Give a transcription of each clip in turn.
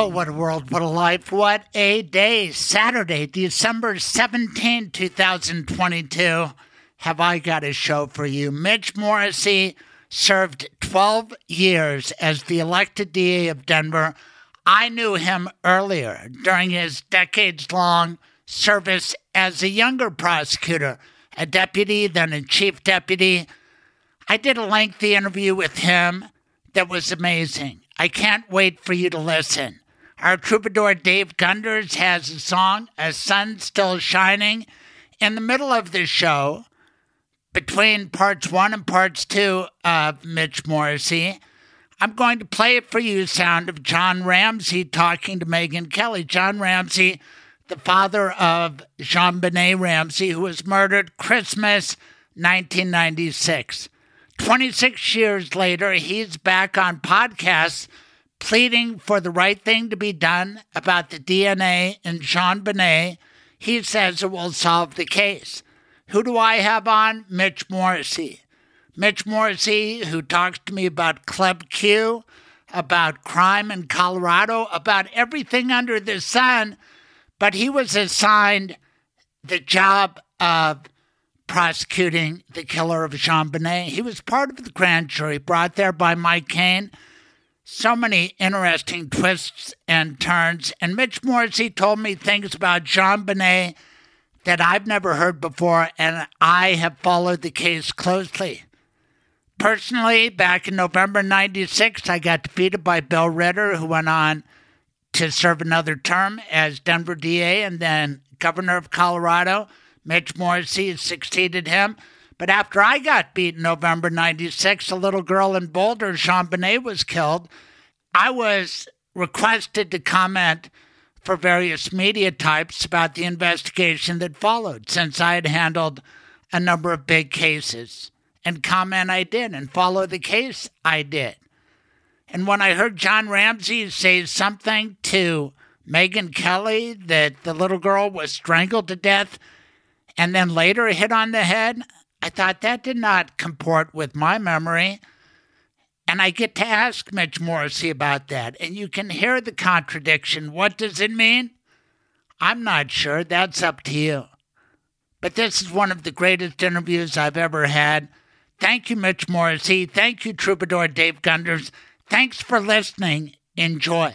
Oh, what a world, what a life, what a day. Saturday, December 17, 2022. Have I got a show for you? Mitch Morrissey served 12 years as the elected DA of Denver. I knew him earlier during his decades long service as a younger prosecutor, a deputy, then a chief deputy. I did a lengthy interview with him that was amazing. I can't wait for you to listen. Our troubadour Dave Gunders has a song, A Sun Still Shining. In the middle of the show, between parts one and parts two of Mitch Morrissey, I'm going to play it for you sound of John Ramsey talking to Megyn Kelly. John Ramsey, the father of JonBenét Ramsey, who was murdered Christmas 1996. 26 years later, he's back on podcasts pleading for the right thing to be done about the DNA in JonBenét. He says it will solve the case. Who do I have on? Mitch Morrissey. Mitch Morrissey, who talks to me about Club Q, about crime in Colorado, about everything under the sun, but he was assigned the job of prosecuting the killer of JonBenét. He was part of the grand jury brought there by Mike Kane. So many interesting twists and turns. And Mitch Morrissey told me things about JonBenét that I've never heard before, and I have followed the case closely. Personally, back in November 96, I got defeated by Bill Ritter, who went on to serve another term as Denver DA and then governor of Colorado. Mitch Morrissey succeeded him. But after I got beat in November 96, a little girl in Boulder, JonBenét, was killed. I was requested to comment for various media types about the investigation that followed, since I had handled a number of big cases. And comment I did, and follow the case I did. And when I heard John Ramsey say something to Megyn Kelly that the little girl was strangled to death and then later hit on the head, I thought that did not comport with my memory. And I get to ask Mitch Morrissey about that. And you can hear the contradiction. What does it mean? I'm not sure. That's up to you. But this is one of the greatest interviews I've ever had. Thank you, Mitch Morrissey. Thank you, Troubadour Dave Gunders. Thanks for listening. Enjoy.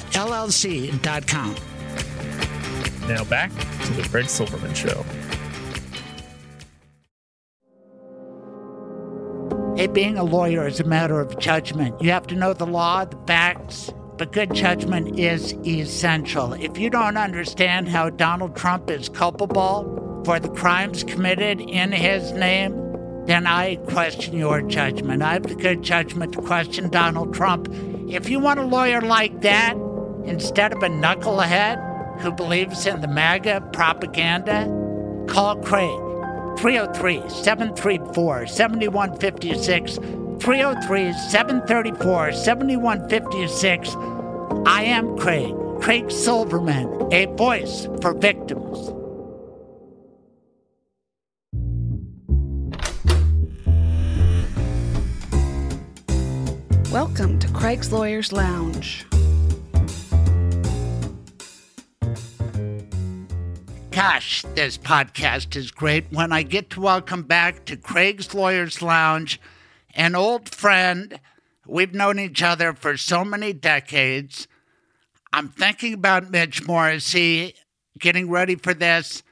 mblawllc.com. Now back to the Craig Silverman Show. Hey, being a lawyer is a matter of judgment. You have to know the law, the facts, but good judgment is essential. If you don't understand how Donald Trump is culpable for the crimes committed in his name, then I question your judgment. I have the good judgment to question Donald Trump. If you want a lawyer like that, instead of a knucklehead who believes in the MAGA propaganda, call Craig. 303 734 7156. 303 734 7156. I am Craig, Craig Silverman, a voice for victims. Welcome to Craig's Lawyers Lounge. Gosh, this podcast is great when I get to welcome back to Craig's Lawyers Lounge an old friend. We've known each other for so many decades. I'm thinking about Mitch Morrissey, getting ready for this,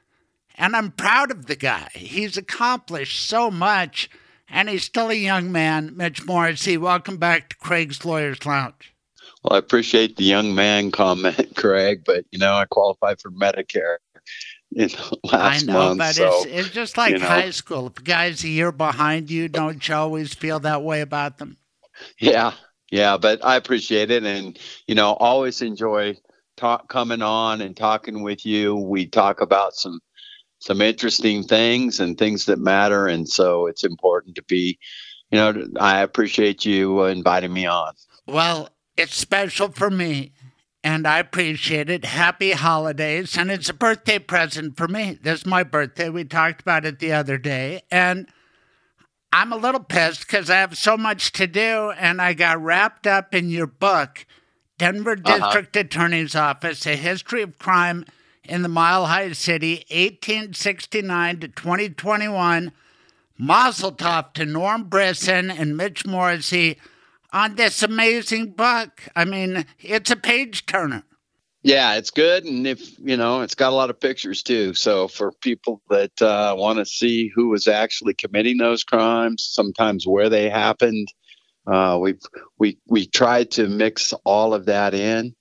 and I'm proud of the guy. He's accomplished so much, and he's still a young man. Mitch Morrissey, welcome back to Craig's Lawyers Lounge. Well, I appreciate the young man comment, Craig, but you know, I qualify for Medicare you know, last I know, month. but so, it's, it's just like you know. high school. If a guy's a year behind you, don't you always feel that way about them? yeah, yeah, but I appreciate it, and you know, always enjoy talk coming on and talking with you. We talk about some some interesting things and things that matter, and so it's important to be. You know, I appreciate you uh, inviting me on. Well, it's special for me, and I appreciate it. Happy holidays, and it's a birthday present for me. This is my birthday. We talked about it the other day, and I'm a little pissed because I have so much to do, and I got wrapped up in your book, Denver uh-huh. District Attorney's Office: A History of Crime in the Mile High City, 1869 to 2021. Mazel tov to Norm Brisson and Mitch Morrissey on this amazing book. I mean, it's a page turner. Yeah, it's good, and if you know, it's got a lot of pictures too. So for people that uh, want to see who was actually committing those crimes, sometimes where they happened, uh, we we we tried to mix all of that in,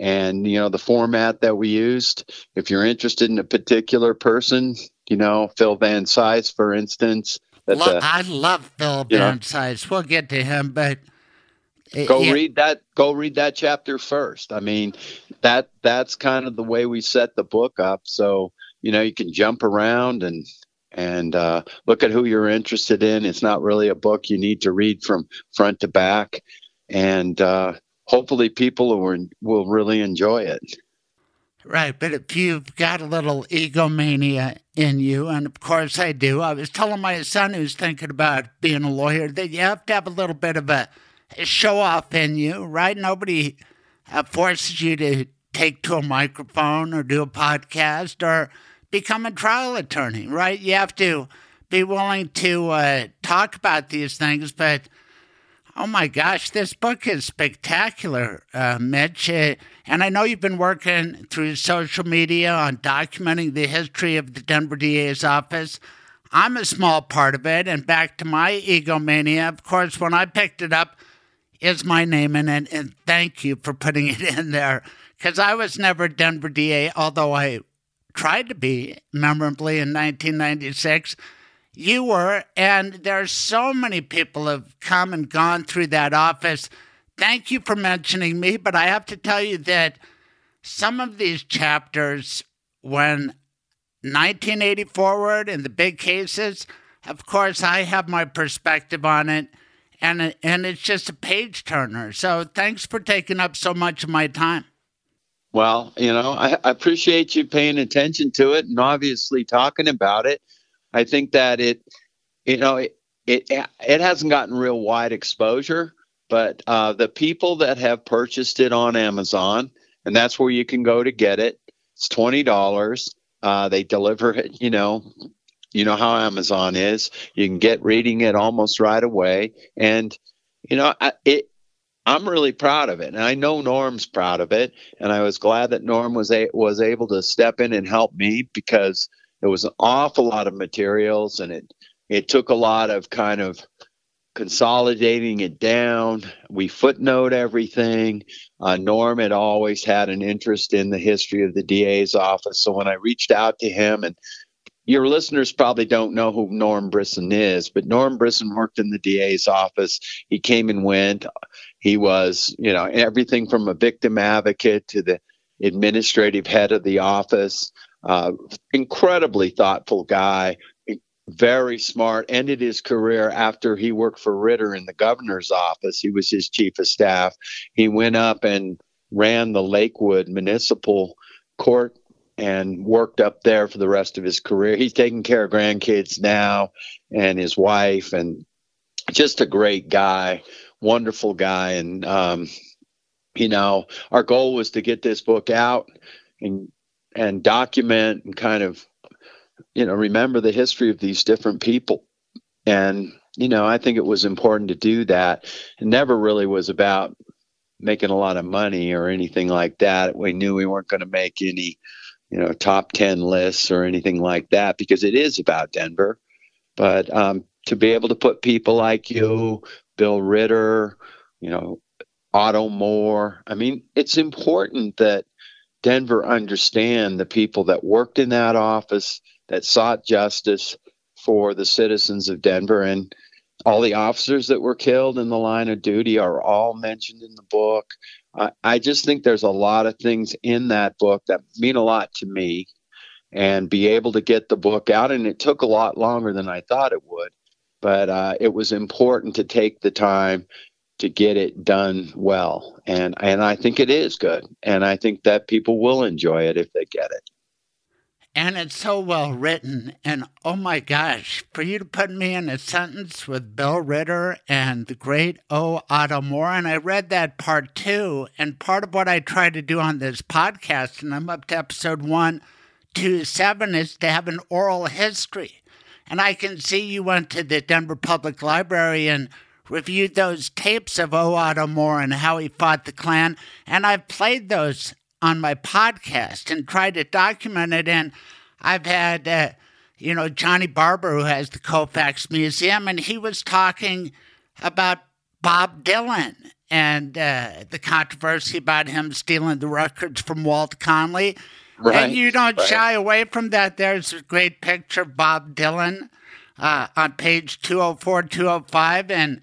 and you know, the format that we used. If you're interested in a particular person, you know, Phil Van Cise, for instance, that's Lo- a, I love Phil know. Van Cise. We'll get to him, but uh, go yeah, read that go read that chapter first i mean that that's kind of the way we set the book up so you know you can jump around and and uh, look at who you're interested in it's not really a book you need to read from front to back and uh, hopefully people will, will really enjoy it Right, but if you've got a little egomania in you, and of course I do, I was telling my son who's thinking about being a lawyer that you have to have a little bit of a, show off in you, right? Nobody uh, forces you to take to a microphone or do a podcast or become a trial attorney, right? You have to be willing to uh, talk about these things, but Oh my gosh, this book is spectacular, uh, Mitch. Uh, and I know you've been working through social media on documenting the history of the Denver DA's office. I'm a small part of it. And back to my egomania, of course, when I picked it up, is my name in it. And thank you for putting it in there. Because I was never Denver DA, although I tried to be memorably in 1996 you were, and there's so many people have come and gone through that office. Thank you for mentioning me, but I have to tell you that some of these chapters, when 1980 forward and the big cases, of course, I have my perspective on it, and and it's just a page turner. So thanks for taking up so much of my time. Well, you know, I, I appreciate you paying attention to it and obviously talking about it. I think that it, you know, it it, it hasn't gotten real wide exposure, but uh, the people that have purchased it on Amazon, and that's where you can go to get it. It's twenty dollars. Uh, they deliver it. You know, you know how Amazon is. You can get reading it almost right away, and you know, I, it I'm really proud of it, and I know Norm's proud of it. And I was glad that Norm was a, was able to step in and help me because there was an awful lot of materials, and it it took a lot of kind of consolidating it down. We footnote everything. Uh, Norm had always had an interest in the history of the DA's office, so when I reached out to him and your listeners probably don't know who Norm Brisson is, but Norm Brisson worked in the DA's office. He came and went. He was, you know, everything from a victim advocate to the administrative head of the office. Uh, incredibly thoughtful guy, very smart, ended his career after he worked for Ritter in the governor's office. He was his chief of staff. He went up and ran the Lakewood Municipal Court and worked up there for the rest of his career. He's taking care of grandkids now and his wife, and just a great guy, wonderful guy. And, um, you know, our goal was to get this book out and and document and kind of you know remember the history of these different people. And you know i think it was important to do that. It never really was about making a lot of money or anything like that. We knew we weren't going to make any you know top 10 lists or anything like that because it is about denver. But um, to be able to put people like you bill ritter you know otto moore i mean it's important that denver understand the people that worked in that office that sought justice for the citizens of Denver. And all the officers that were killed in the line of duty are all mentioned in the book. I, I just think there's a lot of things in that book that mean a lot to me and be able to get the book out. And it took a lot longer than I thought it would, but uh, it was important to take the time to get it done well. And, and I think it is good. And I think that people will enjoy it if they get it and it's so well written. And oh my gosh, for you to put me in a sentence with Bill Ritter and the great O. Otto Moore, and I read that part too. And part of what I try to do on this podcast, and I'm up to episode one, two, seven, is to have an oral history. And I can see you went to the Denver Public Library and reviewed those tapes of O. Otto Moore and how he fought the Klan. And I've played those on my podcast and tried to document it. And I've had, uh, you know, Johnny Barber, who has the Colfax Museum, and he was talking about Bob Dylan and uh, the controversy about him stealing the records from Walt Conley. Right, and you don't right. shy away from that. There's a great picture of Bob Dylan uh, on page 204, 205. And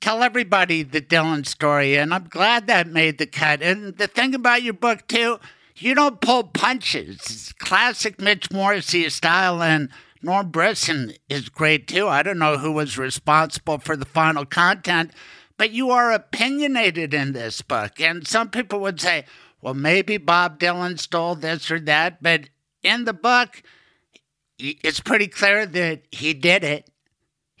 tell everybody the Dylan story, and I'm glad that made the cut. And the thing about your book, too, you don't pull punches. It's classic Mitch Morrissey style, and Norm Brisson is great, too. I don't know who was responsible for the final content, but you are opinionated in this book. And some people would say, well, maybe Bob Dylan stole this or that, but in the book, it's pretty clear that he did it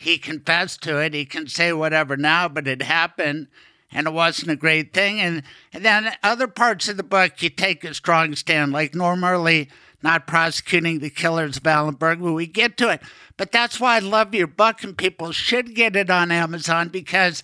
he confessed to it. He can say whatever now, but it happened and it wasn't a great thing. And, and then other parts of the book, you take a strong stand, like normally not prosecuting the killers of Allen Bergman. We get to it. But that's why I love your book, and people should get it on Amazon because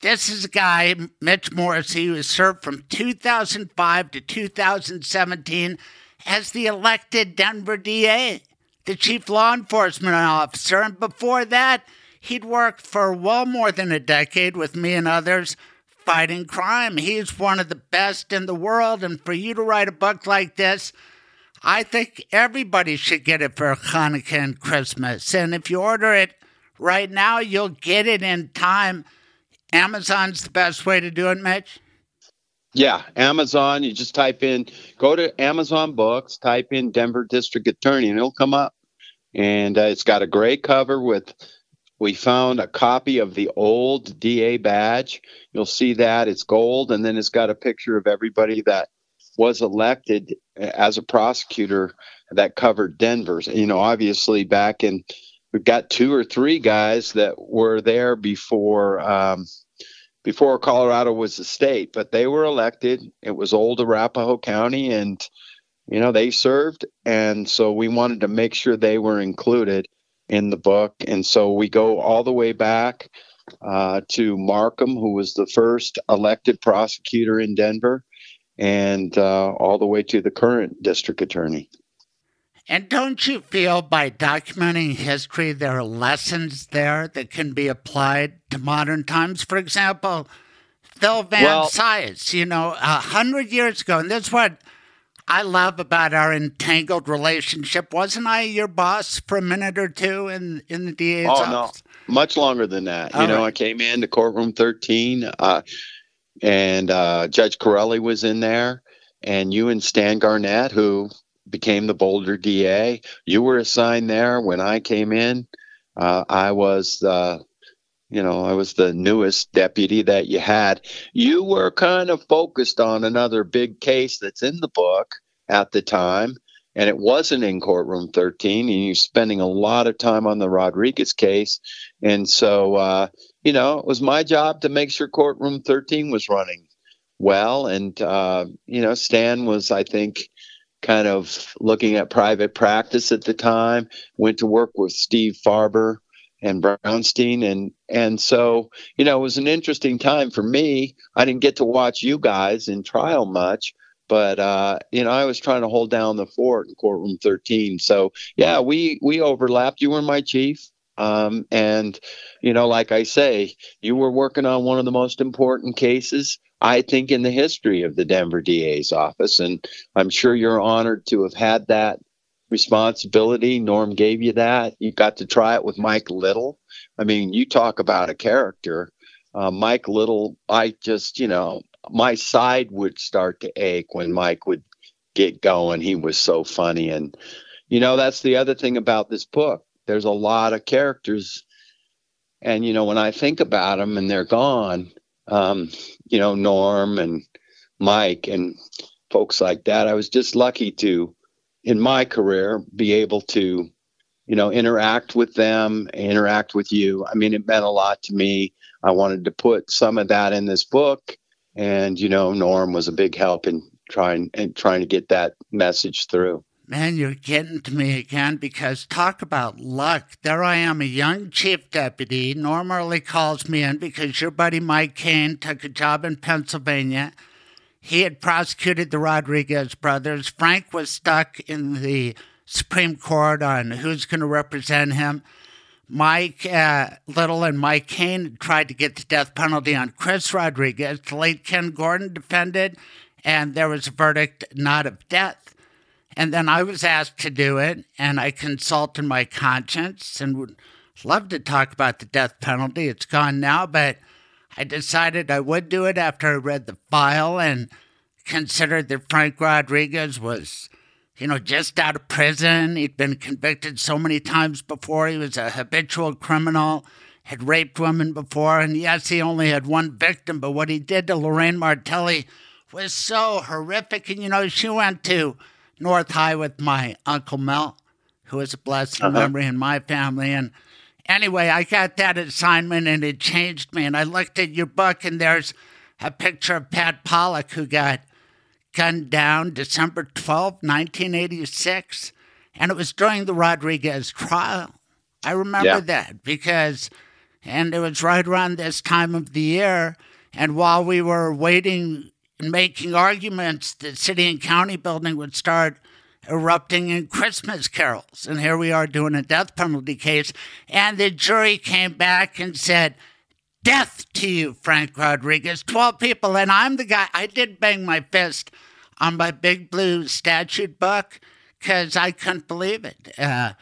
this is a guy, Mitch Morrissey, who was served from 2005 to 2017 as the elected Denver DA the chief law enforcement officer, and before that, he'd worked for well more than a decade with me and others fighting crime. He's one of the best in the world, and for you to write a book like this, I think everybody should get it for Hanukkah and Christmas. And if you order it right now, you'll get it in time. Amazon's the best way to do it, Mitch. Yeah, Amazon. You just type in, go to Amazon Books, type in Denver District Attorney, and it'll come up and uh, it's got a gray cover with we found a copy of the old DA badge. You'll see that it's gold, and then it's got a picture of everybody that was elected as a prosecutor that covered Denver's. You know, obviously back in we've got two or three guys that were there before um, before Colorado was a state, but they were elected. It was old Arapahoe County, and you know they served and so we wanted to make sure they were included in the book. And so we go all the way back uh, to markham who was the first elected prosecutor in denver and uh, all the way to the current district attorney. And don't you feel by documenting history there are lessons there that can be applied to modern times? For example phil van well, Cise, you know a hundred years ago and that's what I love about our entangled relationship. Wasn't I your boss for a minute or two in in the DA's oh, office? no, much longer than that. All you know, right. I came in to courtroom 13, uh, and uh, Judge Corelli was in there, and you and Stan Garnett, who became the Boulder DA. You were assigned there when I came in. Uh, I was the, you know, I was the newest deputy that you had. You were kind of focused on another big case that's in the book at the time, and it wasn't in courtroom 13. And you're spending a lot of time on the Rodriguez case, and so uh, you know, it was my job to make sure courtroom 13 was running well. And, uh, you know, Stan was, I think, kind of looking at private practice at the time, went to work with Steve Farber and Brownstein. And, and so, you know, it was an interesting time for me. I didn't get to watch you guys in trial much, but uh, you know, I was trying to hold down the fort in courtroom 13. So yeah, we we overlapped. You were my chief. Um, and, you know, like I say, you were working on one of the most important cases, I think, in the history of the Denver DA's office. And I'm sure you're honored to have had that responsibility. Norm gave you that. You got to try it with Mike Little. I mean, you talk about a character. Uh, Mike Little, I just, you know, my side would start to ache when Mike would get going. He was so funny. And, you know, that's the other thing about this book there's a lot of characters and you know when i think about them and they're gone um, you know norm and mike and folks like that i was just lucky to in my career be able to you know interact with them interact with you i mean it meant a lot to me i wanted to put some of that in this book and you know norm was a big help in trying and trying to get that message through Man, you're getting to me again because talk about luck. There I am, a young chief deputy. Normally calls me in because your buddy Mike Kane took a job in Pennsylvania. He had prosecuted the Rodriguez brothers. Frank was stuck in the Supreme Court on who's going to represent him. Mike uh, Little and Mike Kane tried to get the death penalty on Chris Rodriguez. The late Ken Gordon defended, and there was a verdict not of death. And then I was asked to do it, and I consulted my conscience and would love to talk about the death penalty. It's gone now, but I decided I would do it after I read the file and considered that Frank Rodriguez was, you know, just out of prison. He'd been convicted so many times before. He was a habitual criminal, had raped women before, and yes, he only had one victim, but what he did to Lorraine Martelli was so horrific. And, you know, she went to North High with my Uncle Mel, who is a blessed uh-huh. memory in my family. And anyway, I got that assignment and it changed me. And I looked at your book, and there's a picture of Pat Pollock, who got gunned down December 12, 1986. And it was during the Rodriguez trial. I remember yeah. that because, and it was right around this time of the year. And while we were waiting and making arguments the city and county building would start erupting in Christmas carols. And here we are doing a death penalty case. And the jury came back and said, Death to you, Frank Rodriguez. 12 people. And I'm the guy, I did bang my fist on my big blue statute book because I couldn't believe it. Uh,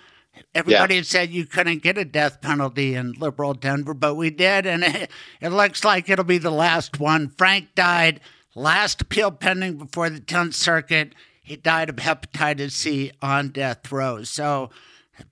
everybody yeah. said you couldn't get a death penalty in liberal Denver, but we did. And it, it looks like it'll be the last one. Frank died Last appeal pending before the 10th Circuit. He died of hepatitis C on death row. So,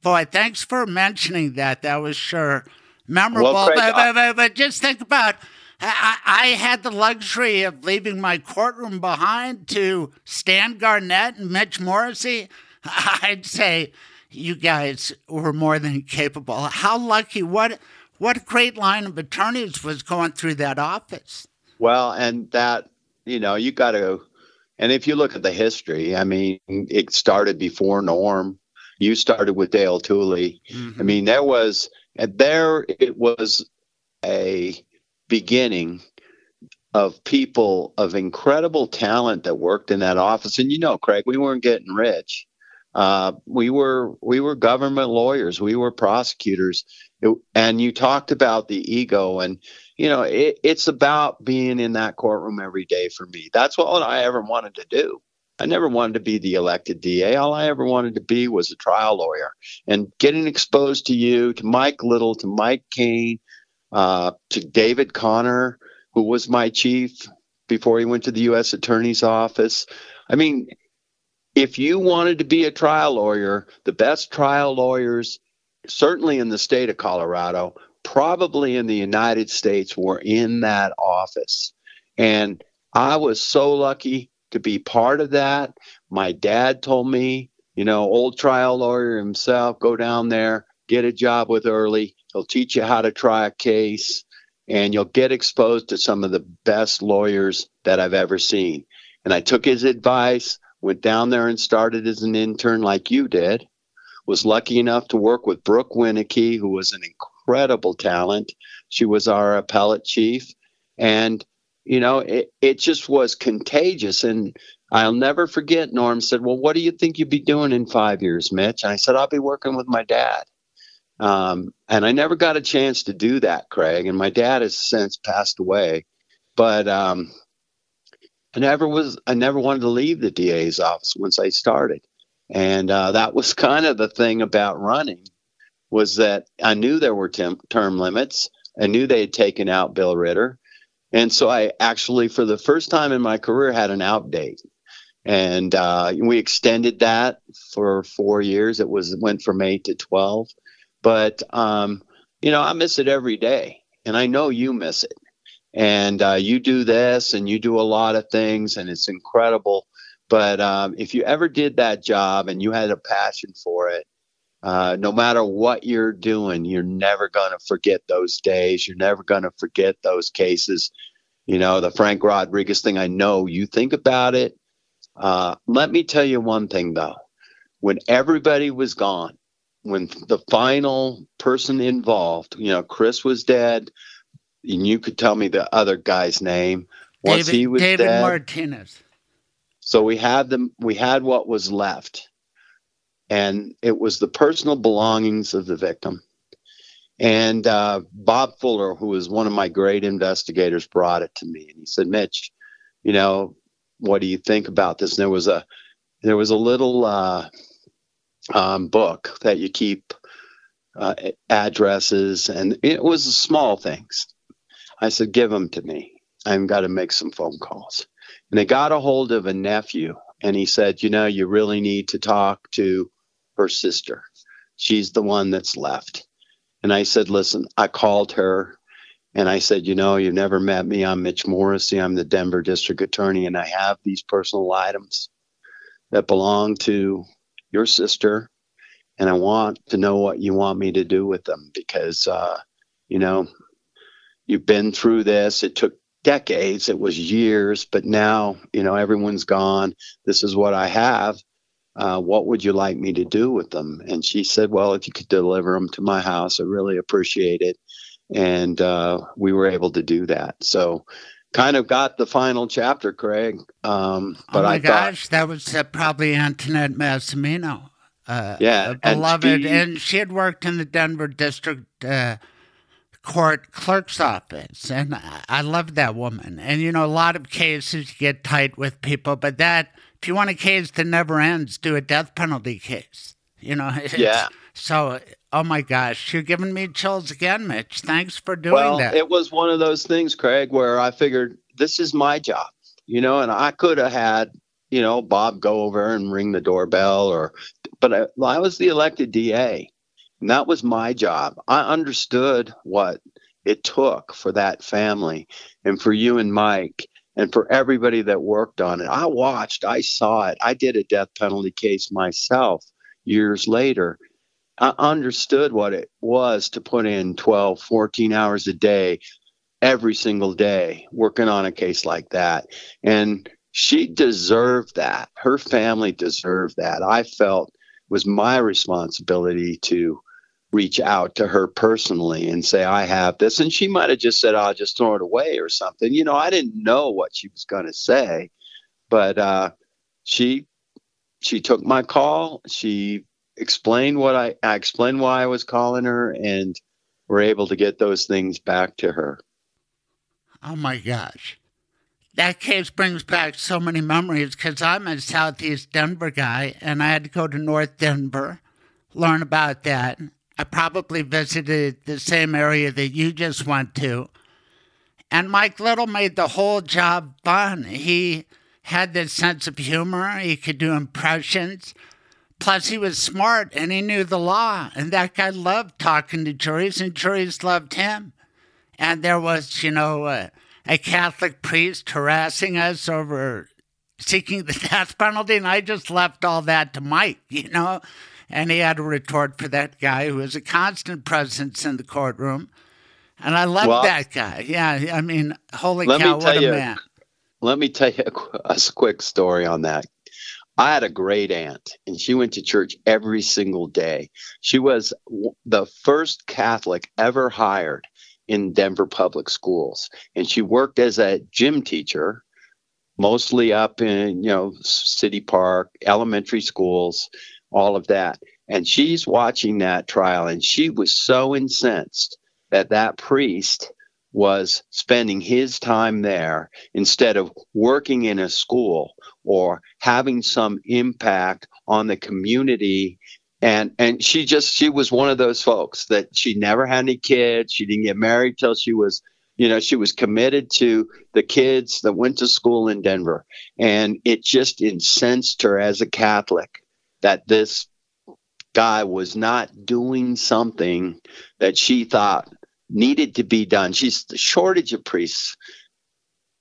boy, thanks for mentioning that. That was sure memorable. Well, Craig, but, but, but, just think about I, I, had the luxury of leaving my courtroom behind to Stan Garnett and Mitch Morrissey. I'd say you guys were more than capable. How lucky! What what great line of attorneys was going through that office. Well, and that you know, you got to, and if you look at the history, I mean, it started before Norm. You started with Dale Tooley. Mm-hmm. I mean, there was, there it was a beginning of people of incredible talent that worked in that office. And you know, Craig, we weren't getting rich. Uh, we were we were government lawyers. We were prosecutors. It, and you talked about the ego and you know, it, it's about being in that courtroom every day for me. That's all I ever wanted to do. I never wanted to be the elected DA. All I ever wanted to be was a trial lawyer. And getting exposed to you, to Mike Little, to Mike Kane, uh, to David Connor, who was my chief before he went to the U.S. Attorney's Office. I mean, if you wanted to be a trial lawyer, the best trial lawyers, certainly in the state of Colorado, probably in the United States, were in that office. And I was so lucky to be part of that. My dad told me, you know, old trial lawyer himself, go down there, get a job with Early. He'll teach you how to try a case, and you'll get exposed to some of the best lawyers that I've ever seen. And I took his advice, went down there and started as an intern like you did. Was lucky enough to work with Brooke Winnicky, who was an incredible talent. She was our appellate chief. And you know, it, it just was contagious. And I'll never forget, Norm said, Well, what do you think you'd be doing in five years, Mitch? And I said, I'll be working with my dad. Um, and I never got a chance to do that, Craig. And my dad has since passed away. But um, I never was, I never wanted to leave the DA's office once I started. And uh, that was kind of the thing about running was that I knew there were tem- term limits. I knew they had taken out Bill Ritter. And so I actually, for the first time in my career, had an out date. And uh, we extended that for four years. It was went from eight to twelve. But um, you know, I miss it every day, and I know you miss it. And uh, you do this, and you do a lot of things, and it's incredible. But um, if you ever did that job and you had a passion for it, uh, no matter what you're doing, you're never going to forget those days. You're never going to forget those cases. You know, the Frank Rodriguez thing, I know you think about it. Uh, let me tell you one thing, though. When everybody was gone, when the final person involved, you know, Chris was dead, and you could tell me the other guy's name. Once David, he was David dead, Martinez. so we had them. We had what was left, and it was the personal belongings of the victim. And uh, Bob Fuller, who was one of my great investigators, brought it to me, and he said, "Mitch, you know, what do you think about this?" And there was a there was a little uh, um, book that you keep uh, addresses, and it was small things. I said, "Give them to me. I've got to make some phone calls." And they got a hold of a nephew, and he said, "You know, you really need to talk to her sister. She's the one that's left." And I said, "Listen, I called her." And I said, you know, you've never met me. I'm Mitch Morrissey. I'm the Denver district attorney, and I have these personal items that belong to your sister. And I want to know what you want me to do with them because, uh, you know, you've been through this. It took decades, it was years, but now, you know, everyone's gone. This is what I have. Uh, what would you like me to do with them? And she said, well, if you could deliver them to my house, I really appreciate it and uh, we were able to do that. So, kind of got the final chapter, Craig. Um, but oh my I gosh, thought, that was uh, probably Antoinette Massimino. Uh, Yeah, a and beloved, she- and she had worked in the Denver District uh, Court Clerk's office, and I, I love that woman. And you know, a lot of cases you get tight with people, but that if you want a case that never ends, do a death penalty case. You know, Yeah. So, oh my gosh, you're giving me chills again, Mitch. Thanks for doing well, that. it was one of those things, Craig, where I figured this is my job, you know, and I could have had, you know, Bob go over and ring the doorbell, or, but I, I was the elected DA, and that was my job. I understood what it took for that family, and for you and Mike, and for everybody that worked on it. I watched, I saw it. I did a death penalty case myself years later. I understood what it was to put in 12, 14 hours a day, every single day, working on a case like that. And she deserved that. Her family deserved that. I felt was my responsibility to reach out to her personally and say, I have this. And she might have just said, I'll just throw it away or something. You know, I didn't know what she was going to say, but uh, she she took my call. She explained what I, I explained why I was calling her and we're able to get those things back to her. Oh my gosh. That case brings back so many memories because I'm a Southeast Denver guy and I had to go to North Denver, learn about that. I probably visited the same area that you just went to. And Mike Little made the whole job fun. He had this sense of humor. He could do impressions. Plus, he was smart and he knew the law. And that guy loved talking to juries, and juries loved him. And there was, you know, uh, a Catholic priest harassing us over seeking the death penalty. And I just left all that to Mike, you know. And he had a retort for that guy who was a constant presence in the courtroom. And I love Well- that guy. Yeah, I mean, holy cow, what a you- man. Let me tell you a, a quick story on that. I had a great aunt, and she went to church every single day. She was the first Catholic ever hired in Denver public schools, and she worked as a gym teacher, mostly up in you know City Park, elementary schools, all of that. And she's watching that trial, and she was so incensed that that priest was spending his time there instead of working in a school or having some impact on the community. And and she just she was one of those folks that she never had any kids. She didn't get married till she was you know she was committed to the kids that went to school in Denver. And it just incensed her as a catholic that this guy was not doing something that she thought needed to be done she's the shortage of priests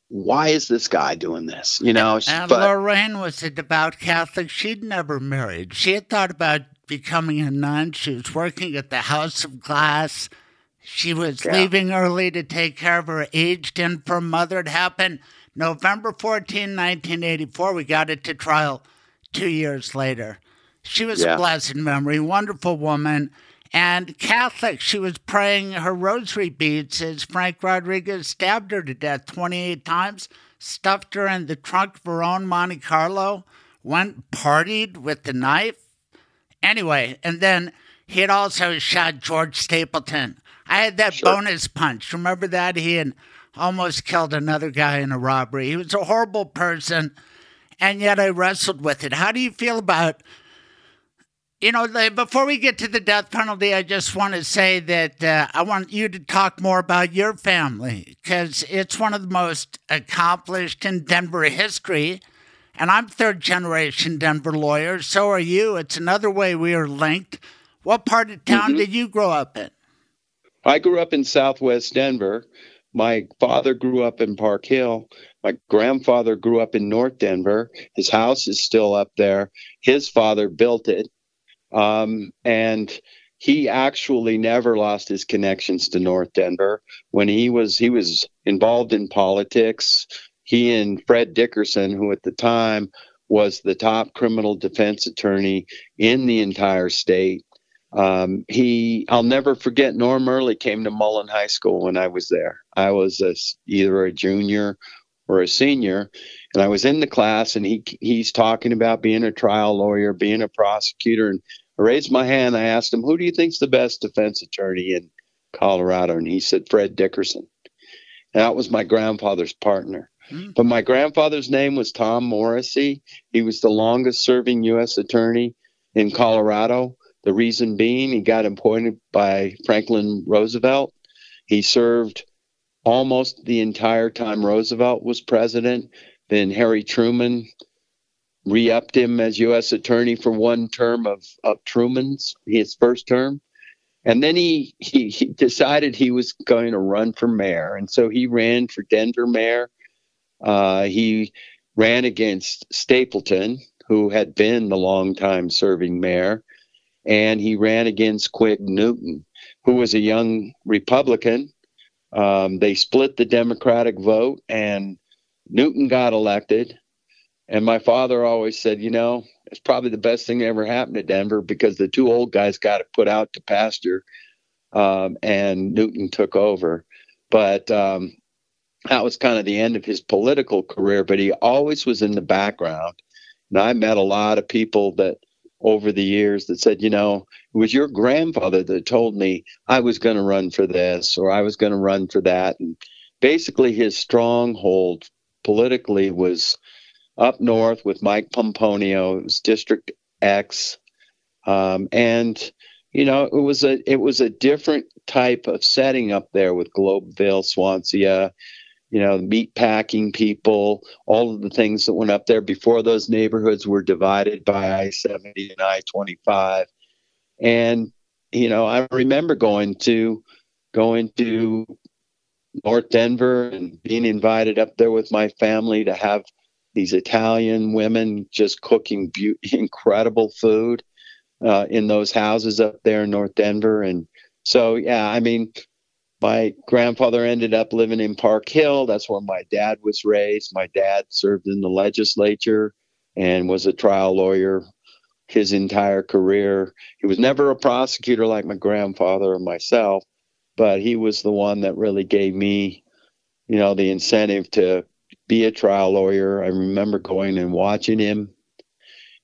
why is this guy doing this you know And but Lorraine was a devout Catholic. She'd never married. She had thought about becoming a nun. She was working at the House of Glass. She was Yeah. leaving early to take care of her aged infirm mother. It happened November 14, 1984. We got it to trial two years later. She was Yeah. a blessed memory, wonderful woman. And Catholic, she was praying her rosary beads as Frank Rodriguez stabbed her to death 28 times, stuffed her in the trunk of her own Monte Carlo, went partied with the knife. Anyway, and then he had also shot George Stapleton. I had that Sure. bonus punch. Remember that? He had almost killed another guy in a robbery. He was a horrible person, and yet I wrestled with it. How do you feel about you know, before we get to the death penalty, I just want to say that uh, I want you to talk more about your family because it's one of the most accomplished in Denver history. And I'm third generation Denver lawyer. So are you. It's another way we are linked. What part of town did you grow up in? I grew up in Southwest Denver. My father grew up in Park Hill. My grandfather grew up in North Denver. His house is still up there. His father built it. Um, and he actually never lost his connections to North Denver. When he was he was involved in politics, he and Fred Dickerson, who at the time was the top criminal defense attorney in the entire state, um, he, I'll never forget. Norm Early came to Mullen High School when I was there. I was a either a junior or a senior, and I was in the class, and he he's talking about being a trial lawyer, being a prosecutor, and I raised my hand. I asked him, "Who do you think's the best defense attorney in Colorado?" And he said, "Fred Dickerson." And that was my grandfather's partner. Hmm. But my grandfather's name was Tom Morrissey. He was the longest serving U.S. attorney in Colorado. The reason being, he got appointed by Franklin Roosevelt. He served almost the entire time Roosevelt was president. Then Harry Truman re upped him as U.S. attorney for one term of, of Truman's, his first term. And then he, he, he decided he was going to run for mayor. And so he ran for Denver mayor. Uh, he ran against Stapleton, who had been the longtime serving mayor and he ran against Quigg Newton, who was a young Republican. Um, they split the Democratic vote, and Newton got elected. And my father always said, you know, it's probably the best thing that ever happened to Denver because the two old guys got it put out to pasture, um, and Newton took over. But um, that was kind of the end of his political career. But he always was in the background. And I met a lot of people that over the years that said, you know, it was your grandfather that told me I was going to run for this or I was going to run for that. And basically, his stronghold politically was up north with Mike Pomponio. It was District X, um, and you know, it was a it was a different type of setting up there with Globeville, Swansea. you know, meat packing people, all of the things that went up there before those neighborhoods were divided by I 70 and I 25. And, you know, I remember going to, going to North Denver and being invited up there with my family to have these Italian women just cooking be- incredible food uh, in those houses up there in North Denver. And so, yeah, I mean, my grandfather ended up living in Park Hill. That's where my dad was raised. My dad served in the legislature and was a trial lawyer his entire career. He was never a prosecutor like my grandfather or myself, but he was the one that really gave me, you know, the incentive to be a trial lawyer. I remember going and watching him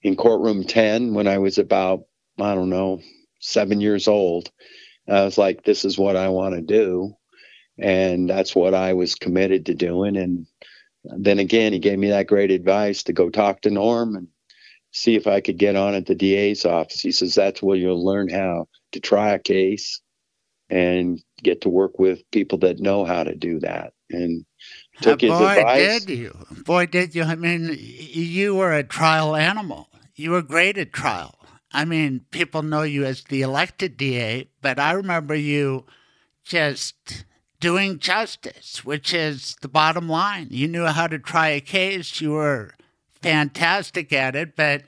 in courtroom 10 when I was about, I don't know, seven years old. I was like, this is what I want to do. And that's what I was committed to doing. And then again, he gave me that great advice to go talk to Norm and see if I could get on at the DA's office. He says, that's where you'll learn how to try a case and get to work with people that know how to do that. And took his boy, advice. did you? Boy, did you? I mean, you were a trial animal. You were great at trial. I mean, people know you as the elected DA, but I remember you just doing justice, which is the bottom line. You knew how to try a case. You were fantastic at it, but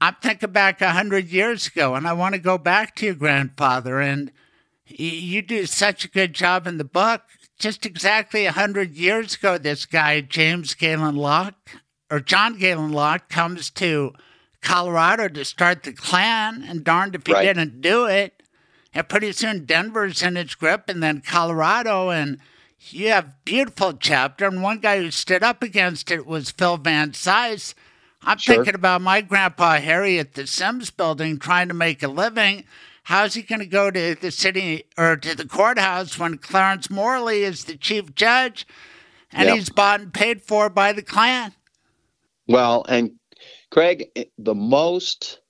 I'm thinking back a hundred years ago, and I want to go back to your grandfather, and you do such a good job in the book. Just exactly a hundred years ago, this guy James Galen Locke or John Galen Locke comes to Colorado to start the Klan, and darned if he Right. didn't do it. And pretty soon Denver's in its grip, and then Colorado, and you have beautiful chapter. And one guy who stood up against it was Phil Van Cise. I'm Sure. thinking about my grandpa Harry at the Symes building trying to make a living. How's he going to go to the city or to the courthouse when Clarence Morley is the chief judge and Yep. he's bought and paid for by the Klan? Well, and Craig, the most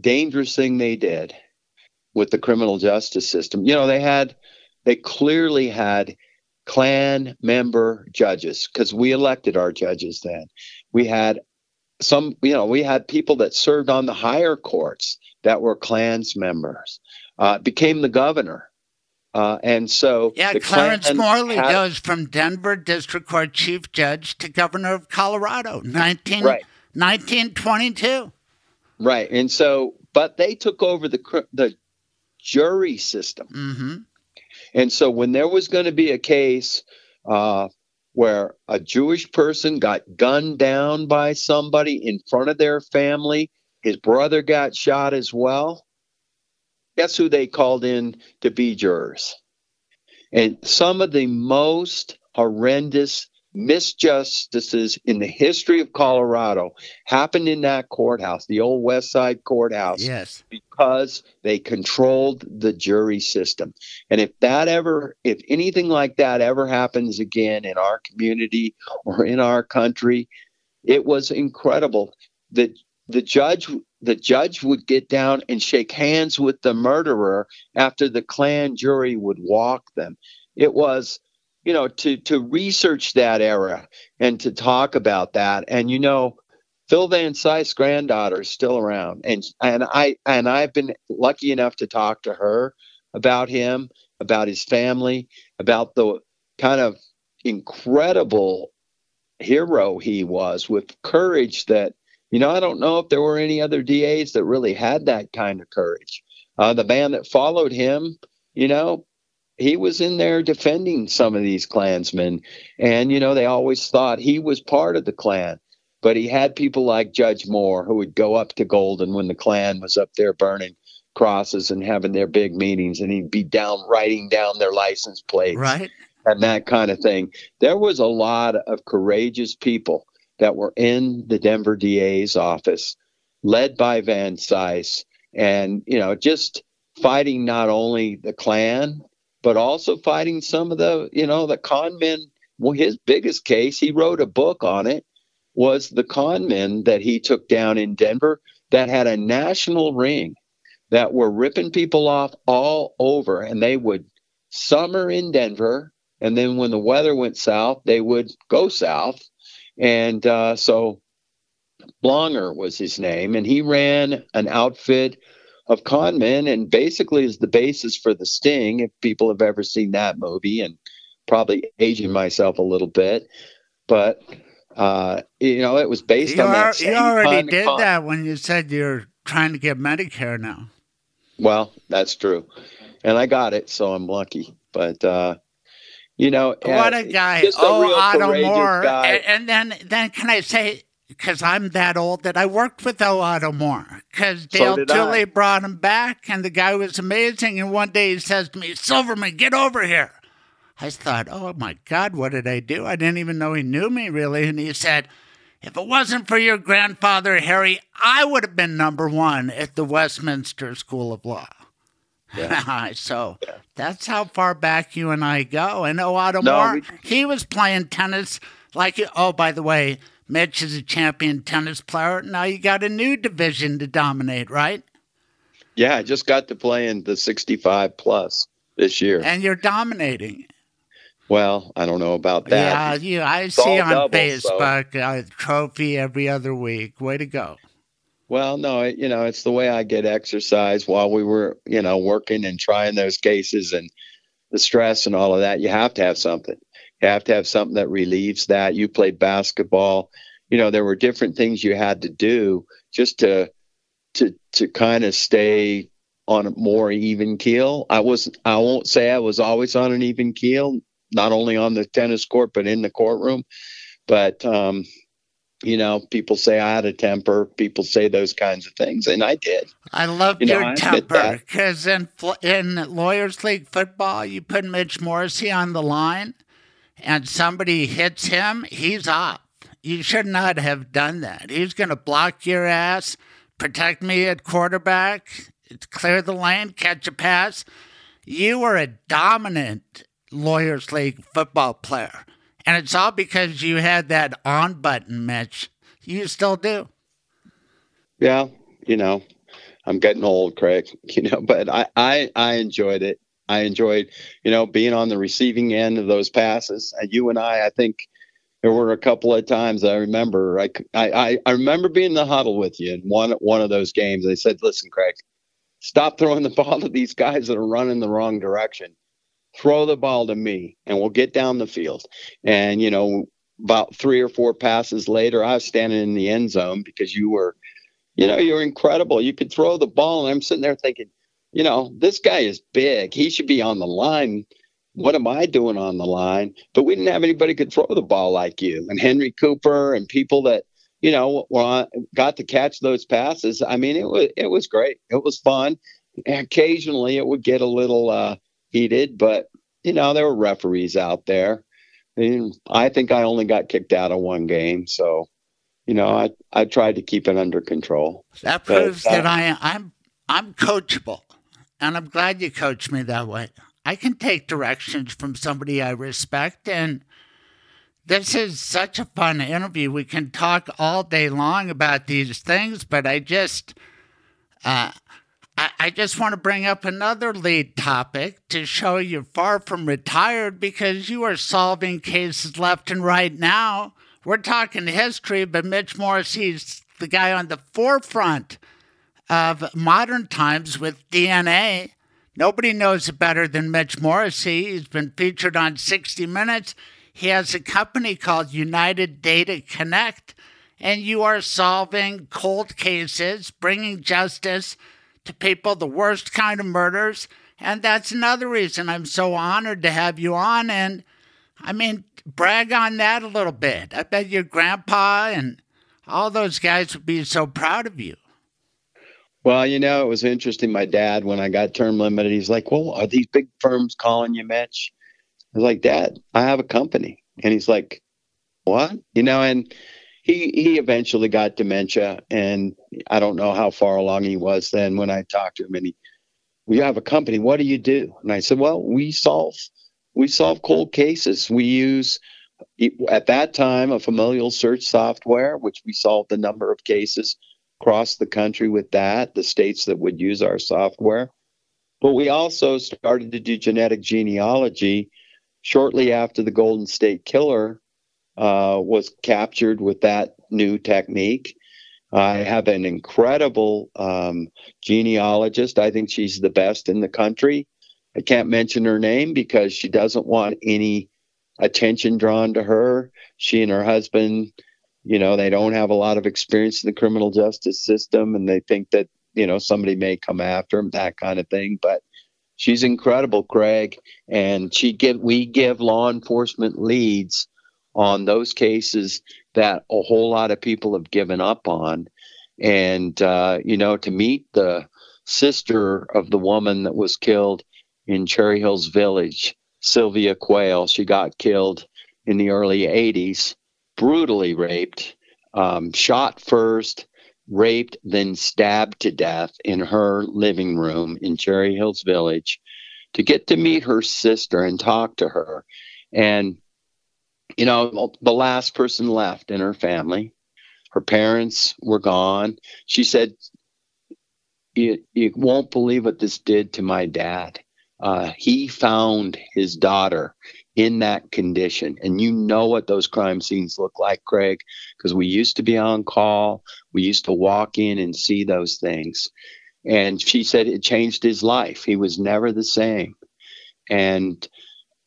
dangerous thing they did with the criminal justice system, you know, they had, they clearly had Klan member judges because we elected our judges then. We had some, you know, we had people that served on the higher courts that were Klans members, uh, became the governor. Uh, and so Yeah, Clarence Klan Morley had- goes from Denver District Court Chief Judge to Governor of Colorado, 19, Right. 1922. Right. And so, but they took over the the jury system. hmm And so, when there was going to be a case uh, where a Jewish person got gunned down by somebody in front of their family, his brother got shot as well. Guess who they called in to be jurors? And some of the most horrendous misjustices in the history of Colorado happened in that courthouse, the old West Side courthouse Yes. because they controlled the jury system. And if that ever, if anything like that ever happens again in our community or in our country, it was incredible. The the judge the judge would get down and shake hands with the murderer after the Klan jury would walk them. It was, you know, to to research that era and to talk about that. And you know, Phil Van Cise's granddaughter is still around, and and I and I've been lucky enough to talk to her about him, about his family, about the kind of incredible hero he was with courage that you know I don't know if there were any other DAs that really had that kind of courage. Uh, the man that followed him, you know, he was in there defending some of these Klansmen, and you know they always thought he was part of the Klan but he had people like Judge Moore who would go up to Golden when the Klan was up there burning crosses and having their big meetings, and he'd be down writing down their license plates Right? and that kind of thing. There was a lot of courageous people that were in the Denver DA's office, led by Van Cise, and you know just fighting not only the Klan but also fighting some of the you know the con men. Well, his biggest case, he wrote a book on it was the con men that he took down in Denver that had a national ring that were ripping people off all over and they would summer in Denver And then when the weather went south, they would go south. And uh, so Blonger was his name, and he ran an outfit of con men and basically is the basis for the sting if people have ever seen that movie and probably aging myself a little bit but uh, you know it was based You, on are, that you already did con. that when you said you're trying to get Medicare now. well that's true and i got it so i'm lucky but uh you know What a guy! oh, Otto Moore. And, and then, then can I say, because I'm that old, that I worked with O. Otto Moore. Because Dale did I. Brought him back, and the guy was amazing. And one day he says to me, "Silverman, get over here." I thought, "Oh my God, what did I do?" I didn't even know he knew me really. And he said. If it wasn't for your grandfather, Harry, I would have been number one at the Westminster School of Law. so that's how far back you and I go. And Otto No, we- he was playing tennis like, oh, by the way, Mitch is a champion tennis player. Now you got a new division to dominate, right? yeah i just got to play in the 65 plus this year And you're dominating. well i don't know about that. Yeah, you. I all see on double, so- Facebook a trophy every other week. Way to go. Well, no, you know, it's the way I get exercise while we were, you know, working and trying those cases and the stress and all of that. You have to have something. You have to have something that relieves that. You played basketball. You know, there were different things you had to do just to to to kind of stay on a more even keel. I was I won't say I was always on an even keel, not only on the tennis court but in the courtroom. But um, you know, people say I had a temper. People say those kinds of things, and I did. I love You your temper because in in Lawyers League football, you put Mitch Morrissey on the line, and somebody hits him, he's off. You should not have done that. He's going to block your ass, protect me at quarterback, clear the lane, catch a pass. You were a dominant Lawyers League football player, and it's all because you had that on button, Mitch. You still do. Yeah, you know, I'm getting old, Craig. You know, but I I, I enjoyed it. I enjoyed, you know, being on the receiving end of those passes. And you and I, I think there were a couple of times I remember. I, I, I remember being in the huddle with you in one one of those games. I said, "Listen, Craig, stop throwing the ball to these guys that are running the wrong direction. Throw the ball to me, and we'll get down the field." And you know, about three or four passes later, I was standing in the end zone because you were you know, you're incredible. You could throw the ball, and I'm sitting there thinking, you know, this guy is big. He should be on the line. What am I doing on the line? But we didn't have anybody could throw the ball like you and Henry Cooper and people that, you know, got to catch those passes. I mean, it was it was great. It was fun. And Occasionally, it would get a little uh, heated, but you know, there were referees out there. And I think I only got kicked out of one game, so you know, I I tried to keep it under control. That But, proves uh, that I I'm I'm coachable, and I'm glad you coached me that way. I can take directions from somebody I respect, and this is such a fun interview. We can talk all day long about these things, but I just uh, I, just want to bring up another lead topic to show you're far from retired because you are solving cases left and right now. We're talking history, but Mitch Morrissey's the guy on the forefront of modern times with DNA. Nobody knows it better than Mitch Morrissey. He's been featured on 60 Minutes. He has a company called United Data Connect, and you are solving cold cases, bringing justice to people, the worst kind of murders. And that's another reason I'm so honored to have you on. And I mean, brag on that a little bit. I bet your grandpa and all those guys would be so proud of you. Well, you know, it was interesting. My dad, when I got term limited, he's like, "Well, are these big firms calling you, Mitch?" I was like, "Dad, I have a company," and he's like, "What?" You know, and he he eventually got dementia, and I don't know how far along he was then when I talked to him, and he, "We have a company. What do you do?" And I said, "Well, we solve we solve cold cases. We use." At that time, a familial search software, which we solved a number of cases across the country with that, the states that would use our software. But we also started to do genetic genealogy shortly after the Golden State Killer uh, was captured with that new technique. I have an incredible um, genealogist. I think she's the best in the country. I can't mention her name because she doesn't want any attention drawn to her. She and her husband, you know, they don't have a lot of experience in the criminal justice system and they think that, you know, somebody may come after them, that kind of thing. But she's incredible, Craig. And she give we give law enforcement leads on those cases that a whole lot of people have given up on. And, uh, you know, to meet the sister of the woman that was killed in Cherry Hills Village, Sylvia Quayle, she got killed in the early 80s, brutally raped, um, shot first, raped, then stabbed to death in her living room in Cherry Hills Village. To get to meet her sister and talk to her. And you know, the last person left in her family. Her parents were gone. She said, You, you won't believe what this did to my dad. Uh, he found his daughter in that condition. And you know what those crime scenes look like, Craig, because we used to be on call. We used to walk in and see those things. And she said it changed his life. He was never the same. And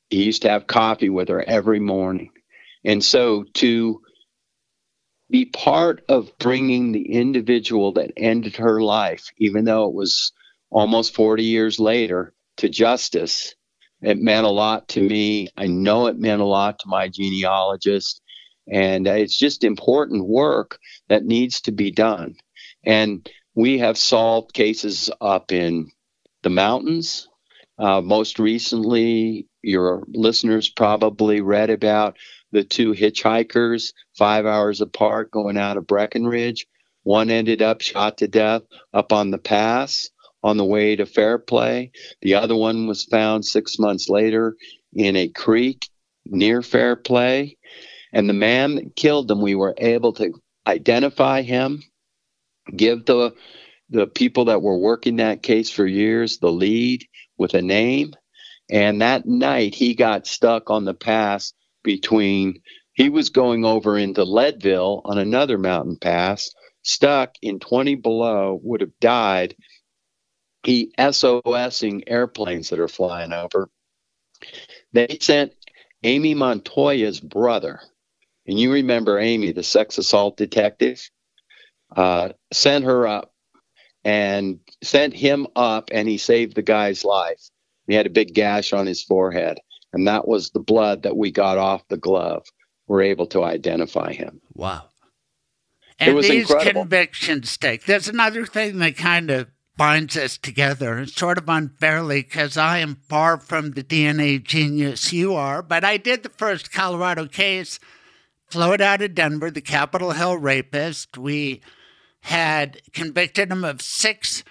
he used to have coffee with her every morning. And so to be part of bringing the individual that ended her life, even though it was almost 40 years later, to justice, it meant a lot to me. I know it meant a lot to my genealogist. And it's just important work that needs to be done. And we have solved cases up in the mountains. Uh, most recently, your listeners probably read about the two hitchhikers five hours apart going out of Breckenridge. One ended up shot to death up on the pass on the way to Fairplay. The other one was found six months later in a creek near Fairplay. And the man that killed them, we were able to identify him, give the the people that were working that case for years the lead with a name. And that night he got stuck on the pass between he was going over into Leadville on another mountain pass, stuck in 20 below, would have died. He SOSing airplanes that are flying over. They sent Amy Montoya's brother, and you remember Amy, the sex assault detective, uh, sent her up and sent him up, and he saved the guy's life. He had a big gash on his forehead and that was the blood that we got off the glove. We're able to identify him. Wow. And these incredible. convictions take. There's another thing that kind of binds us together, sort of unfairly, because I am far from the DNA genius you are, but I did the first Colorado case, flowed out of Denver, the Capitol Hill rapist. We had convicted him of six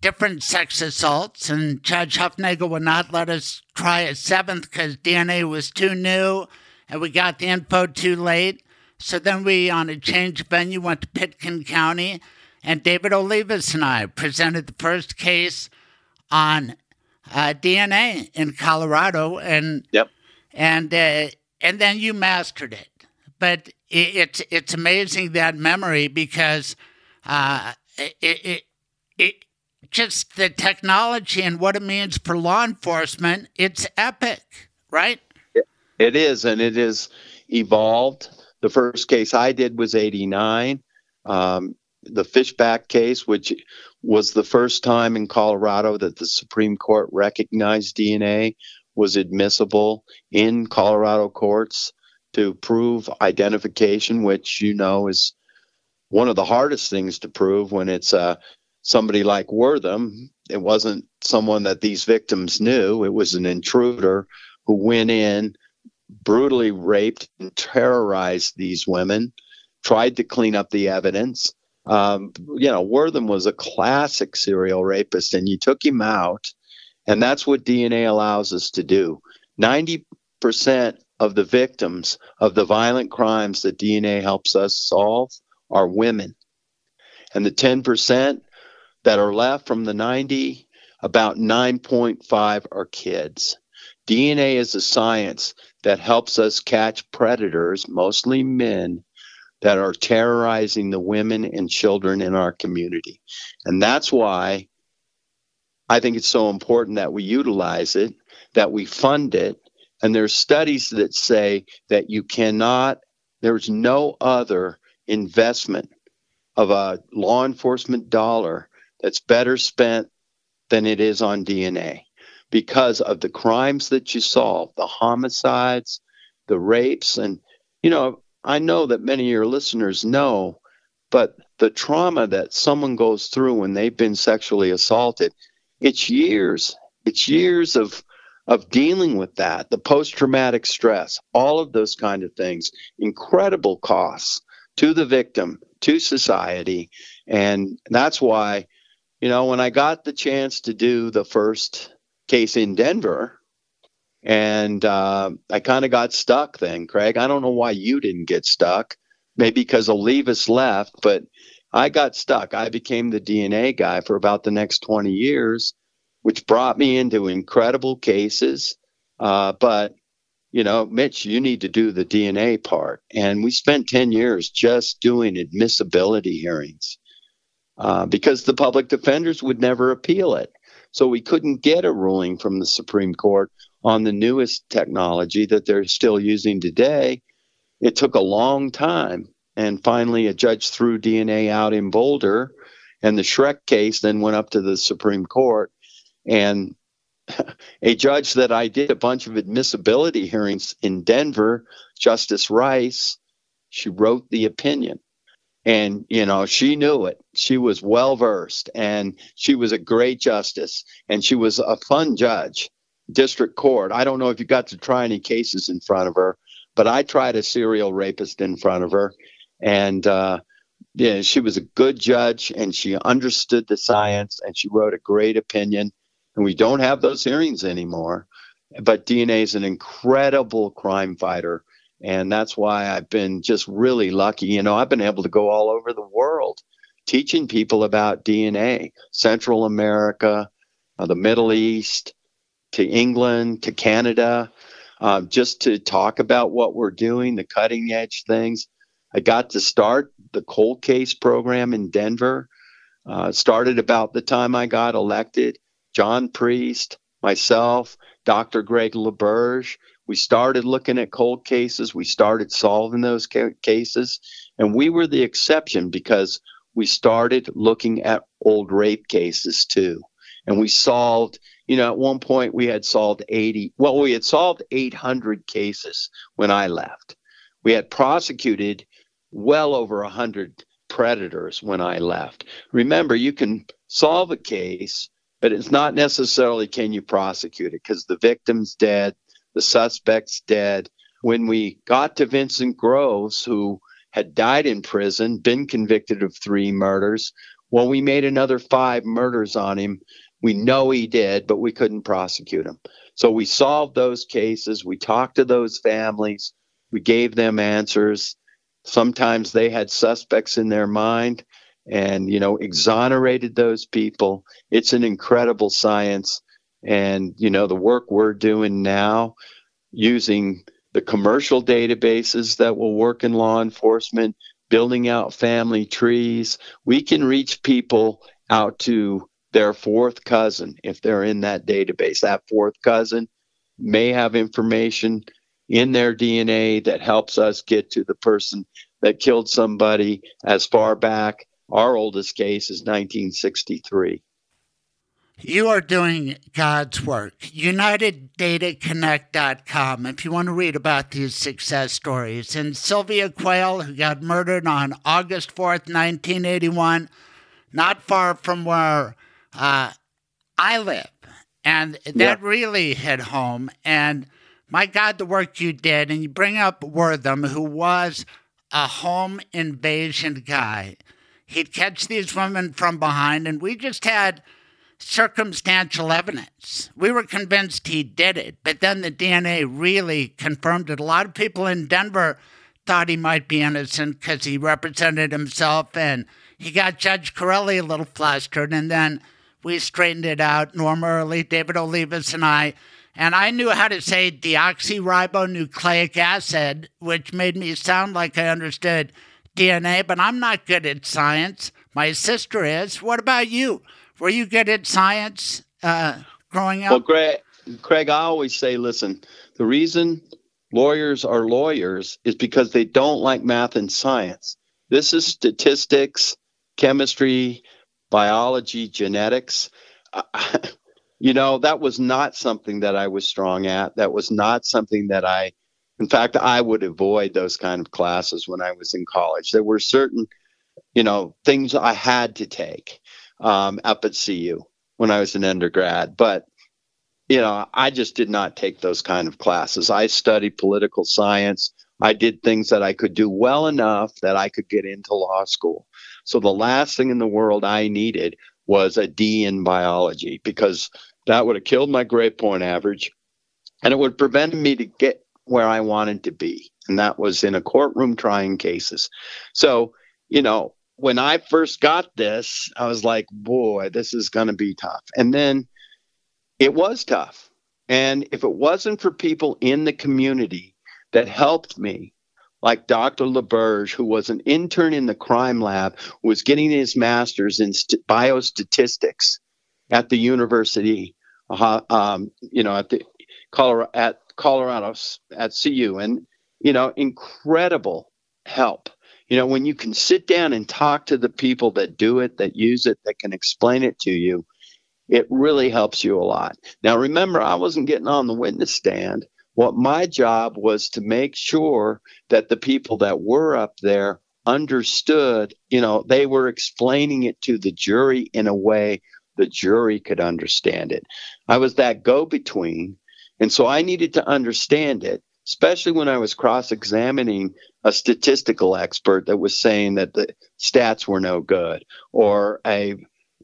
different sex assaults, and Judge Huffnagel would not let us try a seventh because DNA was too new and we got the info too late. So then we, on a change of venue, went to Pitkin County, and David Olivas and I presented the first case on uh, DNA in Colorado, and yep. and uh, and then you mastered it. But it, it's it's amazing that memory because uh, it, it, it just the technology and what it means for law enforcement, it's epic, right? It is, and it is evolved. The first case I did was 89. Um, the Fishback case, which was the first time in Colorado that the Supreme Court recognized DNA was admissible in Colorado courts to prove identification, which you know is one of the hardest things to prove when it's a somebody like Wortham. It wasn't someone that these victims knew. It was an intruder who went in, brutally raped and terrorized these women, tried to clean up the evidence. Um, you know, Wortham was a classic serial rapist, and you took him out, and that's what DNA allows us to do. 90% of the victims of the violent crimes that DNA helps us solve are women. And the 10% that are left from the 90, about 9.5 are kids. DNA is a science that helps us catch predators, mostly men, that are terrorizing the women and children in our community. And that's why I think it's so important that we utilize it, that we fund it. And there's studies that say that you cannot, there's no other investment of a law enforcement dollar that's better spent than it is on DNA because of the crimes that you solve, the homicides, the rapes. And, you know, I know that many of your listeners know, but the trauma that someone goes through when they've been sexually assaulted, it's years. It's years of of dealing with that, the post traumatic stress, all of those kind of things, incredible costs to the victim, to society. And that's why, you know, when I got the chance to do the first case in Denver, and uh, I kind of got stuck then, Craig. I don't know why you didn't get stuck. Maybe because Olivas left, but I got stuck. I became the DNA guy for about the next 20 years, which brought me into incredible cases. Uh, but, you know, Mitch, you need to do the DNA part. And we spent 10 years just doing admissibility hearings uh, because the public defenders would never appeal it. So we couldn't get a ruling from the Supreme Court on the newest technology that they're still using today. It took a long time. And finally, a judge threw DNA out in Boulder, and the Shreck case then went up to the Supreme Court. And a judge that I did a bunch of admissibility hearings in Denver, Justice Rice, she wrote the opinion and you know she knew it. She was well versed and she was a great justice and she was a fun judge district court. I don't know if you got to try any cases in front of her but i tried a serial rapist in front of her. And uh, yeah she was a good judge and she understood the science and she wrote a great opinion. And we don't have those hearings anymore but dna is an incredible crime fighter and that's why I've been just really lucky. You know, I've been able to go all over the world teaching people about DNA, Central America, uh, the Middle East, to England, to Canada, uh, just to talk about what we're doing, the cutting edge things. I got to start the cold case program in Denver. Uh, started about the time I got elected. John Priest, myself, Dr. Greg LaBerge, we started looking at cold cases. We started solving those ca- cases. And we were the exception because we started looking at old rape cases too. And we solved, you know, at one point we had solved 80, well, we had solved 800 cases when I left. We had prosecuted well over 100 predators when I left. Remember, you can solve a case, but it's not necessarily can you prosecute it because the victim's dead, the suspect's dead. When we got to Vincent Groves, who had died in prison, been convicted of three murders, well, we made another five murders on him. We know he did, but we couldn't prosecute him. So we solved those cases. We talked to those families. We gave them answers. Sometimes they had suspects in their mind and, you know, exonerated those people. It's an incredible science. And, you know, the work we're doing now using the commercial databases that will work in law enforcement, building out family trees, we can reach people out to their fourth cousin if they're in that database. That fourth cousin may have information in their DNA that helps us get to the person that killed somebody as far back. Our oldest case is 1963. You are doing God's work. UnitedDataConnect.com if you want to read about these success stories. And Sylvia Quayle, who got murdered on August 4th, 1981, not far from where uh, I live. And that really hit home. And my God, the work you did. And you bring up Wortham, who was a home invasion guy. He'd catch these women from behind, and we just had circumstantial evidence. We were convinced he did it, but then the DNA really confirmed it. A lot of people in Denver thought he might be innocent because he represented himself and he got Judge Corelli a little flustered. And then we straightened it out, Norm Early, David Olivas, and I. And I knew how to say deoxyribonucleic acid, which made me sound like I understood DNA, but I'm not good at science. My sister is. What about you? Were you good at science uh, growing up? Well, Craig, Craig, I always say, listen, the reason lawyers are lawyers is because they don't like math and science. This is statistics, chemistry, biology, genetics. you know, that was not something that I was strong at. That was not something that I, in fact, I would avoid those kind of classes when I was in college. There were certain, you know, things I had to take um, up at CU when I was an undergrad, but you know, I just did not take those kind of classes. I studied political science. I did things that I could do well enough that I could get into law school. So the last thing in the world I needed was a D in biology because that would have killed my grade point average and it would prevent me to get where I wanted to be. And that was in a courtroom trying cases. So, you know, when I first got this, I was like, boy, this is going to be tough. And then it was tough. And if it wasn't for people in the community that helped me, like Dr. LaBerge, who was an intern in the crime lab, was getting his master's in st- biostatistics at the university, uh, um, you know, at the Colorado, at Colorado at CU, and you know, incredible help. You know, when you can sit down and talk to the people that do it, that use it, that can explain it to you, it really helps you a lot. Now, remember, I wasn't getting on the witness stand. What my job was to make sure that the people that were up there understood, you know, they were explaining it to the jury in a way the jury could understand it. I was that go between. And so I needed to understand it, especially when I was cross examining a statistical expert that was saying that the stats were no good or a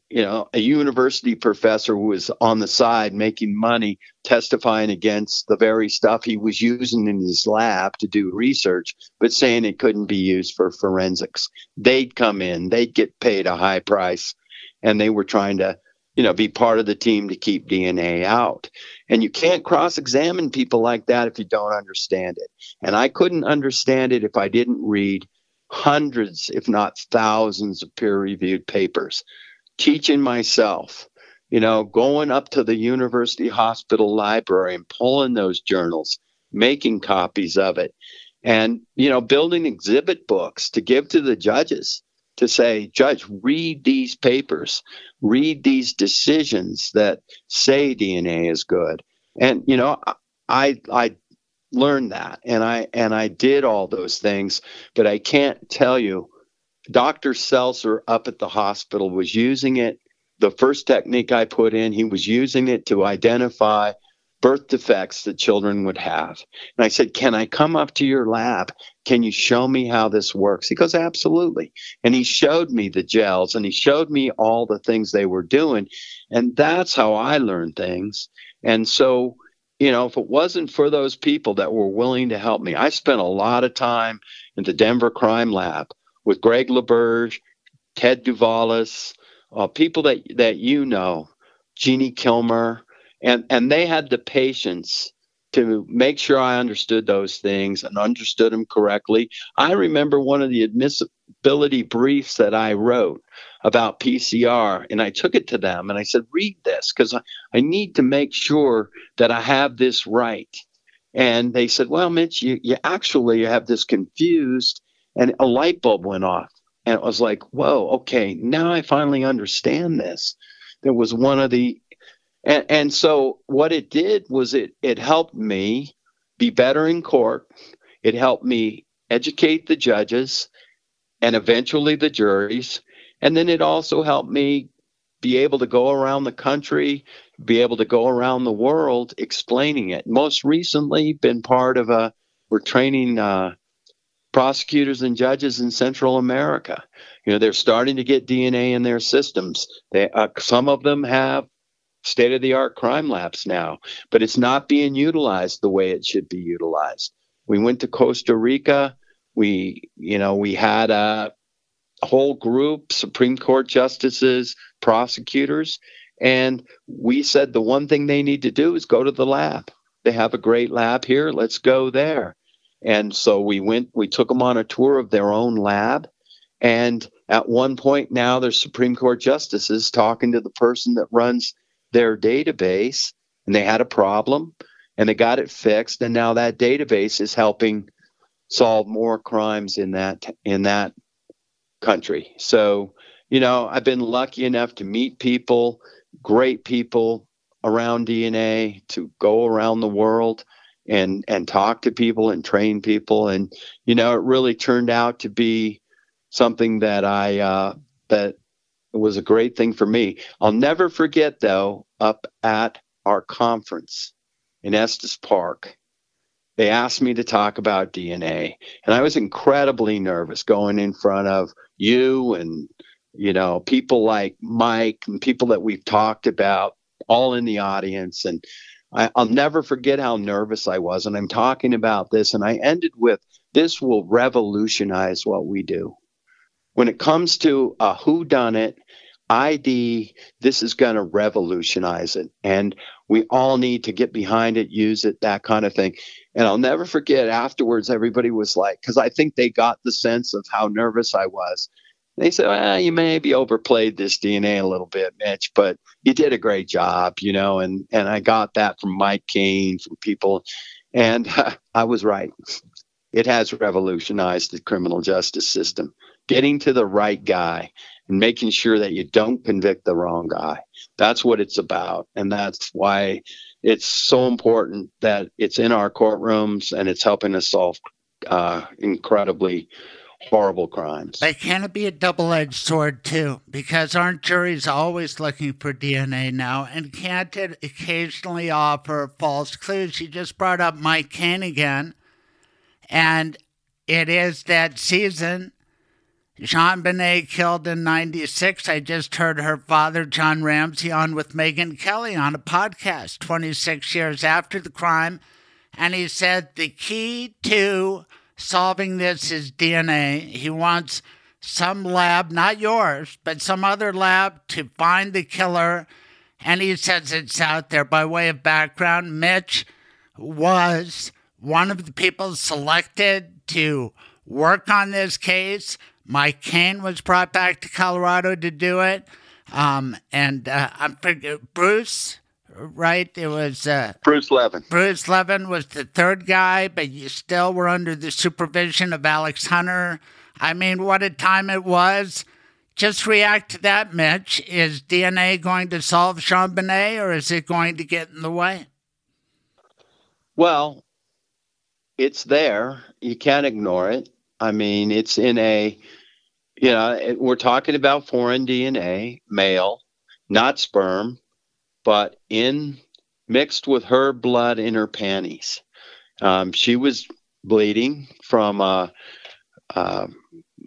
you know, a university professor who was on the side making money testifying against the very stuff he was using in his lab to do research, but saying it couldn't be used for forensics. They'd come in, they'd get paid a high price, and they were trying to, you know, be part of the team to keep DNA out. And you can't cross examine people like that if you don't understand it. And I couldn't understand it if I didn't read hundreds, if not thousands, of peer reviewed papers teaching myself, you know, going up to the university hospital library and pulling those journals, making copies of it, and, you know, building exhibit books to give to the judges to say, Judge, read these papers, read these decisions that say DNA is good. And, you know, I, I, learned that and I and I did all those things, but I can't tell you Dr. Seltzer up at the hospital was using it. The first technique I put in, he was using it to identify birth defects that children would have. And I said, Can I come up to your lab? Can you show me how this works? He goes, Absolutely. And he showed me the gels and he showed me all the things they were doing. And that's how I learned things. And so, you know, if it wasn't for those people that were willing to help me, I spent a lot of time in the Denver Crime Lab with Greg LaBerge, Ted Duvalis, uh, people that that you know, Jeannie Kilmer, and and they had the patience to make sure I understood those things and understood them correctly. I remember one of the admissibility briefs that I wrote about PCR, and I took it to them and I said, read this because I, I need to make sure that I have this right. And they said, well, Mitch, you, you actually have this confused and a light bulb went off. And it was like, whoa, okay, now I finally understand this. There was one of the, and, and so what it did was it, it helped me be better in court. It helped me educate the judges and eventually the juries. And then it also helped me be able to go around the country, be able to go around the world explaining it. Most recently, been part of a, we're training uh, prosecutors and judges in Central America. You know, they're starting to get DNA in their systems. They, uh, some of them have state of the art crime labs now, but it's not being utilized the way it should be utilized. We went to Costa Rica. We, you know, we had a whole group, Supreme Court justices, prosecutors, And we said the one thing they need to do is go to the lab. They have a great lab here. Let's go there. And so we went, we took them on a tour of their own lab. And at one point now, there's Supreme Court justices talking to the person that runs their database, and they had a problem and they got it fixed. And now that database is helping solve more crimes in that in that country. So, you know, I've been lucky enough to meet people, great people around DNA, to go around the world and and talk to people and train people, and you know, it really turned out to be something that I uh, that was a great thing for me. I'll never forget though, up at our conference in Estes Park they asked me to talk about DNA, and I was incredibly nervous going in front of you and you know people like Mike and people that we've talked about all in the audience. And I, will never forget how nervous I was. And I'm talking about this and I ended with this will revolutionize what we do when it comes to a who done it ID this is going to revolutionize it and we all need to get behind it use it that kind of thing and I'll never forget afterwards, everybody was like, because I think they got the sense of how nervous I was. They said, well, you maybe overplayed this DNA a little bit, Mitch, but you did a great job, you know, and, and I got that from Mike Kane, from people. And uh, I was right. It has revolutionized the criminal justice system. Getting to the right guy and making sure that you don't convict the wrong guy. That's what it's about. And that's why it's so important that it's in our courtrooms and it's helping us solve uh, incredibly horrible crimes. But can it be a double edged sword too? Because aren't juries always looking for DNA now? And can't it occasionally offer false clues? You just brought up Mike Kane again. And it is that season JonBenét killed in 96. I just heard her father, John Ramsey, on with Megyn Kelly on a podcast 26 years after the crime. And he said the key to solving this is DNA. He wants some lab, not yours, but some other lab to find the killer. And he says it's out there. By way of background, Mitch was one of the people selected to work on this case Mike Kane was brought back to Colorado to do it. Um, and uh, I'm Bruce, right? It was uh, Bruce Levin. Bruce Levin was the third guy, but you still were under the supervision of Alex Hunter. I mean, what a time it was. Just react to that, Mitch. Is DNA going to solve JonBenét or is it going to get in the way? Well, it's there. You can't ignore it. I mean, it's in a, you know, we're talking about foreign DNA, male, not sperm, but in mixed with her blood in her panties. Um, she was bleeding from, uh, uh,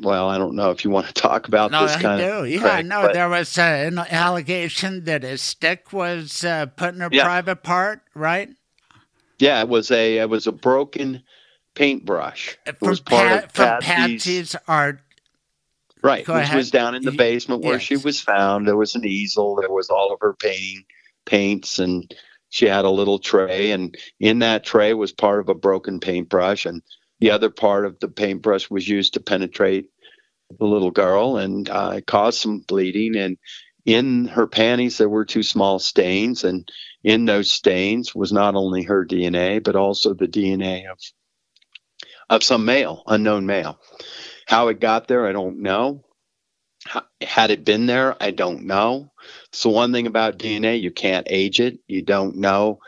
well, I don't know if you want to talk about no, this I kind do. of. Yeah, Craig, no, but, there was uh, an allegation that a stick was uh, put in her Yeah. private part, right? yeah, it was a it was a broken paintbrush. It was part Pat, of Patsy's- art. Right, Go which ahead. was down in the basement where she was found. There was an easel. There was all of her painting paints, and she had a little tray. And in that tray was part of a broken paintbrush, and the other part of the paintbrush was used to penetrate the little girl, and uh, it caused some bleeding. And in her panties, there were two small stains, and in those stains was not only her DNA, but also the DNA of of some male, unknown male. How it got there, I don't know. How- Had it been there, I don't know. So one thing about DNA, you can't age it. You don't know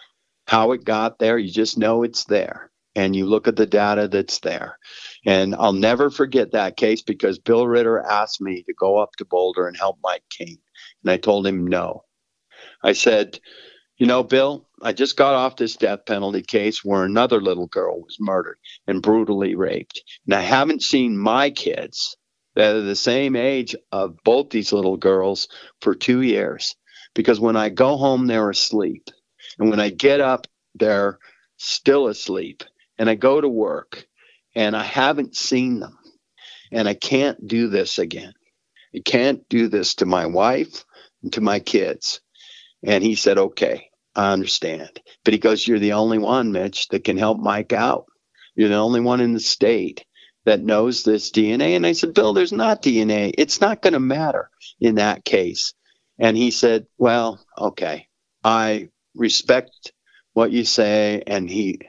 how it got there. You just know it's there, and you look at the data that's there. And I'll never forget that case because Bill Ritter asked me to go up to Boulder and help Mike Kane, and I told him no. I said, you know, Bill, I just got off this death penalty case where another little girl was murdered and brutally raped. And I haven't seen my kids that are the same age of both these little girls for two years. Because when I go home, they're asleep. And when I get up, they're still asleep. And I go to work and I haven't seen them. And I can't do this again. I can't do this to my wife and to my kids. And he said, okay, I understand. But he goes, You're the only one, Mitch, that can help Mike out. You're the only one in the state that knows this DNA. And I said, Bill, there's not DNA. It's not going to matter in that case. And he said, Well, okay, I respect what you say. And he,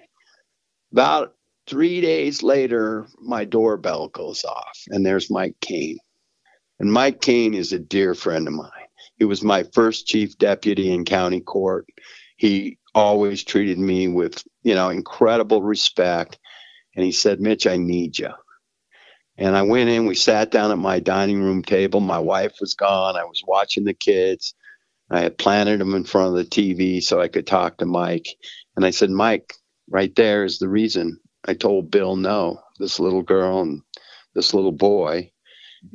about three days later, my doorbell goes off, and there's Mike Kane. And Mike Kane is a dear friend of mine. He was my first chief deputy in county court. He always treated me with, you know, incredible respect. And he said, Mitch, I need you. And I went in, we sat down at my dining room table. My wife was gone. I was watching the kids. I had planted them in front of the TV so I could talk to Mike. And I said, Mike, right there is the reason I told Bill no, this little girl and this little boy.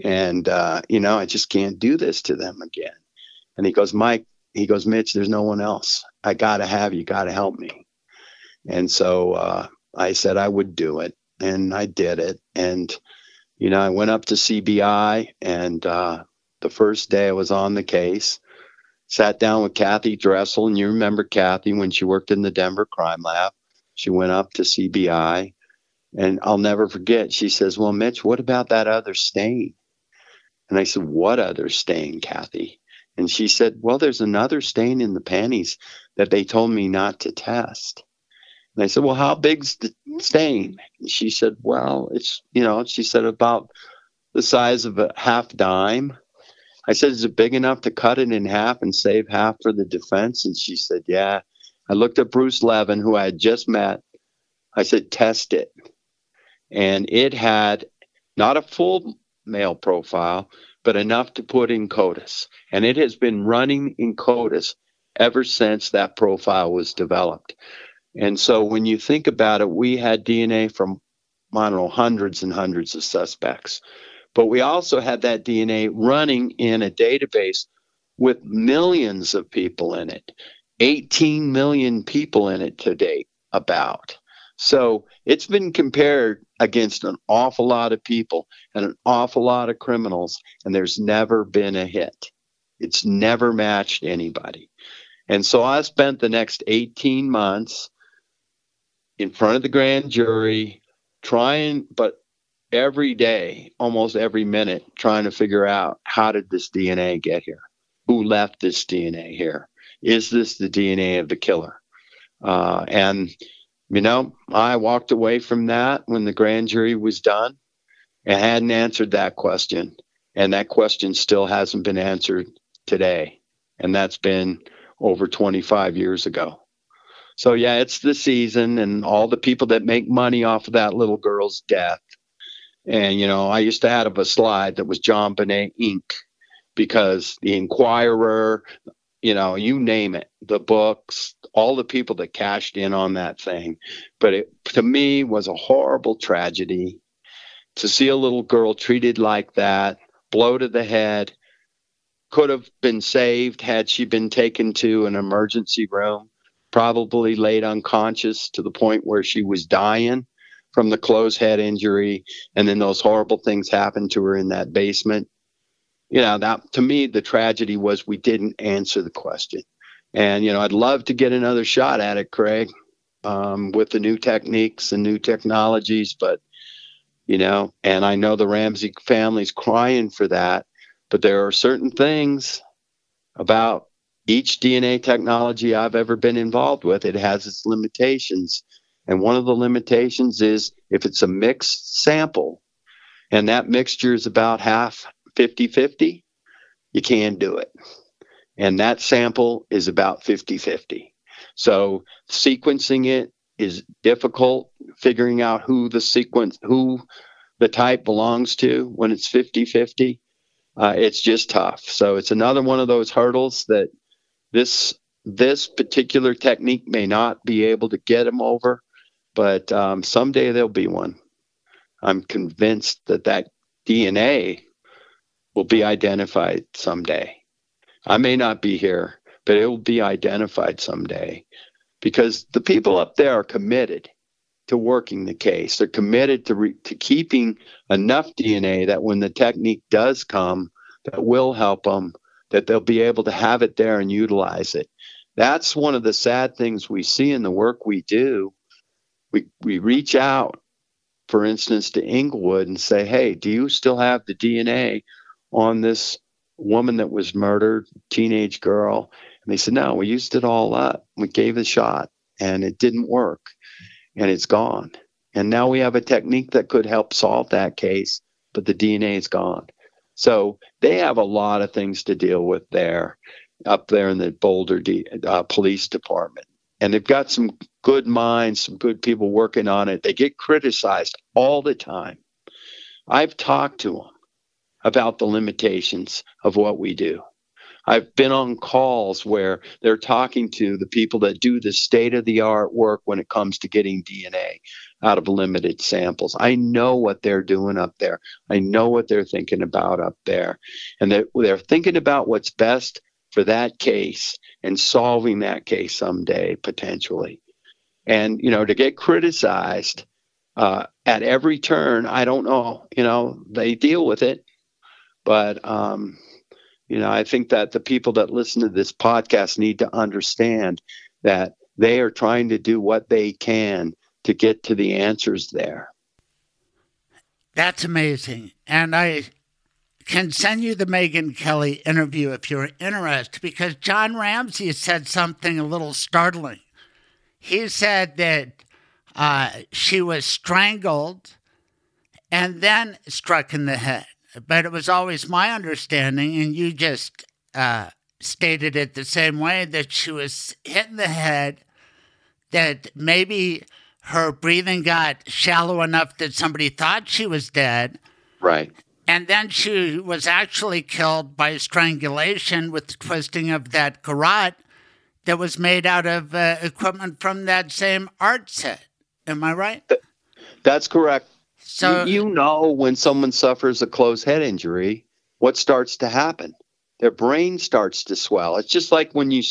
And, uh, you know, I just can't do this to them again. And he goes, Mike, he goes, Mitch, there's no one else. I got to have you, got to help me. And so uh, I said I would do it. And I did it. And, you know, I went up to CBI, and uh, the first day I was on the case, sat down with Kathy Dressel, and you remember Kathy when she worked in the Denver Crime Lab. She went up to CBI, and I'll never forget. She says, "Well, Mitch, what about that other stain?" And I said, "What other stain, Kathy?" And she said, "Well, there's another stain in the panties that they told me not to test." And I said, Well, how big's the stain? And she said, Well, it's, you know, she said about the size of a half dime. I said, Is it big enough to cut it in half and save half for the defense? And she said, Yeah. I looked at Bruce Levin, who I had just met. I said, Test it. And it had not a full male profile, but enough to put in CODIS. And it has been running in CODIS ever since that profile was developed. And so when you think about it, we had DNA from, I don't know, hundreds and hundreds of suspects. But we also had that DNA running in a database with millions of people in it, 18 million people in it to date, about. So it's been compared against an awful lot of people and an awful lot of criminals, and there's never been a hit. It's never matched anybody. And so I spent the next 18 months in front of the grand jury, trying, but every day, almost every minute, trying to figure out how did this DNA get here? Who left this DNA here? Is this the DNA of the killer? Uh, and, you know, I walked away from that when the grand jury was done and hadn't answered that question. And that question still hasn't been answered today. And that's been over 25 years ago. So yeah, it's the season and all the people that make money off of that little girl's death. And you know, I used to have a slide that was JonBenét Inc. because the Inquirer, you know, you name it, the books, all the people that cashed in on that thing. But it to me was a horrible tragedy to see a little girl treated like that, blow to the head, could have been saved had she been taken to an emergency room probably laid unconscious to the point where she was dying from the closed head injury. And then those horrible things happened to her in that basement. You know, that to me, the tragedy was we didn't answer the question. And, you know, I'd love to get another shot at it, Craig, um, with the new techniques and new technologies. But, you know, and I know the Ramsey family's crying for that. But there are certain things about each DNA technology I've ever been involved with, it has its limitations. And one of the limitations is if it's a mixed sample and that mixture is about half 50 50, you can do it. And that sample is about 50 50. So sequencing it is difficult, figuring out who the sequence, who the type belongs to when it's 50 50. Uh, it's just tough. So it's another one of those hurdles that this this particular technique may not be able to get them over, but um, someday there'll be one. I'm convinced that that DNA will be identified someday. I may not be here, but it will be identified someday because the people up there are committed to working the case. They're committed to re- to keeping enough DNA that when the technique does come, that will help them that they'll be able to have it there and utilize it. That's one of the sad things we see in the work we do. We, we reach out, for instance, to Englewood and say, hey, do you still have the DNA on this woman that was murdered, teenage girl? And they said, no, we used it all up. We gave it a shot and it didn't work and it's gone. And now we have a technique that could help solve that case, but the DNA is gone. So they have a lot of things to deal with there, up there in the Boulder D, uh, Police Department. And they've got some good minds, some good people working on it. They get criticized all the time. I've talked to them about the limitations of what we do. I've been on calls where they're talking to the people that do the state of the art work when it comes to getting DNA out of limited samples. I know what they're doing up there. I know what they're thinking about up there. And they're, they're thinking about what's best for that case and solving that case someday, potentially. And, you know, to get criticized uh, at every turn, I don't know. You know, they deal with it. But, um, you know, I think that the people that listen to this podcast need to understand that they are trying to do what they can to get to the answers there. That's amazing. And I can send you the Megyn Kelly interview if you're interested, because John Ramsey said something a little startling. He said that uh, she was strangled and then struck in the head. But it was always my understanding, and you just uh, stated it the same way, that she was hit in the head, that maybe her breathing got shallow enough that somebody thought she was dead. Right. And then she was actually killed by strangulation with the twisting of that garrote that was made out of uh, equipment from that same art set. Am I right? That's correct. So you, you know when someone suffers a closed head injury, what starts to happen? Their brain starts to swell. It's just like when you,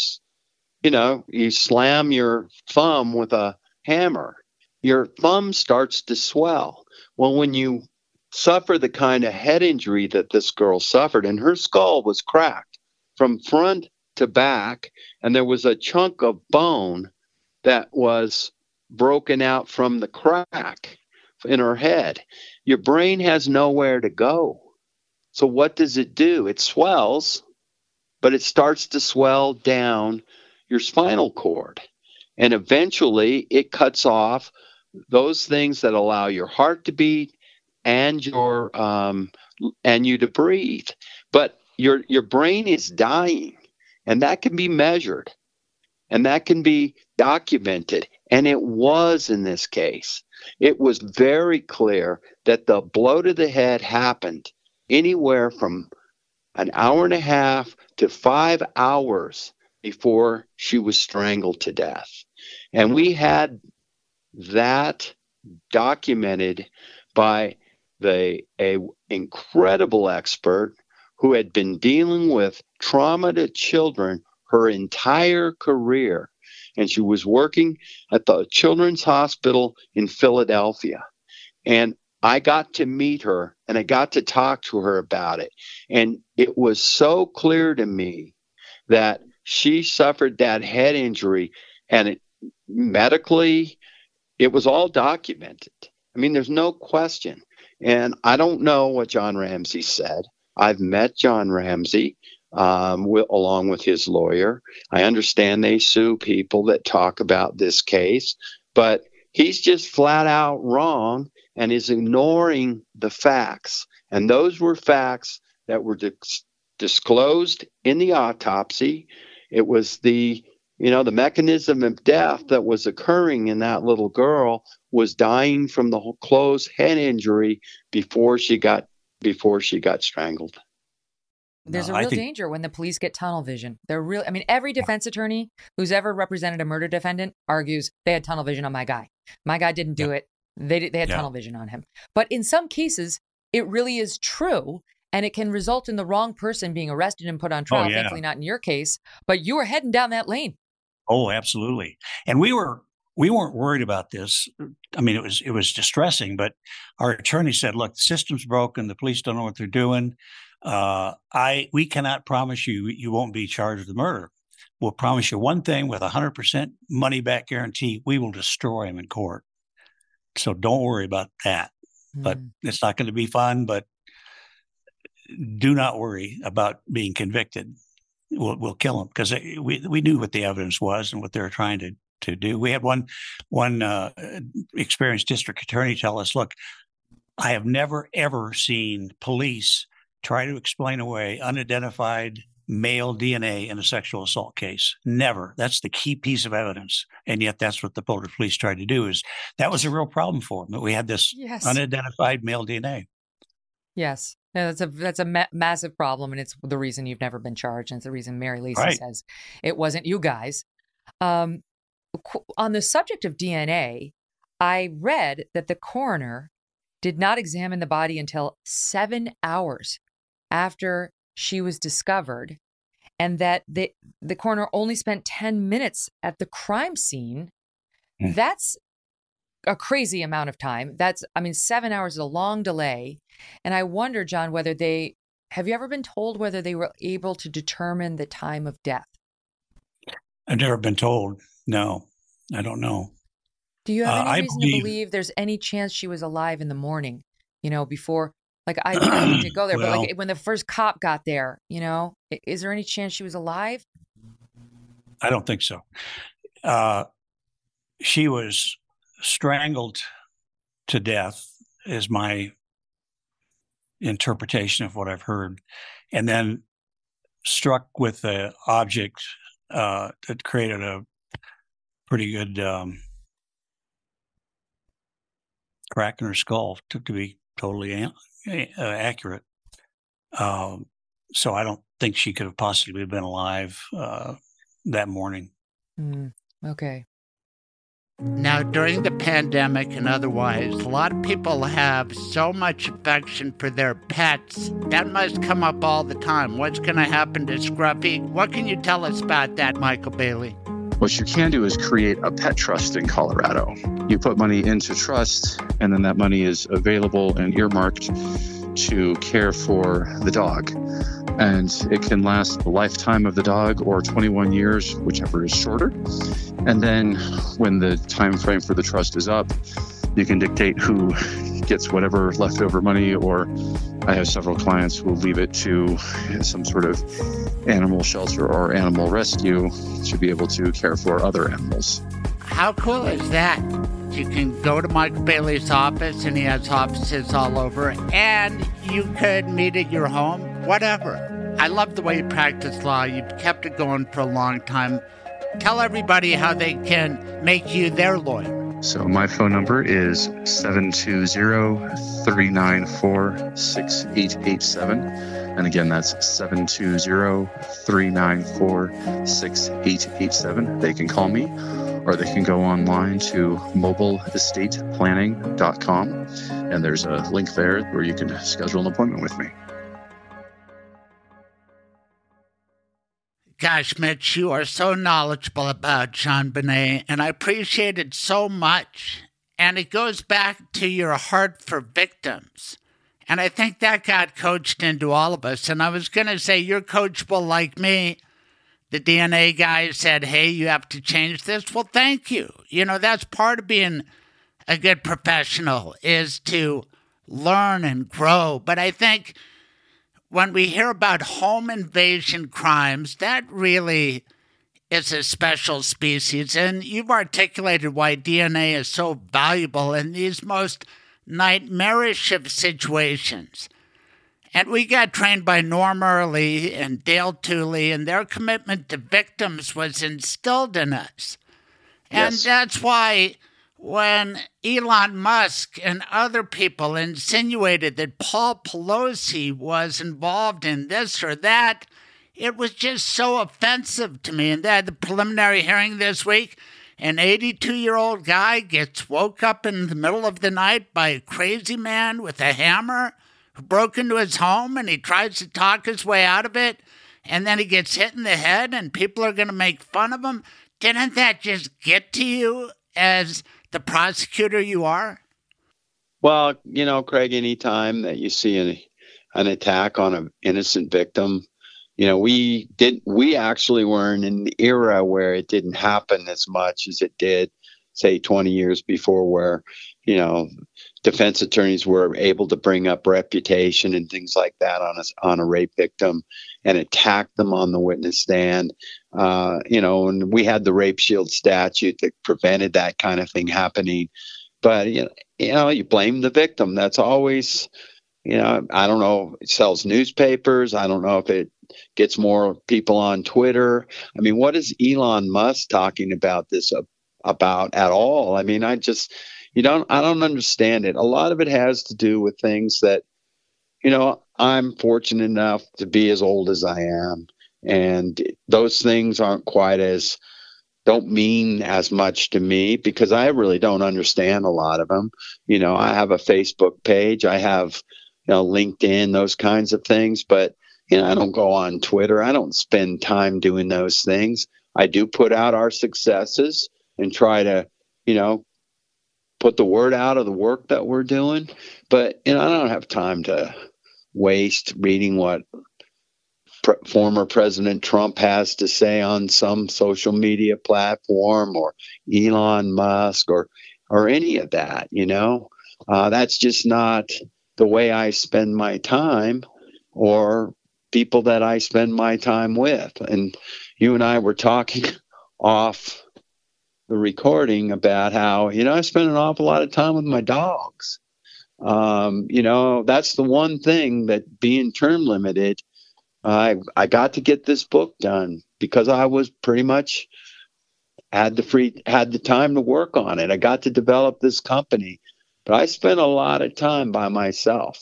you know, you slam your thumb with a hammer, your thumb starts to swell. Well, when you suffer the kind of head injury that this girl suffered, and her skull was cracked from front to back, and there was a chunk of bone that was broken out from the crack in her head. Your brain has nowhere to go. So what does it do? It swells, but it starts to swell down your spinal cord. And eventually it cuts off those things that allow your heart to beat and your um, and you to breathe. But your your brain is dying, and that can be measured, and that can be documented. And it was in this case it was very clear that the blow to the head happened anywhere from an hour and a half to five hours before she was strangled to death. And we had that documented by the a incredible expert who had been dealing with trauma to children her entire career and she was working at the Children's Hospital in Philadelphia. And I got to meet her and I got to talk to her about it. And it was so clear to me that she suffered that head injury and it, medically, it was all documented. I mean, there's no question. And I don't know what John Ramsey said. I've met John Ramsey um, with, along with his lawyer. I understand they sue people that talk about this case, but he's just flat out wrong and is ignoring the facts. And those were facts that were dis- disclosed in the autopsy. It was the you know the mechanism of death that was occurring in that little girl was dying from the closed head injury before she got before she got strangled there's No, a real think- danger when the police get tunnel vision. They're real. I mean, every defense attorney who's ever represented a murder defendant argues they had tunnel vision on my guy. My guy didn't do it. They they had Yeah. tunnel vision on him. But in some cases, it really is true, and it can result in the wrong person being arrested and put on oh, trial. Oh, yeah. Thankfully, not in your case. But you were heading down that lane. Oh, absolutely. And we were we weren't worried about this. I mean, it was it was distressing, but our attorney said, "Look, the system's broken. The police don't know what they're doing. Uh, I we cannot promise you you won't be charged with murder. We'll promise you one thing with a hundred percent money back guarantee: we will destroy him in court. So don't worry about that. But Mm. it's not going to be fun. But do not worry about being convicted. We'll we'll kill him because we we knew what the evidence was and what they were trying to to do. We had one one uh, experienced district attorney tell us, "Look, I have never ever seen police try to explain away unidentified male DNA in a sexual assault case. Never. That's the key piece of evidence, and yet that's what the Boulder police tried to do. Is that was a real problem for them that we had this Yes. unidentified male DNA. Yes. That's a that's a ma- massive problem, and it's the reason you've never been charged, and it's the reason Mary Lacy Right. says it wasn't you guys. Um, qu- on the subject of DNA, I read that the coroner did not examine the body until seven hours after she was discovered, and that the the coroner only spent ten minutes at the crime scene. Hmm. That's a crazy amount of time. That's, I mean, seven hours is a long delay. And I wonder, John, whether they have you ever been told whether they were able to determine the time of death? I've never been told. No, I don't know. Do you have Uh, any I reason believe- to believe there's any chance she was alive in the morning? You know, before, like, I need to go there, but like when the first cop got there, you know, is there any chance she was alive? I don't think so. Uh, she was strangled to death, is my interpretation of what I've heard, and then struck with an object uh, that created a pretty good um, crack in her skull, to, to be totally uh, accurate. Um, so I don't think she could have possibly been alive uh, that morning. Hmm, okay. Now, during the pandemic and otherwise, a lot of people have so much affection for their pets. That must come up all the time. What's going to happen to Scruffy? What can you tell us about that, Michael Bailey? What you can do is create a pet trust in Colorado. You put money into trust, and then that money is available and earmarked to care for the dog. And it can last the lifetime of the dog or 21 years, whichever is shorter. And then when the time frame for the trust is up, you can dictate who gets whatever leftover money, or I have several clients who will leave it to some sort of animal shelter or animal rescue to be able to care for other animals. How cool is that? You can go to mike Bailey's office, and he has offices all over, and you could meet at your home, whatever. I love the way you practice law. You've kept it going for a long time. Tell everybody how they can make you their lawyer. So my phone number is 720-394-6887. And again, that's 720-394-6887. They can call me or they can go online to mobileestateplanning.com and there's a link there where you can schedule an appointment with me. Gosh, Mitch, you are so knowledgeable about JonBenét, and I appreciate it so much. And it goes back to your heart for victims. And I think that got coached into all of us. And I was going to say, you're coachable like me. The DNA guy said, hey, you have to change this. Well, thank you. You know, that's part of being a good professional is to learn and grow. But I think when we hear about home invasion crimes, that really is a special species. And you've articulated why DNA is so valuable in these most nightmarish of situations. And we got trained by Norm Early and Dale Tooley, and their commitment to victims was instilled in us. And Yes. that's why when Elon Musk and other people insinuated that Paul Pelosi was involved in this or that, it was just so offensive to me. And they had the preliminary hearing this week. An 82 year old guy gets woke up in the middle of the night by a crazy man with a hammer who broke into his home and he tries to talk his way out of it. And then he gets hit in the head and people are going to make fun of him. Didn't that just get to you as the prosecutor you are? Well, you know, Craig, anytime that you see an, an attack on an innocent victim. You know, we didn't. We actually were in an era where it didn't happen as much as it did, say, 20 years before, where you know defense attorneys were able to bring up reputation and things like that on a on a rape victim and attack them on the witness stand. Uh, you know, and we had the rape shield statute that prevented that kind of thing happening. But you know, you know, you blame the victim. That's always, you know, I don't know. It sells newspapers. I don't know if it gets more people on Twitter. I mean, what is Elon Musk talking about this about at all? I mean, I just you don't I don't understand it. A lot of it has to do with things that you know, I'm fortunate enough to be as old as I am and those things aren't quite as don't mean as much to me because I really don't understand a lot of them. You know, I have a Facebook page, I have you know LinkedIn, those kinds of things, but you know, I don't go on Twitter. I don't spend time doing those things. I do put out our successes and try to, you know, put the word out of the work that we're doing. But you know, I don't have time to waste reading what pre- former President Trump has to say on some social media platform or Elon Musk or or any of that. You know, uh, that's just not the way I spend my time or people that I spend my time with. And you and I were talking off the recording about how you know I spend an awful lot of time with my dogs. Um, you know, that's the one thing that being term limited, I I got to get this book done because I was pretty much had the free had the time to work on it. I got to develop this company, but I spent a lot of time by myself.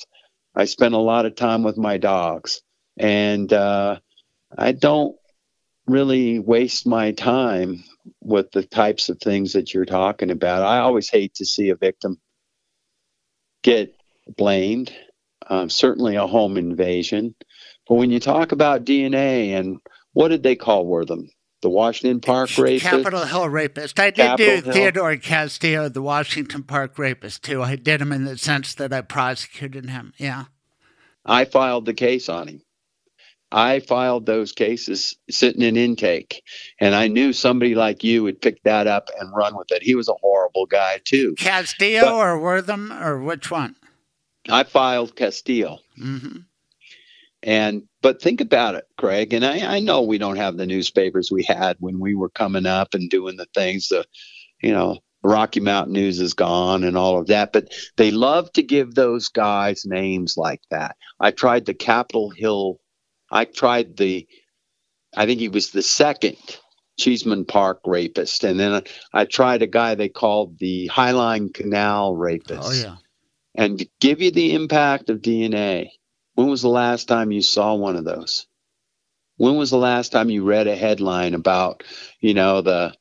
I spent a lot of time with my dogs, and uh, I don't really waste my time with the types of things that you're talking about. I always hate to see a victim get blamed, um, certainly a home invasion. But when you talk about DNA and what did they call Wortham? The Washington Park rapist? Capitol Hill rapist. I did Capitol do Hill. Theodore Castillo, the Washington Park rapist, too. I did him in the sense that I prosecuted him. Yeah. I filed the case on him. I filed those cases sitting in intake, and I knew somebody like you would pick that up and run with it. He was a horrible guy too. Castillo But- or Wortham or which one? I filed Castile, hmm and but think about it, Craig. And I, I know we don't have the newspapers we had when we were coming up and doing the things. The, you know, Rocky Mountain News is gone and all of that, but they love to give those guys names like that. I tried the Capitol Hill. I tried the. I think he was the second Cheesman Park rapist, and then I tried a guy they called the Highline Canal rapist. Oh, yeah. and to give you the impact of DNA. When was the last time you saw one of those? When was the last time you read a headline about, you know, the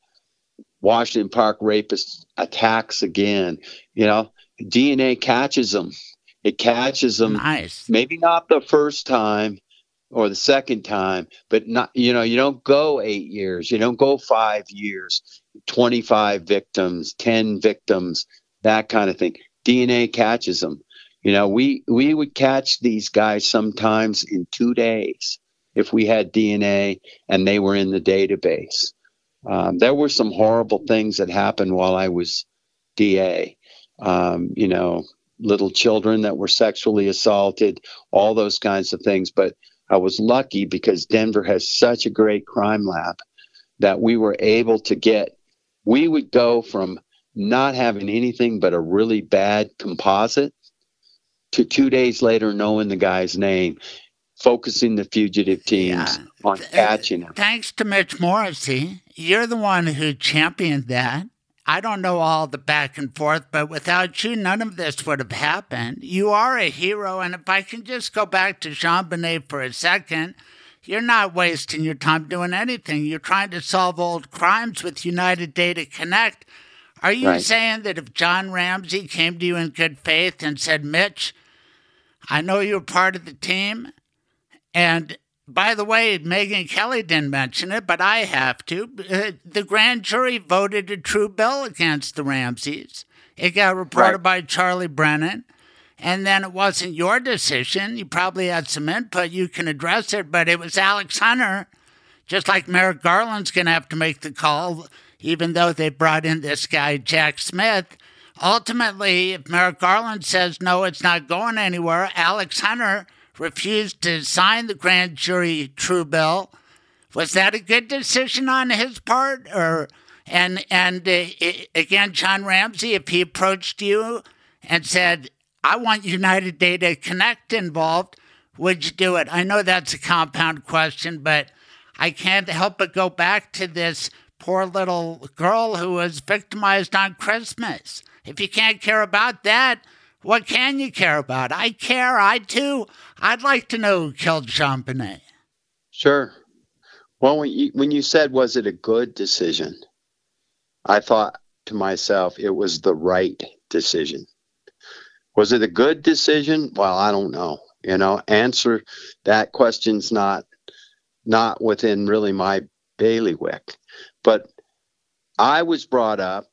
Washington Park rapist attacks again? You know, DNA catches them. It catches them. Nice. Maybe not the first time or the second time, but not, you know, you don't go eight years. You don't go five years, 25 victims, 10 victims, that kind of thing. DNA catches them. You know, we we would catch these guys sometimes in two days if we had DNA and they were in the database. Um, there were some horrible things that happened while I was DA. Um, you know, little children that were sexually assaulted, all those kinds of things. But I was lucky because Denver has such a great crime lab that we were able to get. We would go from not having anything but a really bad composite to two days later knowing the guy's name, focusing the fugitive teams Yeah. on catching him. Thanks to Mitch Morrissey, you're the one who championed that. I don't know all the back and forth, but without you, none of this would have happened. You are a hero, and if I can just go back to JonBenét for a second, you're not wasting your time doing anything. You're trying to solve old crimes with United Data Connect. Are you Right. saying that if John Ramsey came to you in good faith and said, Mitch, I know you're part of the team, and by the way, Megyn Kelly didn't mention it, but I have to. Uh, the grand jury voted a true bill against the Ramseys. It got reported Right. by Charlie Brennan. and then it wasn't your decision. You probably had some input. You can address it, but it was Alex Hunter. Just like Merrick Garland's going to have to make the call, even though they brought in this guy, Jack Smith. Ultimately, if Merrick Garland says no, it's not going anywhere, Alex Hunter refused to sign the grand jury true bill. Was that a good decision on his part, or and and uh, again, John Ramsey, if he approached you and said, "I want United Data Connect involved," would you do it? I know that's a compound question, but I can't help but go back to this poor little girl who was victimized on Christmas. If you can't care about that, what can you care about? I care. I too. I'd like to know who killed JonBenét. Sure. Well, when you, when you said, was it a good decision? I thought to myself, it was the right decision. Was it a good decision? Well, I don't know. You know, answer that question's not not within really my bailiwick. But I was brought up,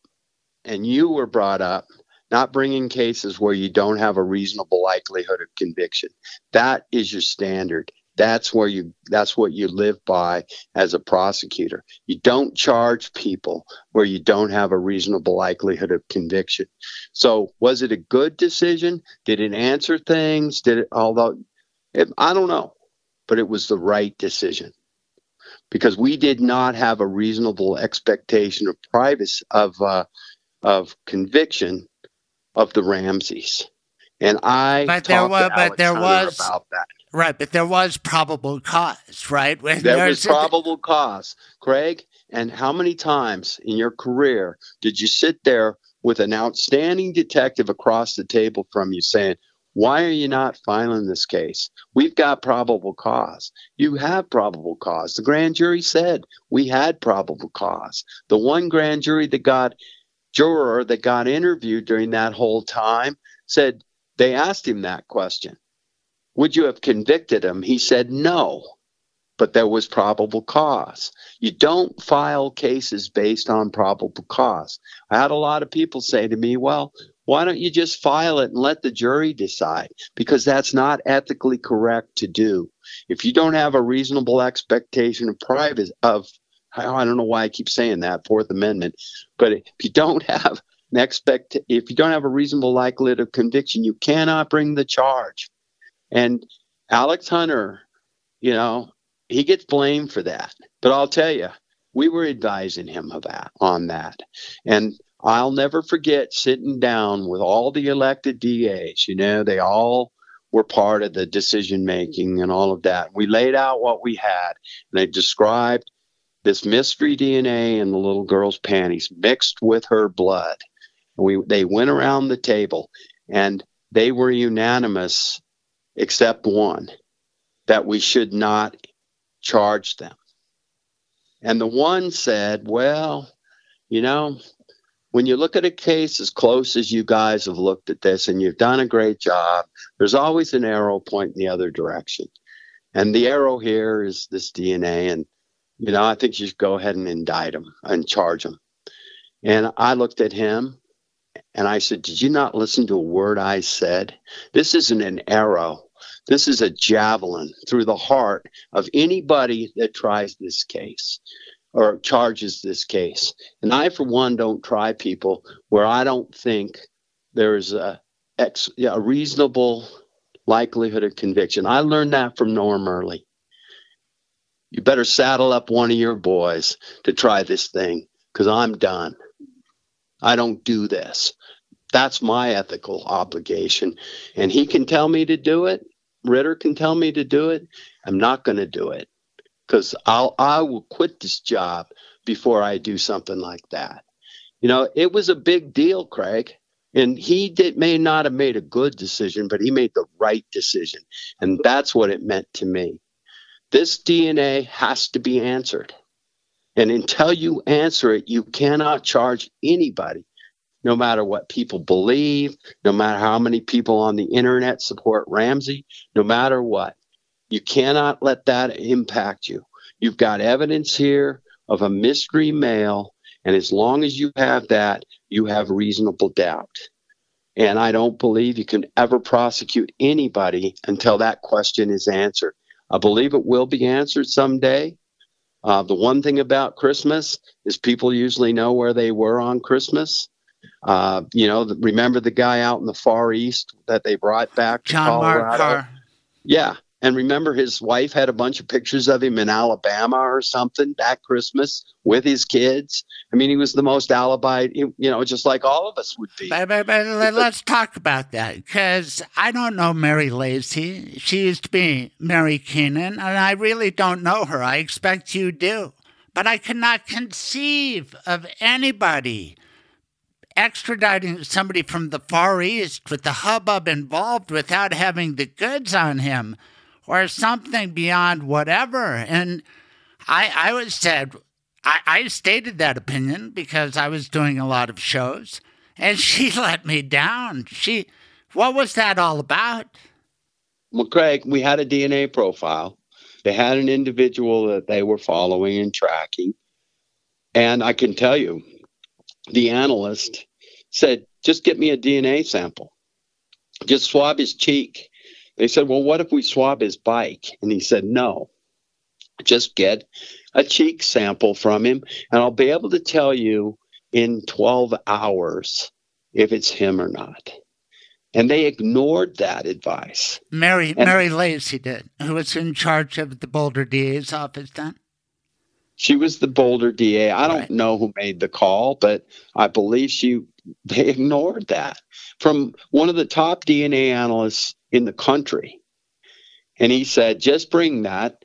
and you were brought up, not bringing cases where you don't have a reasonable likelihood of conviction. That is your standard. That's where you that's what you live by as a prosecutor. You don't charge people where you don't have a reasonable likelihood of conviction. So, was it a good decision? Did it answer things? Did it although it, I don't know, but it was the right decision because we did not have a reasonable expectation of privacy of uh, of conviction of the Ramseys. And I but there was, but there was about that. Right, but there was probable cause, right? When there was probable cause, Craig. And how many times in your career did you sit there with an outstanding detective across the table from you saying, why are you not filing this case? We've got probable cause. You have probable cause. The grand jury said we had probable cause. The one grand jury that got juror that got interviewed during that whole time said they asked him that question Would you have convicted him? He said no, but there was probable cause. You don't file cases based on probable cause. I had a lot of people say to me, Well, why don't you just file it and let the jury decide? Because that's not ethically correct to do. If you don't have a reasonable expectation of privacy, of I don't know why I keep saying that Fourth Amendment, but if you don't have an expect, if you don't have a reasonable likelihood of conviction, you cannot bring the charge. And Alex Hunter, you know, he gets blamed for that. But I'll tell you, we were advising him that on that, and I'll never forget sitting down with all the elected DAs. You know, they all were part of the decision making and all of that. We laid out what we had, and they described this mystery DNA in the little girl's panties mixed with her blood. We they went around the table and they were unanimous except one that we should not charge them. And the one said, well, you know, when you look at a case as close as you guys have looked at this and you've done a great job, there's always an arrow pointing the other direction. And the arrow here is this DNA. And you know, I think you should go ahead and indict him and charge him. And I looked at him and I said, Did you not listen to a word I said? This isn't an arrow. This is a javelin through the heart of anybody that tries this case or charges this case. And I, for one, don't try people where I don't think there's a, a reasonable likelihood of conviction. I learned that from Norm Early you better saddle up one of your boys to try this thing because I'm done. I don't do this. That's my ethical obligation. And he can tell me to do it. Ritter can tell me to do it. I'm not going to do it because I'll I will quit this job before I do something like that. You know, it was a big deal, Craig. And he did may not have made a good decision, but he made the right decision. And that's what it meant to me. This DNA has to be answered. And until you answer it, you cannot charge anybody, no matter what people believe, no matter how many people on the internet support Ramsey, no matter what. You cannot let that impact you. You've got evidence here of a mystery male, and as long as you have that, you have reasonable doubt. And I don't believe you can ever prosecute anybody until that question is answered. I believe it will be answered someday. Uh, the one thing about Christmas is people usually know where they were on Christmas. Uh, you know, remember the guy out in the Far East that they brought back to John Colorado? Mark Karr. Yeah. And remember, his wife had a bunch of pictures of him in Alabama or something that Christmas with his kids. I mean, he was the most alibi, you know, just like all of us would be. But, but, but let- let's talk about that because I don't know Mary Lacy. She used to be Mary Keenan, and I really don't know her. I expect you do. But I cannot conceive of anybody extraditing somebody from the Far East with the hubbub involved without having the goods on him or something beyond whatever. And I, I was said, I, I stated that opinion because I was doing a lot of shows, and she let me down. She, what was that all about? Well, Craig, we had a DNA profile. They had an individual that they were following and tracking. And I can tell you, the analyst said, just get me a DNA sample. Just swab his cheek. They said, well, what if we swab his bike? And he said, no, just get a cheek sample from him, and I'll be able to tell you in 12 hours if it's him or not. And they ignored that advice. Mary And- Mary Lacy did, who was in charge of the Boulder DA's office then. She was the Boulder DA. I don't Right. know who made the call, but I believe she they ignored that from one of the top DNA analysts in the country. And he said, just bring that,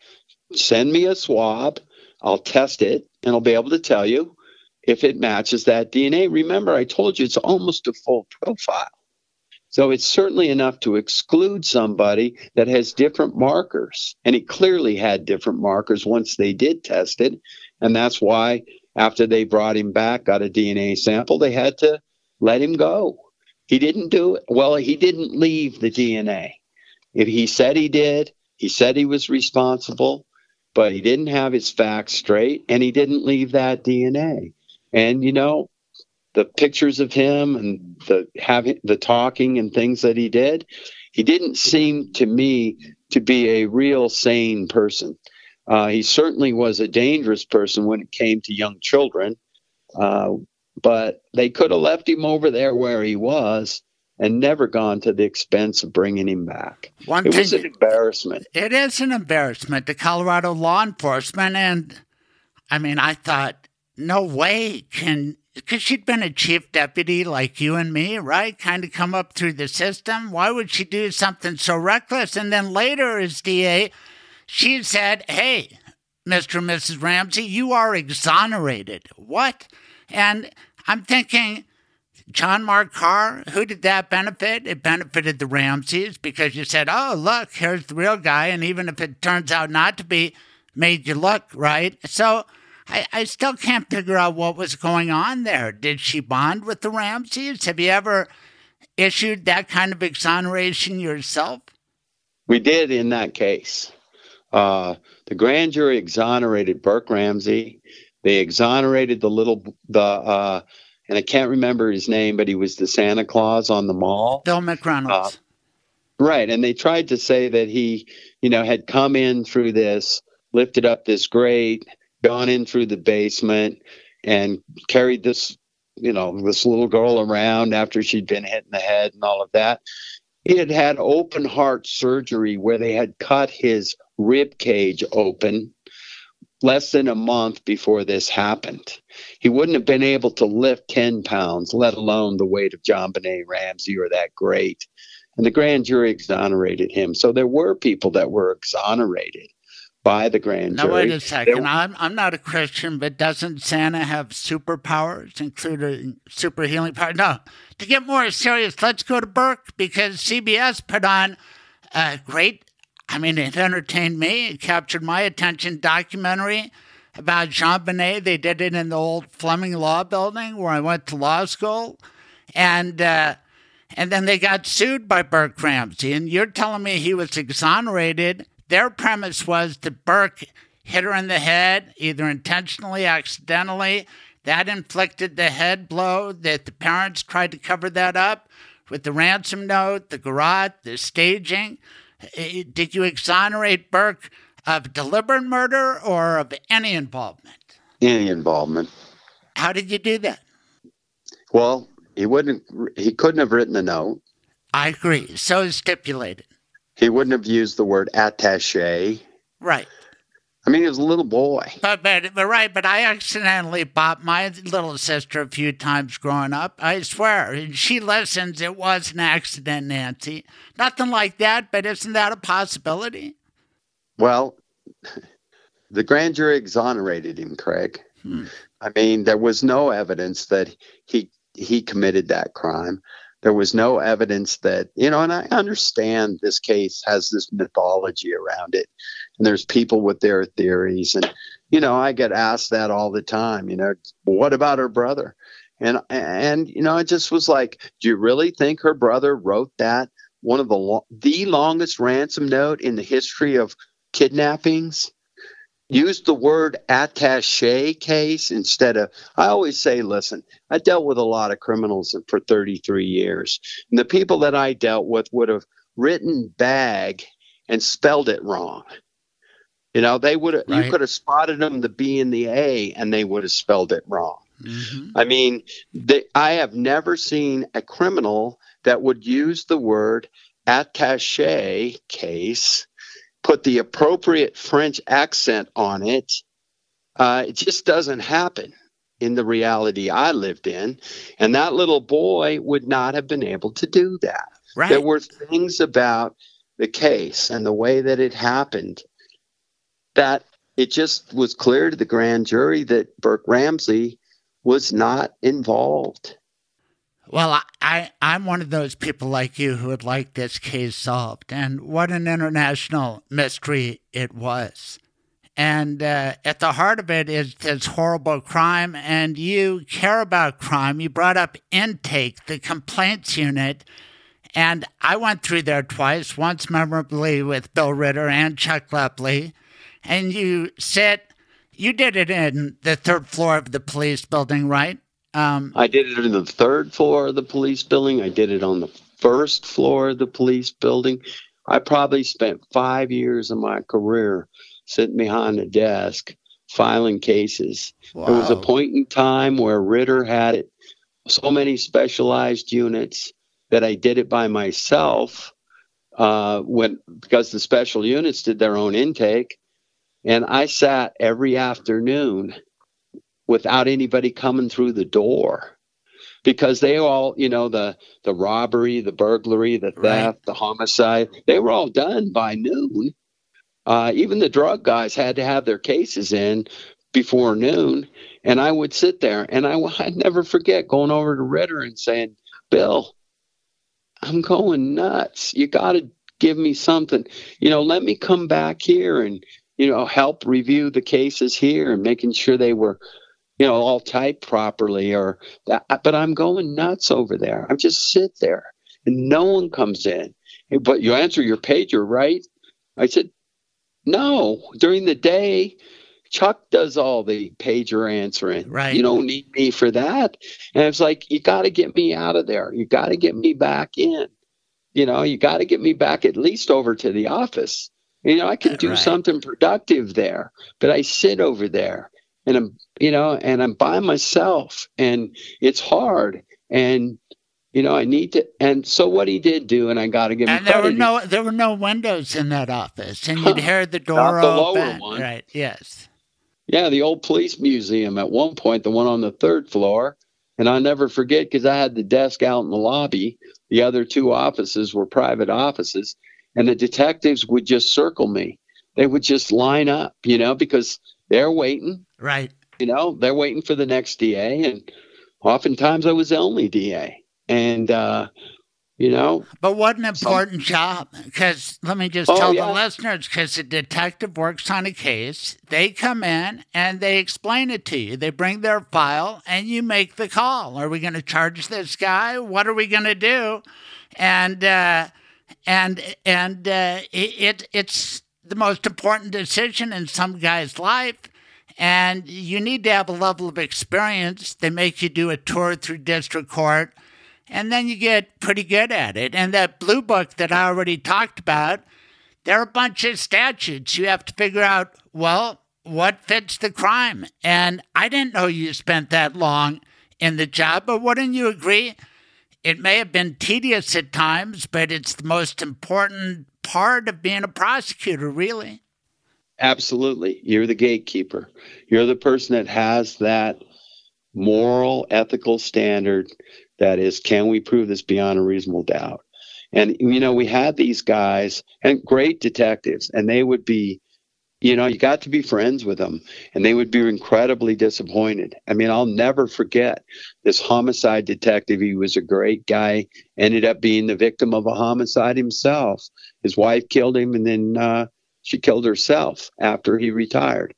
send me a swab, I'll test it, and I'll be able to tell you if it matches that DNA. Remember, I told you it's almost a full profile. So it's certainly enough to exclude somebody that has different markers. And he clearly had different markers once they did test it. And that's why, after they brought him back, got a DNA sample, they had to let him go. He didn't do it. Well, he didn't leave the DNA. If he said he did, he said he was responsible, but he didn't have his facts straight and he didn't leave that DNA. And, you know, the pictures of him and the having the talking and things that he did, he didn't seem to me to be a real sane person. Uh, he certainly was a dangerous person when it came to young children, uh, but they could have left him over there where he was and never gone to the expense of bringing him back. One It thing, was an embarrassment. it is an embarrassment to Colorado law enforcement, and I mean, I thought, no way can because she'd been a chief deputy like you and me, right? Kind of come up through the system. Why would she do something so reckless? And then later, as DA, she said, "Hey, Mr. and Mrs. Ramsey, you are exonerated." What? And I'm thinking, John Mark Karr, who did that benefit? It benefited the Ramseys because you said, oh, look, here's the real guy. And even if it turns out not to be, made you look, right? So I, I still can't figure out what was going on there. Did she bond with the Ramseys? Have you ever issued that kind of exoneration yourself? We did in that case. Uh, the grand jury exonerated Burke Ramsey. They exonerated the little the uh, and I can't remember his name, but he was the Santa Claus on the mall. Bill McReynolds. Right. And they tried to say that he, you know, had come in through this, lifted up this grate, gone in through the basement, and carried this, you know, this little girl around after she'd been hit in the head and all of that. He had had open heart surgery where they had cut his rib cage open less than a month before this happened. He wouldn't have been able to lift 10 pounds, let alone the weight of JonBenét Ramsey or that grate. And the grand jury exonerated him. So there were people that were exonerated by the grand jury. Now, wait a second. I'm, I'm not a Christian, but doesn't Santa have superpowers, including super healing power? No. To get more serious, let's go to Burke because CBS put on a great, I mean, it entertained me. It captured my attention documentary about JonBenét. They did it in the old Fleming Law Building where I went to law school. And, uh, and then they got sued by Burke Ramsey. And you're telling me he was exonerated. Their premise was that Burke hit her in the head, either intentionally, accidentally. That inflicted the head blow, that the parents tried to cover that up. with the ransom note, the garrote, the staging. Uh, Did you exonerate Burke of deliberate murder or of any involvement? Any involvement. How did you do that? Well, he wouldn't. He couldn't have written a note. I agree. So is stipulated. He wouldn't have used the word attaché. Right. I mean, he was a little boy. But, but but right, but I accidentally bought my little sister a few times growing up. I swear, and she listens. It was an accident, Nancy. Nothing like that. But isn't that a possibility? Well, the grand jury exonerated him, Craig. Hmm. I mean, there was no evidence that he he committed that crime. There was no evidence that you know, and I understand this case has this mythology around it, and there's people with their theories, and you know, I get asked that all the time. You know, what about her brother? And and you know, I just was like, do you really think her brother wrote that? One of the lo- the longest ransom note in the history of kidnappings used the word attache case instead of i always say listen i dealt with a lot of criminals for 33 years and the people that i dealt with would have written bag and spelled it wrong you know they would have Right. you could have spotted them the b and the a and they would have spelled it wrong Mm-hmm. I mean, they, I have never seen a criminal that would use the word attache case, put the appropriate French accent on it. Uh, it just doesn't happen in the reality I lived in. And that little boy would not have been able to do that. Right. There were things about the case and the way that it happened that it just was clear to the grand jury that Burke Ramsey was not involved. Well, I, I I'm one of those people like you who would like this case solved, and what an international mystery it was. And uh, at the heart of it is this horrible crime, and you care about crime. You brought up intake, the complaints unit, and I went through there twice, once memorably with Bill Ritter and Chuck Lepley. And you said you did it in the third floor of the police building, right? Um, I did it in the third floor of the police building. I did it on the first floor of the police building. I probably spent five years of my career sitting behind a desk filing cases. There was a point in time where Ritter had it, so many specialized units that I did it by myself uh, when because the special units did their own intake, and I sat every afternoon without anybody coming through the door because they all you know the the robbery the burglary the theft Right. the homicide they were all done by noon. Uh, even the drug guys had to have their cases in before noon. And i would sit there and I, i'd never forget going over to ritter and saying bill i'm going nuts. You got to give me something. You know let me come back here and you know help review the cases here and making sure they were you know all typed properly or that but i'm going nuts over there. I'm just sit there and no one comes in. But you answer your pager right. I said no. During the day chuck does all the pager answering. Right. you don't need me for that. And it's like you got to get me out of there. You got to get me back in. You know you got to get me back at least over to the office you know i could do Right. something productive there but i sit over there and i'm you know and i'm by myself and it's hard and you know i need to and so what he did do and i got to give him and there were no there were no windows in that office, and you'd hear the door the lower open. one. Right? Yes. Yeah, the old police museum at one point, the one on the third floor. And I'll never forget because I had the desk out in the lobby. The other two offices were private offices. And the detectives would just circle me. They would just line up, you know, because they're waiting, Right. you know, they're waiting for the next DA. And oftentimes I was the only DA. And, uh, you know, But what an important job. Because let me just Oh, tell yeah. the listeners because the detective works on a case, they come in and they explain it to you. They bring their file and you make the call. Are we going to charge this guy? What are we going to do? And, uh, and, and, uh, it, it, it's the most important decision in some guy's life. And you need to have a level of experience. They make you do a tour through district court and then you get pretty good at it. And that blue book that I already talked about, there are a bunch of statutes. You have to figure out, well, what fits the crime? And I didn't know you spent that long in the job, but wouldn't you agree? It may have been tedious at times, but it's the most important part of being a prosecutor, really. Absolutely. You're the gatekeeper. You're the person that has that moral, ethical standard that is, can we prove this beyond a reasonable doubt? And, you know, we had these guys and great detectives, and they would be you know, you got to be friends with them, and they would be incredibly disappointed. I mean, I'll never forget this homicide detective. He was a great guy, ended up being the victim of a homicide himself. His wife killed him, and then uh, she killed herself after he retired.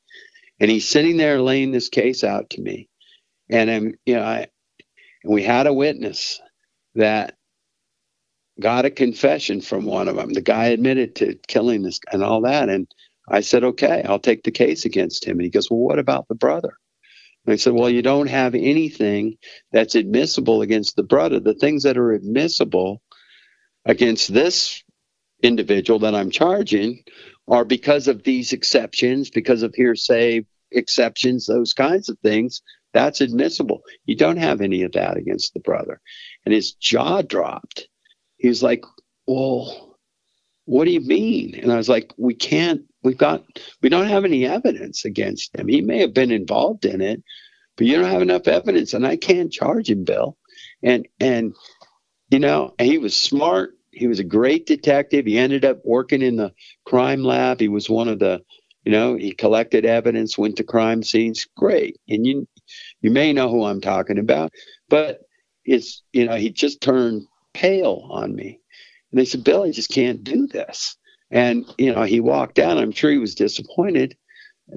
And he's sitting there laying this case out to me. And I'm, you know, I, and we had a witness that got a confession from one of them. The guy admitted to killing this and all that. And I said, okay, I'll take the case against him. And he goes, well, what about the brother? And I said, well, you don't have anything that's admissible against the brother. The things that are admissible against this individual that I'm charging are because of these exceptions, because of hearsay exceptions, those kinds of things. That's admissible. You don't have any of that against the brother. And his jaw dropped. He was like, well, what do you mean? And I was like, we can't we've got we don't have any evidence against him. He may have been involved in it, but you don't have enough evidence, and I can't charge him, Bill. And and you know, he was smart. He was a great detective. He ended up working in the crime lab. He was one of the, you know, he collected evidence, went to crime scenes. Great. And you you may know who I'm talking about, but it's you know, he just turned pale on me. And they said, Bill, I just can't do this. And, you know, he walked out. I'm sure he was disappointed.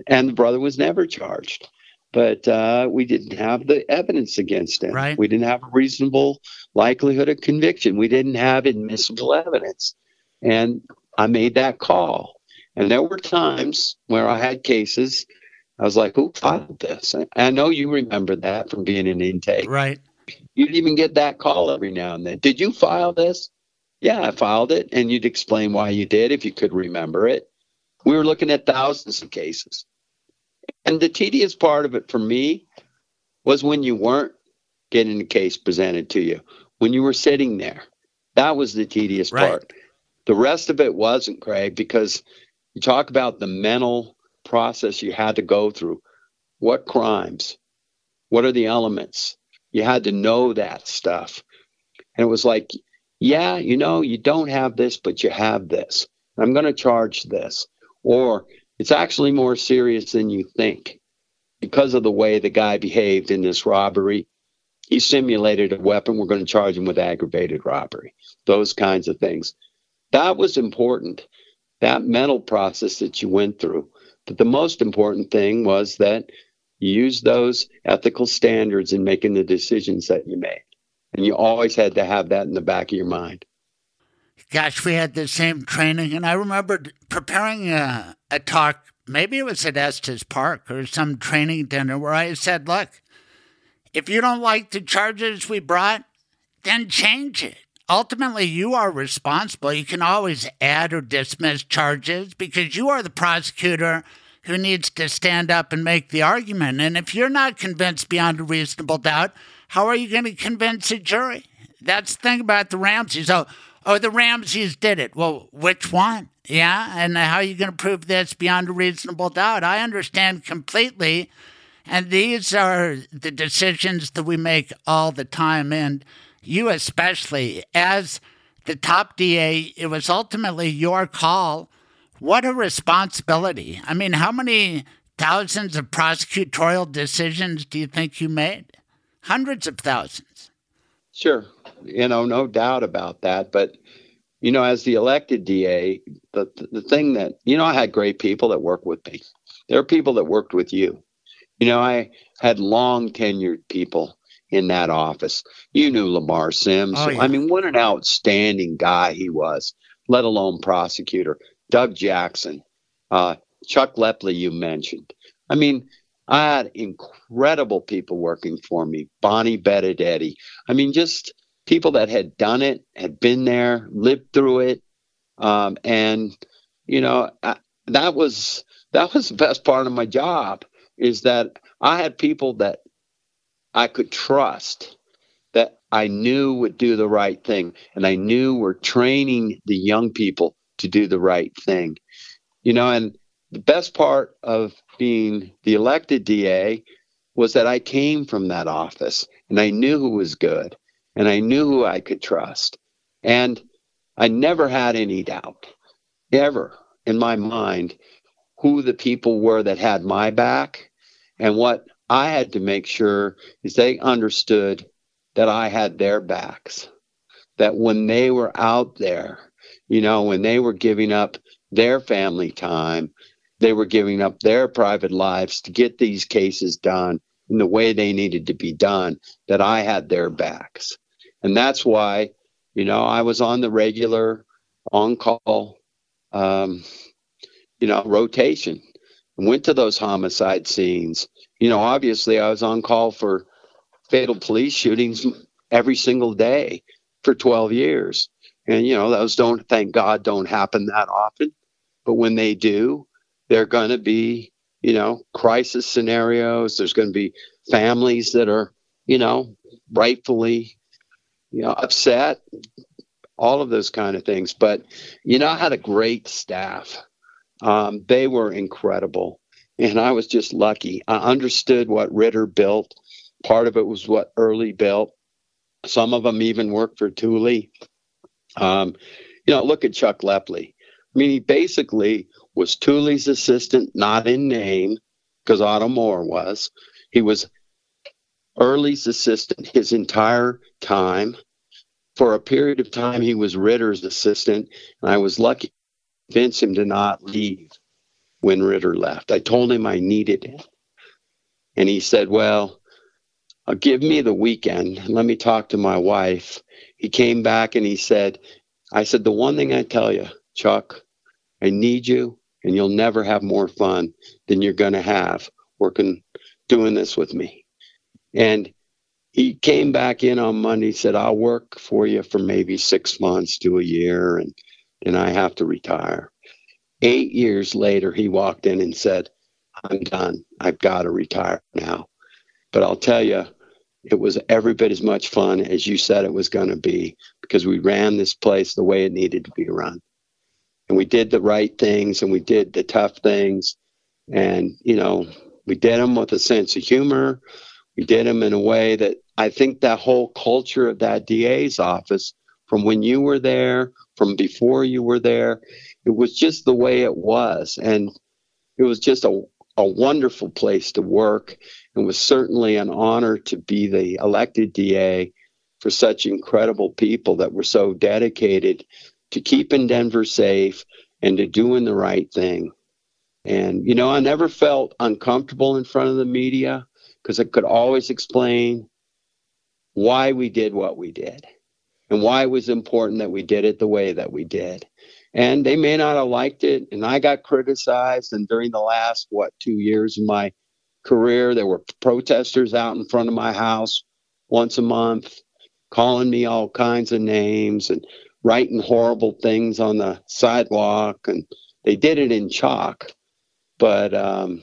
And the brother was never charged. But uh, we didn't have the evidence against him. Right. We didn't have a reasonable likelihood of conviction. We didn't have admissible evidence. And I made that call. And there were times where I had cases. I was like, who filed this? I know you remember that from being in intake. Right. You'd even get that call every now and then. Did you file this? Yeah, I filed it, and you'd explain why you did if you could remember it. We were looking at thousands of cases. And the tedious part of it for me was when you weren't getting the case presented to you, when you were sitting there. That was the tedious Right. part. The rest of it wasn't, Craig, because you talk about the mental process you had to go through. What crimes? What are the elements? You had to know that stuff. And it was like, yeah, you know, you don't have this, but you have this. I'm going to charge this. Or it's actually more serious than you think because of the way the guy behaved in this robbery. He simulated a weapon. We're going to charge him with aggravated robbery. Those kinds of things. That was important, that mental process that you went through. But the most important thing was that you used those ethical standards in making the decisions that you made. And you always had to have that in the back of your mind. Gosh, we had the same training, and I remember preparing a, a talk. Maybe it was at Estes Park or some training dinner where I said, "Look, if you don't like the charges we brought, then change it. Ultimately, you are responsible. You can always add or dismiss charges because you are the prosecutor who needs to stand up and make the argument. And if you're not convinced beyond a reasonable doubt, how are you going to convince a jury? That's the thing about the Ramseys. Oh, oh, the Ramseys did it. Well, which one? Yeah, and how are you going to prove this beyond a reasonable doubt? I understand completely. And these are the decisions that we make all the time. And you, especially, as the top DA, it was ultimately your call. What a responsibility. I mean, how many thousands of prosecutorial decisions do you think you made? Hundreds of thousands. Sure. You know, no doubt about that. But, you know, as the elected DA, the, the thing that, you know, I had great people that worked with me. There are people that worked with you. You know, I had long tenured people in that office. You knew Lamar Sims. Oh, yeah. I mean, what an outstanding guy he was, let alone prosecutor. Doug Jackson, uh, Chuck Lepley, you mentioned. I mean, I had incredible people working for me. Bonnie Benedetti. I mean, just people that had done it, had been there, lived through it, um, and you know I, that was that was the best part of my job is that I had people that I could trust that I knew would do the right thing, and I knew were training the young people to do the right thing. You know, and the best part of being the elected DA was that I came from that office and I knew who was good and I knew who I could trust. And I never had any doubt, ever in my mind, who the people were that had my back. And what I had to make sure is they understood that I had their backs. That when they were out there, you know, when they were giving up their family time, they were giving up their private lives to get these cases done in the way they needed to be done, that I had their backs. And that's why, you know, I was on the regular on call, um, you know, rotation and went to those homicide scenes. You know, obviously I was on call for fatal police shootings every single day for 12 years. And, you know, those don't, thank God, don't happen that often. But when they do, they're going to be, you know, crisis scenarios. There's going to be families that are, you know, rightfully you know, upset, all of those kind of things. But, you know, I had a great staff. Um, they were incredible. And I was just lucky. I understood what Ritter built. Part of it was what Early built. Some of them even worked for Tooley. Um, you know, look at Chuck Lepley. I mean, he basically was Tooley's assistant, not in name, because Otto Moore was. He was Early's assistant his entire time. For a period of time, he was Ritter's assistant, and I was lucky to convince him to not leave when Ritter left. I told him I needed him. And he said, Well, uh, give me the weekend. Let me talk to my wife. He came back and he said, I said, The one thing I tell you, Chuck, I need you, and you'll never have more fun than you're going to have working, doing this with me. And he came back in on Monday, said, I'll work for you for maybe six months to a year, and then I have to retire. Eight years later, he walked in and said, I'm done. I've got to retire now. But I'll tell you, it was every bit as much fun as you said it was going to be because we ran this place the way it needed to be run. And we did the right things and we did the tough things. And, you know, we did them with a sense of humor we did them in a way that I think that whole culture of that DA's office, from when you were there, from before you were there, it was just the way it was. And it was just a, a wonderful place to work. It was certainly an honor to be the elected DA for such incredible people that were so dedicated to keeping Denver safe and to doing the right thing. And, you know, I never felt uncomfortable in front of the media because I could always explain why we did what we did and why it was important that we did it the way that we did. And they may not have liked it. And I got criticized. And during the last, what, two years of my career, there were protesters out in front of my house once a month calling me all kinds of names and writing horrible things on the sidewalk. And they did it in chalk. But, um,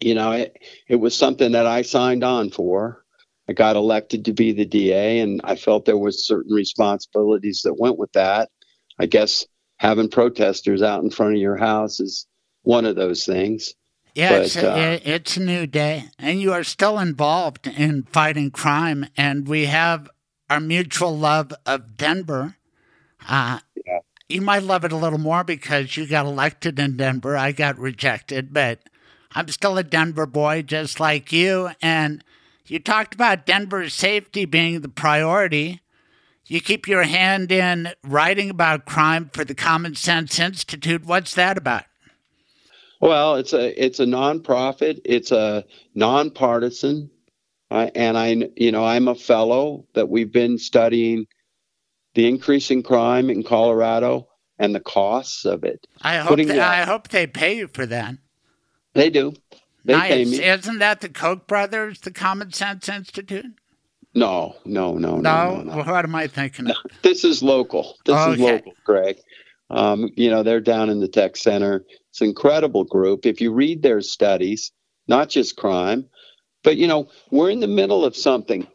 you know, it, it was something that I signed on for. I got elected to be the DA, and I felt there was certain responsibilities that went with that. I guess having protesters out in front of your house is one of those things. Yeah, but, it's, a, uh, it's a new day, and you are still involved in fighting crime. And we have our mutual love of Denver. Uh, yeah. You might love it a little more because you got elected in Denver. I got rejected, but I'm still a Denver boy, just like you. And you talked about Denver's safety being the priority. You keep your hand in writing about crime for the Common Sense Institute. What's that about? Well, it's a it's a nonprofit. It's a nonpartisan, uh, and I you know I'm a fellow that we've been studying the increasing crime in Colorado and the costs of it. I hope they, I hope they pay you for that. They do. They nice. Isn't that the Koch brothers, the Common Sense Institute? No, no, no, no, No, no. no. What am I thinking? of? This is local. This is local, Greg. Um, you know, they're down in the tech center. It's an incredible group. If you read their studies, not just crime, but you know, we're in the middle of something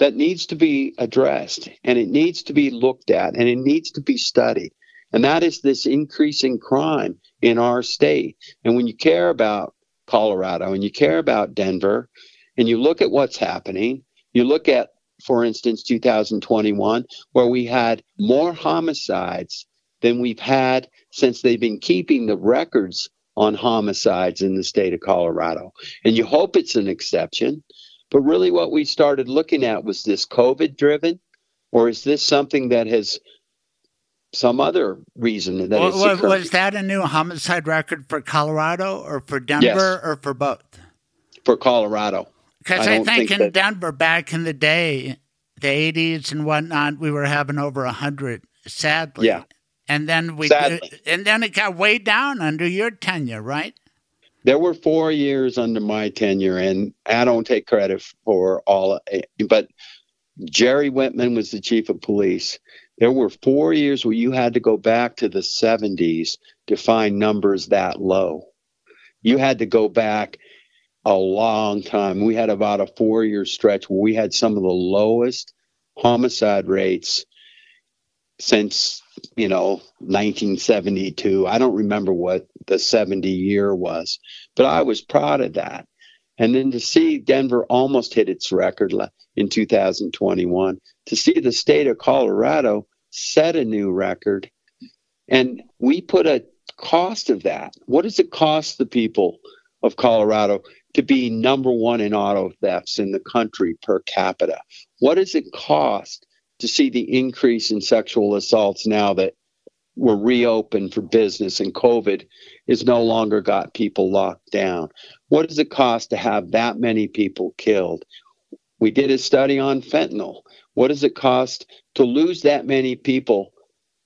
that needs to be addressed and it needs to be looked at and it needs to be studied. And that is this increasing crime in our state. And when you care about Colorado and you care about Denver and you look at what's happening, you look at, for instance, 2021, where we had more homicides than we've had since they've been keeping the records on homicides in the state of Colorado. And you hope it's an exception. But really, what we started looking at was this COVID driven, or is this something that has some other reason that it's was that a new homicide record for Colorado or for Denver Yes. or for both? for Colorado? Because I I, think, think in that- Denver back in the day, the 80s and whatnot, we were having over a 100, sadly. Yeah. And then we Sadly. and then it got way down under your tenure, right? There were four years under my tenure, and I don't take credit for all. But Gerry Whitman was the chief of police. There were four years where you had to go back to the 70s to find numbers that low. You had to go back a long time. We had about a four year stretch where we had some of the lowest homicide rates since, you know, 1972. I don't remember what the 70 year was, but I was proud of that. And then to see Denver almost hit its record in 2021, to see the state of Colorado set a new record, and we put a cost of that. What does it cost the people of Colorado to be number one in auto thefts in the country per capita? What does it cost to see the increase in sexual assaults now that we're reopened for business and COVID has no longer got people locked down? What does it cost to have that many people killed? We did a study on fentanyl. What does it cost to lose that many people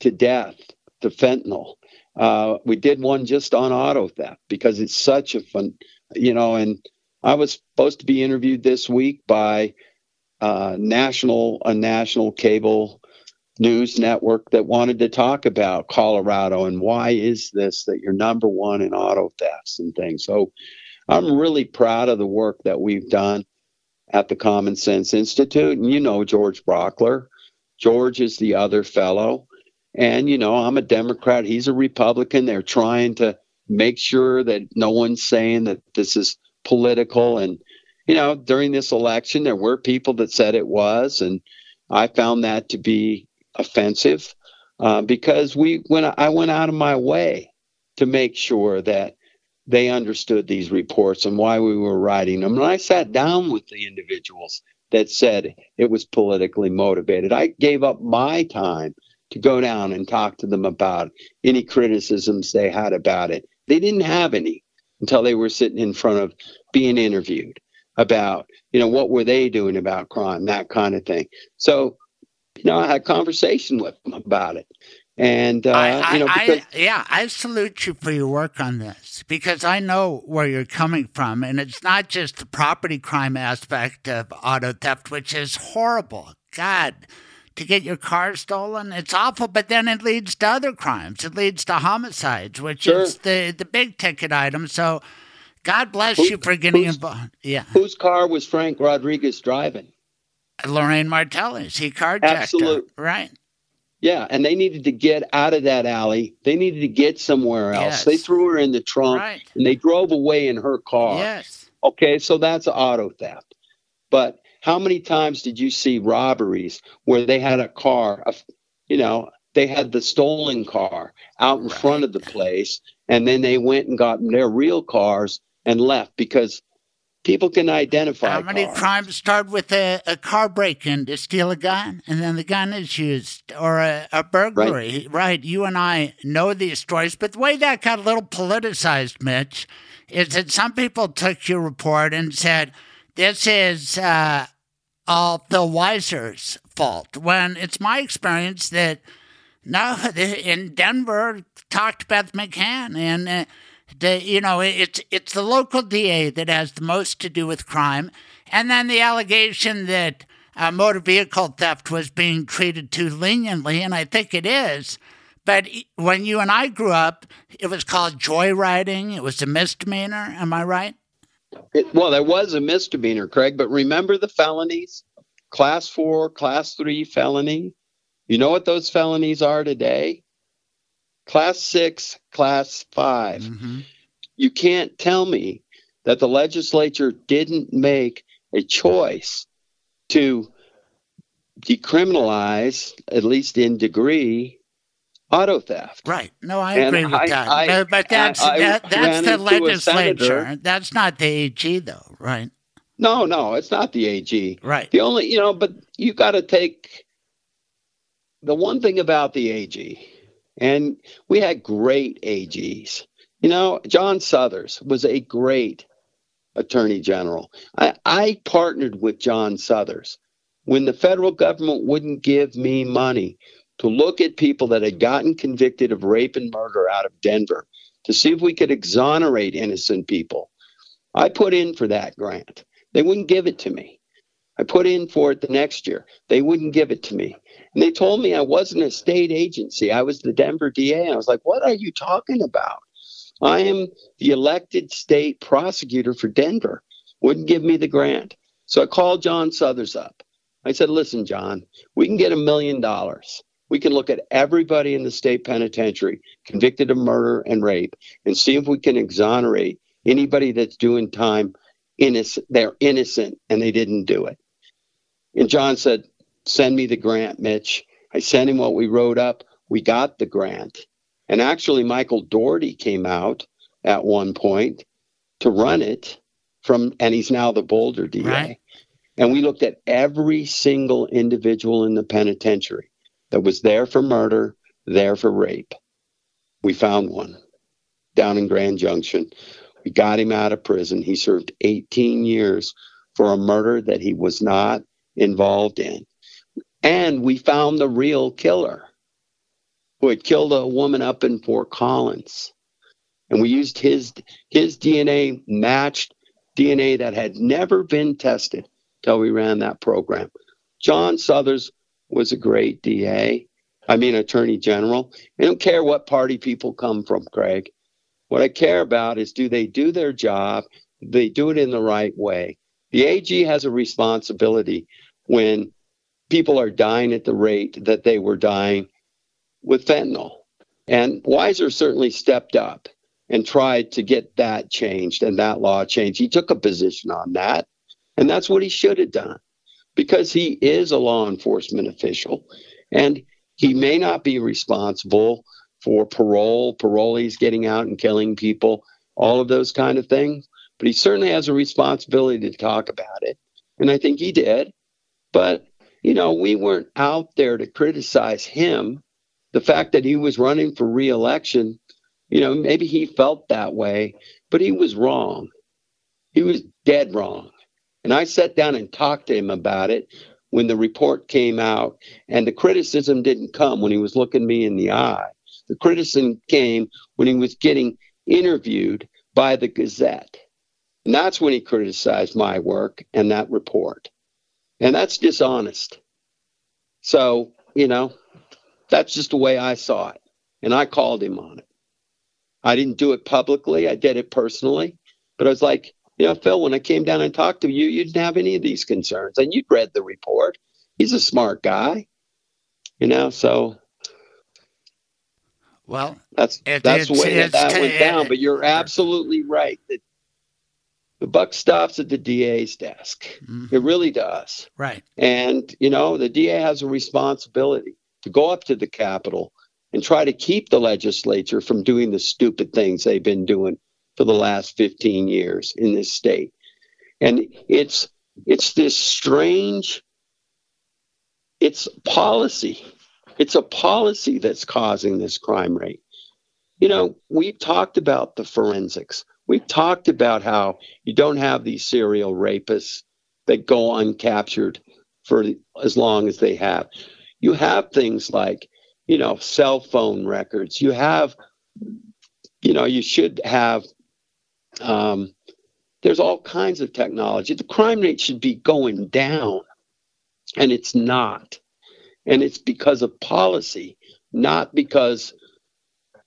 to death to fentanyl? Uh, we did one just on auto theft because it's such a fun, you know. And I was supposed to be interviewed this week by uh, national a national cable news network that wanted to talk about Colorado and why is this that you're number one in auto thefts and things. So I'm really proud of the work that we've done at the Common Sense Institute. And you know George Brauchler. George is the other fellow. And, you know, I'm a Democrat. He's a Republican. They're trying to make sure that no one's saying that this is political. And, you know, during this election, there were people that said it was. And I found that to be offensive uh, because we when I went out of my way to make sure that they understood these reports and why we were writing them. And I sat down with the individuals that said it was politically motivated. I gave up my time to go down and talk to them about any criticisms they had about it. They didn't have any until they were sitting in front of being interviewed about, you know, what were they doing about crime, that kind of thing. So, you know, I had a conversation with them about it. And, uh, I, I, you know, because I, yeah, I salute you for your work on this because I know where you're coming from. And it's not just the property crime aspect of auto theft, which is horrible. God, to get your car stolen, it's awful, but then it leads to other crimes. It leads to homicides, which Sure. is the, the big ticket item. So God bless Who- you for getting involved. Yeah. whose car was Frank Rodriguez driving? Lorraine Martella's, he carjacked Absolute. her. Right. Yeah, and they needed to get out of that alley. They needed to get somewhere else. Yes. They threw her in the trunk Right. and they drove away in her car. Yes. Okay, so that's auto theft. But how many times did you see robberies where they had a car, a, you know, they had the stolen car out in front of the place and then they went and got their real cars and left because people can identify How many cars. crimes start with a, a car break in to steal a gun and then the gun is used or a, a burglary? Right. You and I know these stories, but the way that got a little politicized, Mitch, is that some people took your report and said, this is uh, all Phil Weiser's fault. When it's my experience that no, in Denver, talked to Beth McCann, and uh, the you know it's it's the local DA that has the most to do with crime, And then the allegation that uh, motor vehicle theft was being treated too leniently, and I think it is. But when you and I grew up, it was called joyriding. It was a misdemeanor. Am I right? It, well, there was a misdemeanor, Craig, but remember the felonies? Class four, class three felony. You know what those felonies are today? Class six, class 5 Mm-hmm. You can't tell me that the legislature didn't make a choice to decriminalize, at least in degree, auto theft. Right. No, I And agree with I- that. I- but, but that's I- I that, that's the legislature. That's not the AG, though, right? No, no, it's not the AG. Right. The only, you know, but you got to take the one thing about the AG, and we had great AGs. You know, John Suthers was a great attorney general. I, I partnered with John Suthers when the federal government wouldn't give me money to look at people that had gotten convicted of rape and murder out of Denver to see if we could exonerate innocent people. I put in for that grant. They wouldn't give it to me. I put in for it the next year. They wouldn't give it to me. And they told me I wasn't a state agency. I was the Denver DA. I was like, what are you talking about? I am the elected state prosecutor for Denver. Wouldn't give me the grant. So I called John Suthers up. I said, listen, John, we can get a million dollars. We can look at everybody in the state penitentiary convicted of murder and rape and see if we can exonerate anybody that's doing time innocent. They're innocent and they didn't do it. And John said, send me the grant, Mitch. I sent him what we wrote up. We got the grant. And actually, Michael Dougherty came out at one point to run it from, and he's now the Boulder DA. Right. And we looked at every single individual in the penitentiary that was there for murder, there for rape. We found one down in Grand Junction. We got him out of prison. He served 18 years for a murder that he was not involved in. And we found the real killer who had killed a woman up in Fort Collins. And we used his his DNA matched DNA that had never been tested till we ran that program. John Suthers was a great DA. I mean attorney general. I don't care what party people come from, Craig. What I care about is do they do their job? They do it in the right way? The AG has a responsibility when people are dying at the rate that they were dying with fentanyl. And Weiser certainly stepped up and tried to get that changed and that law changed. He took a position on that, and that's what he should have done because he is a law enforcement official and he may not be responsible for parole, parolees getting out and killing people, all of those kind of things, but he certainly has a responsibility to talk about it. And I think he did. But, you know, we weren't out there to criticize him. The fact that he was running for reelection, you know, maybe he felt that way, but he was wrong. He was dead wrong. And I sat down and talked to him about it when the report came out, and the criticism didn't come when he was looking me in the eye. The criticism came when he was getting interviewed by the Gazette. And that's when he criticized my work and that report. And that's dishonest. So, you know, that's just the way I saw it. And I called him on it. I didn't do it publicly, I did it personally. But I was like, you know, Phil, when I came down and talked to you, you didn't have any of these concerns. And you'd read the report. He's a smart guy. You know, so Well, that's It- that's the way that, that went down. But you're absolutely right. that The buck stops at the DA's desk. Mhm. It really does. right. And, you know, the DA has a responsibility to go up to the Capitol and try to keep the legislature from doing the stupid things they've been doing for the last 15 years in this state. And it's it's this strange it's policy. It's a policy that's causing this crime rate. You know, we've talked about the forensics. We've talked about how you don't have these serial rapists that go uncaptured for as long as they have. You have things like, you know, cell phone records. You have, you know, you should have um, There's all kinds of technology. The crime rate should be going down, and it's not. And it's because of policy, not because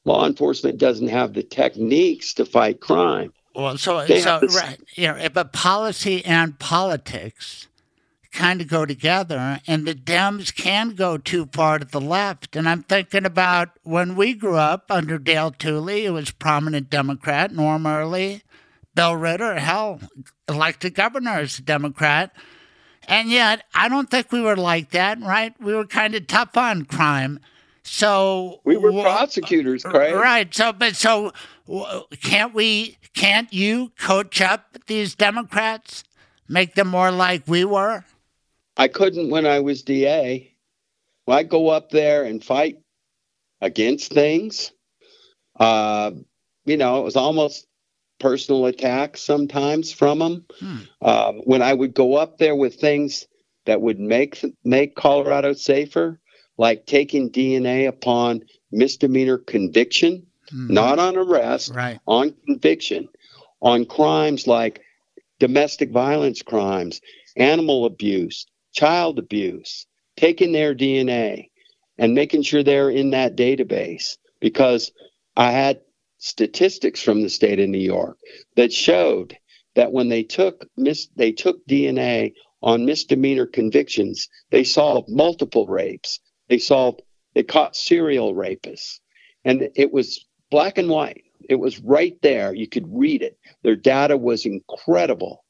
law enforcement doesn't have the techniques to fight crime. Well, so They so this- right, you know, eh, but policy and politics kind of go together, and the Dems can go too far to the left. And I'm thinking about when we grew up under Dale Tooley, who was prominent Democrat, Norm Early, Bill Ritter, hell, elected governor as a Democrat. And yet, I don't think we were like that, right? We were kind of tough on crime. So We were prosecutors, Craig. Right. So, but so can't we? Can't you coach up these Democrats, make them more like we were? I couldn't when I was DA. Well, I go up there and fight against things. Uh, you know, it was almost personal attacks sometimes from them. Hmm. Um, when I would go up there with things that would make make Colorado safer, like taking DNA upon misdemeanor conviction, Hmm. not on arrest, Right. on conviction, on crimes like domestic violence crimes, animal abuse, child abuse, taking their DNA and making sure they're in that database. Because I had statistics from the state of New York that showed that when they took mis- they took DNA on misdemeanor convictions, they solved multiple rapes. They solved they caught serial rapists. And it was black and white. It was right there. You could read it. Their data was incredible.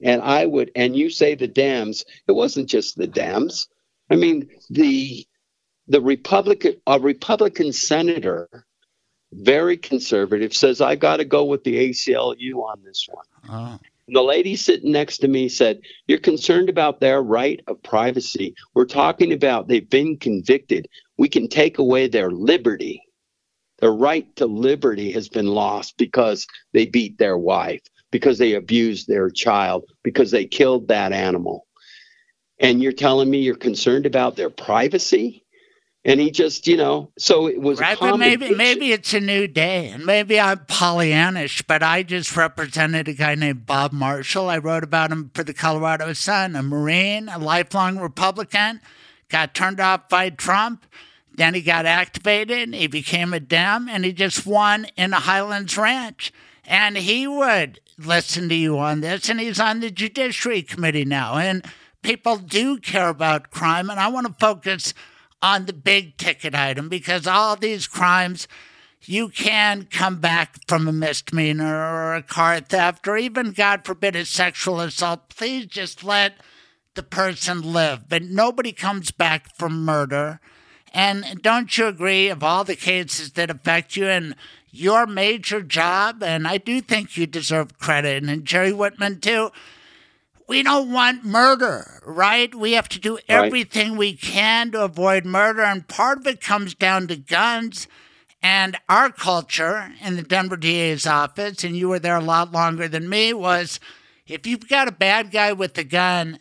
And I would, and you say the Dems, it wasn't just the Dems. I mean, the the Republican, a Republican senator, very conservative, says, I got to go with the ACLU on this one. Oh. The lady sitting next to me said, You're concerned about their right of privacy. We're talking about they've been convicted. We can take away their liberty. Their right to liberty has been lost because they beat their wife, because they abused their child, because they killed that animal. And you're telling me you're concerned about their privacy? And he just, you know, so it was a Right, but maybe maybe it's a new day, and maybe I'm Pollyannish, but I just represented a guy named Bob Marshall. I wrote about him for the Colorado Sun, a Marine, a lifelong Republican, got turned off by Trump. Then he got activated. And he became a Dem, and he just won in a Highlands Ranch. And he would listen to you on this, and he's on the Judiciary Committee now. And people do care about crime, and I want to focus on the big ticket item because all these crimes you can come back from a misdemeanor or a car theft or even god forbid a sexual assault. Please just let the person live. But nobody comes back from murder. And don't you agree of all the cases that affect you and your major job? And i do think you deserve credit. And gerry whitman too we don't want murder, right? We have to do Right. everything we can to avoid murder. And part of it comes down to guns. And our culture in the Denver DA's office, and you were there a lot longer than me, was if you've got a bad guy with a gun,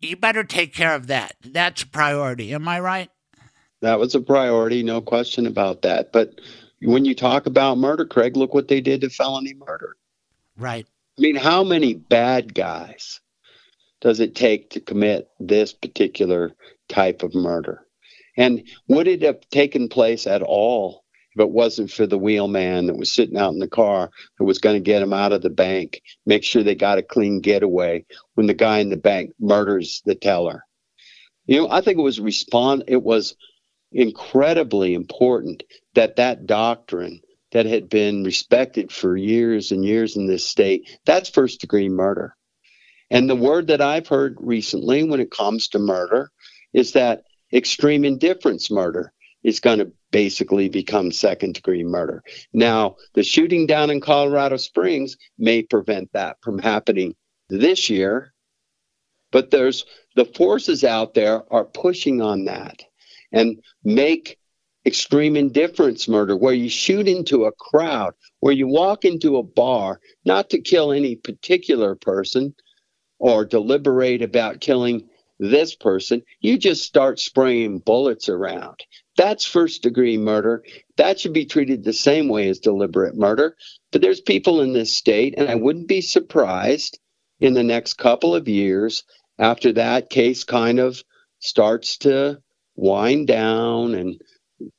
you better take care of that. That's a priority. Am I right? That was a priority, no question about that. But when you talk about murder, Craig, look what they did to felony murder. Right. I mean, how many bad guys does it take to commit this particular type of murder? And would it have taken place at all if it wasn't for the wheelman that was sitting out in the car that was going to get him out of the bank, make sure they got a clean getaway when the guy in the bank murders the teller? You know, I think it was respond. It was incredibly important that that doctrine that had been respected for years and years in this state that's first degree murder. And the word that i've heard recently when it comes to murder is that extreme indifference murder is going to basically become second degree murder. Now the shooting down in colorado springs may prevent that from happening this year but there's the forces out there are pushing on that and make extreme indifference murder where you shoot into a crowd where you walk into a bar not to kill any particular person or deliberate about killing this person you just start spraying bullets around That's first degree murder. That should be treated the same way as deliberate murder. But there's people in this state, and I wouldn't be surprised in the next couple of years after that case kind of starts to wind down and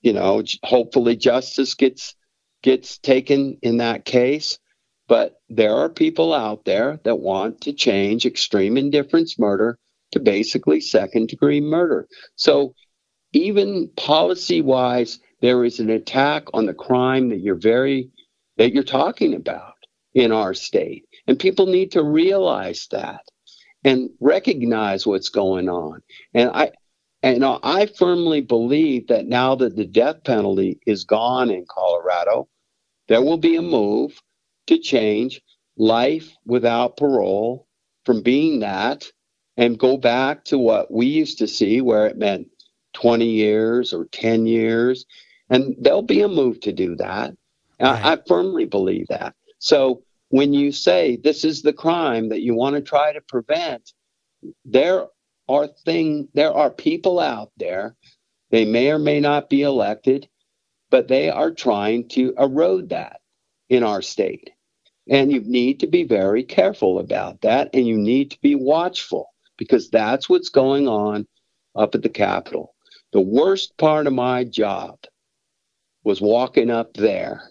you know hopefully justice gets gets taken in that case. But there are people out there that want to change extreme indifference murder to basically second degree murder. So even policy wise there is an attack on the crime that you're very that you're talking about in our state. And people need to realize that and recognize what's going on. And i and I firmly believe that now that the death penalty is gone in Colorado, there will be a move to change life without parole from being that and go back to what we used to see, where it meant 20 years or 10 years. And there'll be a move to do that. Right. I, I firmly believe that. So when you say this is the crime that you want to try to prevent, there are thing there are people out there they may or may not be elected but they are trying to erode that in our state. And you need to be very careful about that and you need to be watchful because that's what's going on up at the capitol. The worst part of my job was walking up there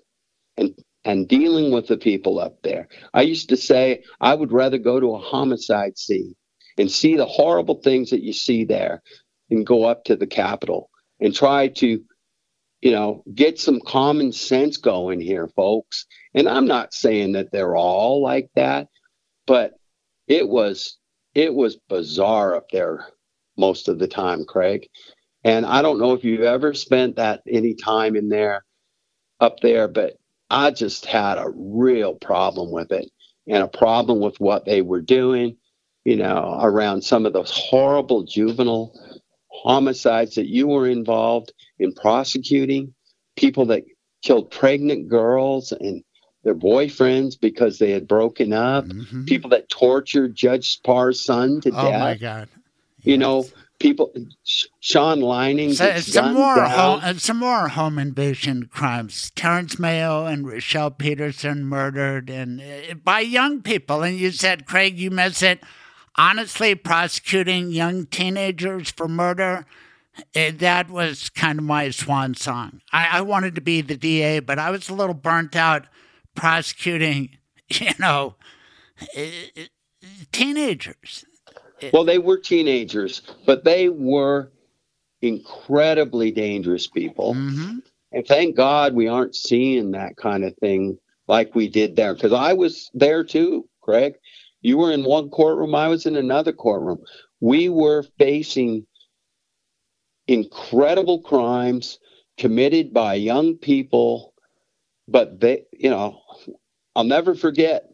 and and dealing with the people up there. I used to say i would rather go to a homicide scene and see the horrible things that you see there and go up to the Capitol and try to, you know, get some common sense going here, folks. And I'm not saying that they're all like that, but it was it was bizarre up there most of the time, Craig. And I don't know if you've ever spent that any time in there up there, but I just had a real problem with it and a problem with what they were doing you know, around some of those horrible juvenile homicides that you were involved in prosecuting, people that killed pregnant girls and their boyfriends because they had broken up, mm-hmm. people that tortured Judge Sparr's son to oh death. Oh my God! You know, people. Shawn Leinen. So, some more, home, uh, some more home invasion crimes. Terrence Mayo and Rochelle Peterson murdered, and uh, by young people. And you said, Craig, you miss it honestly, prosecuting young teenagers for murder, it, eh, that was kind of my swan song. I, I wanted to be the DA, but I was a little burnt out prosecuting, you know, eh, eh, teenagers. Well, they were teenagers, but they were incredibly dangerous people. Mm-hmm. And thank God we aren't seeing that kind of thing like we did there. Because I was there too, Craig. You were in one courtroom, I was in another courtroom. We were facing incredible crimes committed by young people, but they, you know, I'll never forget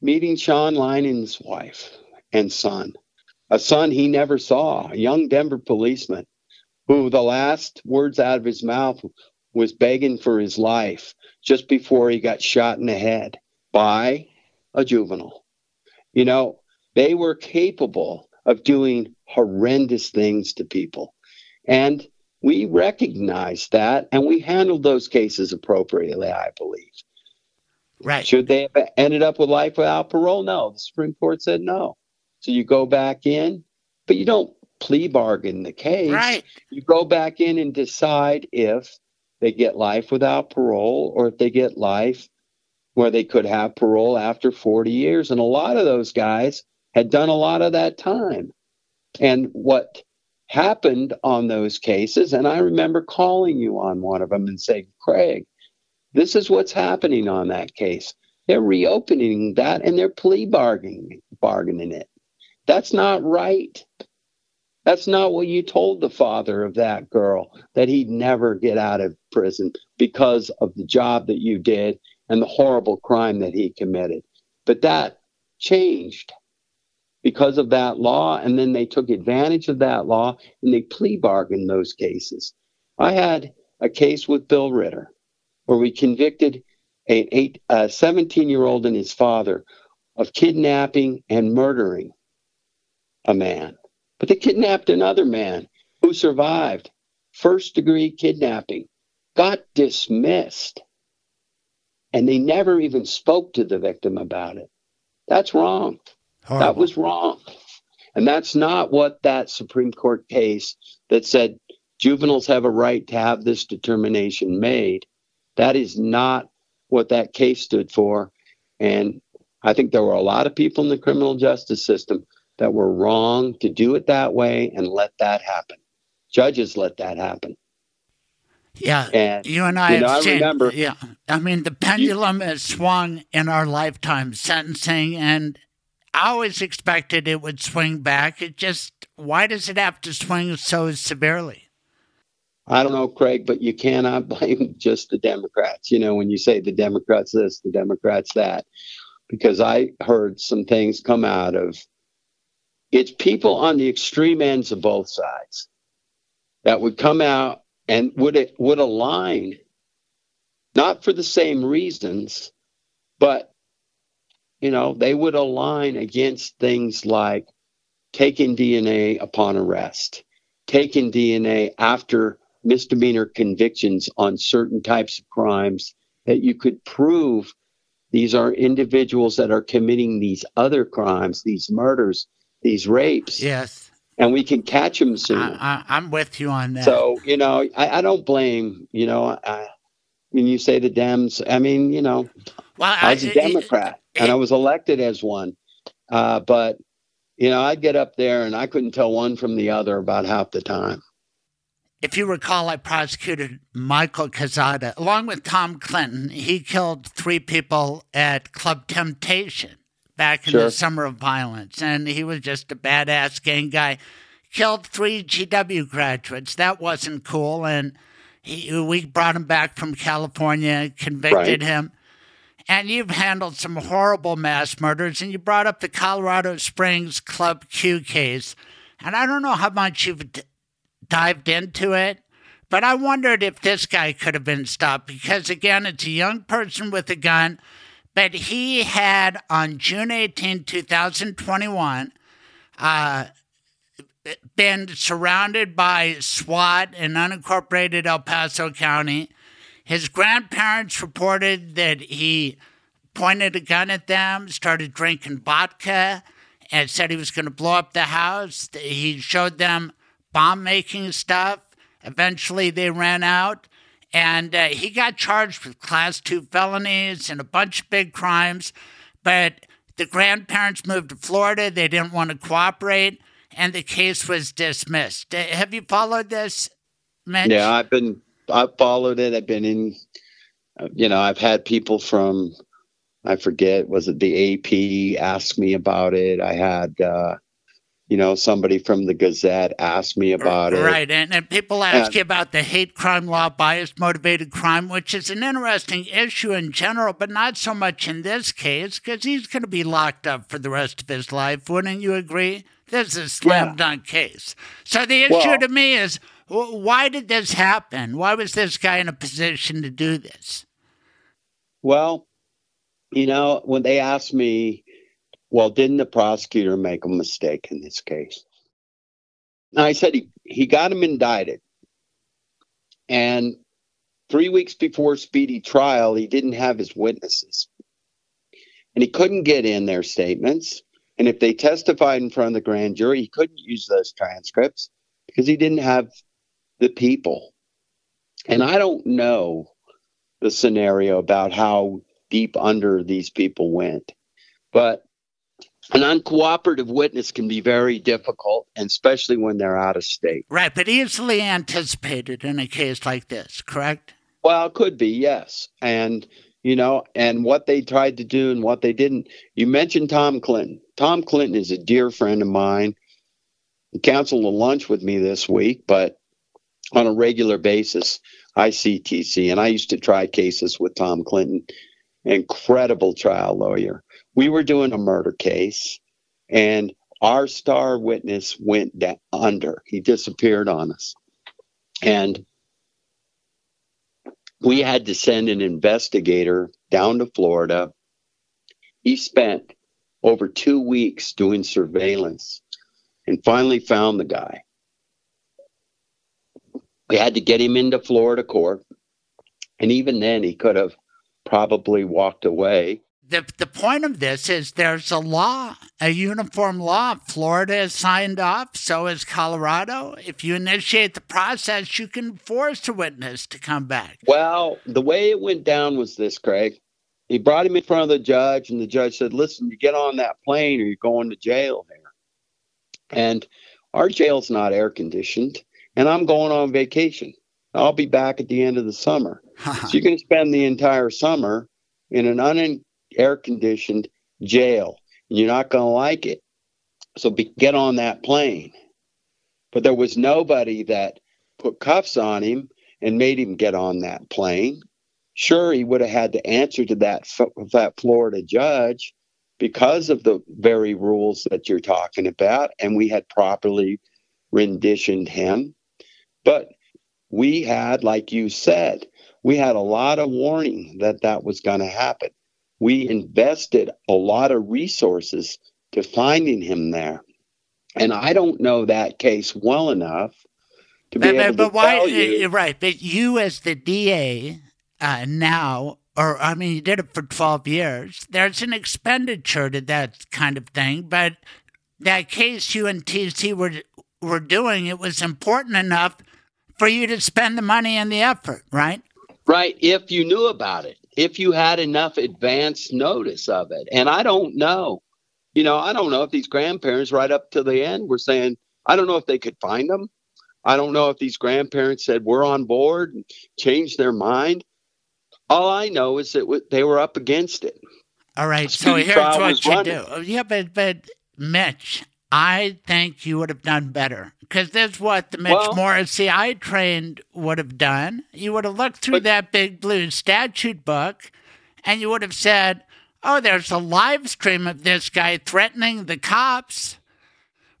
meeting Shawn Leinen's wife and son, a son he never saw, a young Denver policeman who the last words out of his mouth was begging for his life just before he got shot in the head by a juvenile. You know, they were capable of doing horrendous things to people. And we recognized that and we handled those cases appropriately, I believe. Right. Should they have ended up with life without parole? No. The Supreme Court said no. So you go back in, but you don't plea bargain the case. Right. You go back in and decide if they get life without parole or if they get life where they could have parole after 40 years. And a lot of those guys had done a lot of that time. And what happened on those cases, and I remember calling you on one of them and saying, Craig, this is what's happening on that case. They're reopening that and they're plea bargaining, bargaining it. That's not right. That's not what you told the father of that girl, that he'd never get out of prison because of the job that you did and the horrible crime that he committed. But that changed because of that law, and then they took advantage of that law and they plea bargained those cases. I had a case with Bill Ritter where we convicted a, a 17 year old and his father of kidnapping and murdering a man. But they kidnapped another man who survived first degree kidnapping, got dismissed. And they never even spoke to the victim about it. That's wrong. Horrible. That was wrong. And that's not what that Supreme Court case that said juveniles have a right to have this determination made. That is not what that case stood for. And I think there were a lot of people in the criminal justice system that were wrong to do it that way and let that happen. Judges let that happen. Yeah, And you and I you know, have I seen. remember- Yeah, I mean the pendulum has swung in our lifetime sentencing, and I always expected it would swing back. It just why does it have to swing so severely? I don't know, Craig, but you cannot blame just the Democrats. You know, when you say the Democrats this, the Democrats that, because I heard some things come out of it's people on the extreme ends of both sides that would come out and would it would align, not for the same reasons, but you know, they would align against things like taking DNA upon arrest, taking DNA after misdemeanor convictions on certain types of crimes that you could prove these are individuals that are committing these other crimes, these murders, these rapes, Yes, and we can catch them soon. I, I, I'm with you on that. So, you know, I, I don't blame, you know, I, when you say the Dems, I mean, you know, well, I was a I- Democrat and I was elected as one. Uh, but, you know, I'd get up there and I couldn't tell one from the other about half the time. If you recall, I prosecuted Michael Cazada along with Tom Clinton. He killed three people at Club Temptation back in the summer of violence, and he was just a badass gang guy. Killed three GW graduates. That wasn't cool, and he, we brought him back from California, convicted Right. him. And you've handled some horrible mass murders, and you brought up the Colorado Springs Club Q case. And I don't know how much you've d- dived into it, but I wondered if this guy could have been stopped because, again, it's a young person with a gun. But he had on June 18, 2021, uh, been surrounded by SWAT in unincorporated El Paso County. His grandparents reported that he pointed a gun at them, started drinking vodka, and said he was going to blow up the house. He showed them bomb making stuff. Eventually, they ran out, and uh, he got charged with class two felonies and a bunch of big crimes. But the grandparents moved to Florida. They didn't want to cooperate, and the case was dismissed. Uh, Have you followed this, Mitch? Yeah, I've been, I've followed it. I've been in, uh, you know, I've had people from, I forget, was it the AP ask me about it? I had, uh, you know, somebody from the Gazette asked me about it. Right, and, and people ask And- you about the hate crime law, bias motivated crime, which is an interesting issue in general, but not so much in this case because he's going to be locked up for the rest of his life. Wouldn't you agree? This is a slam Yeah. dunk case. So the issue Well- to me is why did this happen? Why was this guy in a position to do this? Well, you know, when they asked me, well, didn't the prosecutor make a mistake in this case? And I said he, he got him indicted. And three weeks before speedy trial, he didn't have his witnesses. And he couldn't get in their statements. And if they testified in front of the grand jury, he couldn't use those transcripts because he didn't have the people. And I don't know the scenario about how deep under these people went. But an uncooperative witness can be very difficult, and especially when they're out of state. Right, but easily anticipated in a case like this, correct? Well, it could be, yes. And, you know, and what they tried to do and what they didn't. You mentioned Tom Clinton. Tom Clinton is a dear friend of mine. He canceled a lunch with me this week, but on a regular basis, I see TC. And I used to try cases with Tom Clinton. Incredible trial lawyer. We were doing a murder case, and our star witness went da- under. He disappeared on us. And we had to send an investigator down to Florida. He spent over two weeks doing surveillance and finally found the guy. we had to get him into Florida court. And even then, he could have probably walked away. The, the point of this is there's a law, a uniform law. Florida has signed off, so has Colorado. If you initiate the process, you can force a witness to come back. Well, the way it went down was this, Craig. He brought him in front of the judge, and the judge said, Listen, you get on that plane or you're going to jail here. And our jail's not air conditioned, and I'm going on vacation. I'll be back at the end of the summer. so you're going to spend the entire summer in an unair conditioned jail. You're not going to like it. So be, get on that plane. But there was nobody that put cuffs on him and made him get on that plane. Sure, he would have had to answer to that that Florida judge because of the very rules that you're talking about, and we had properly renditioned him. But we had, like you said, we had a lot of warning that that was going to happen. We invested a lot of resources to finding him there. And I don't know that case well enough to be but, able but, to why, tell you. uh, Right, but you as the DA uh, now, or I mean, you did it for 12 years, there's an expenditure to that kind of thing, but that case you and TC were, were doing, it was important enough for you to spend the money and the effort, right? Right, if you knew about it, if you had enough advance notice of it. And I don't know. You know, I don't know if these grandparents right up to the end were saying, I don't know if they could find them. I don't know if these grandparents said we're on board and changed their mind. All I know is that w- they were up against it. All right, so here's what you running. do. Yeah, but but Mitch, I think you would have done better because that's what the Mitch Well- Morrissey I trained would have done. You would have looked through But- that big blue statute book, and you would have said, "Oh, there's a live stream of this guy threatening the cops."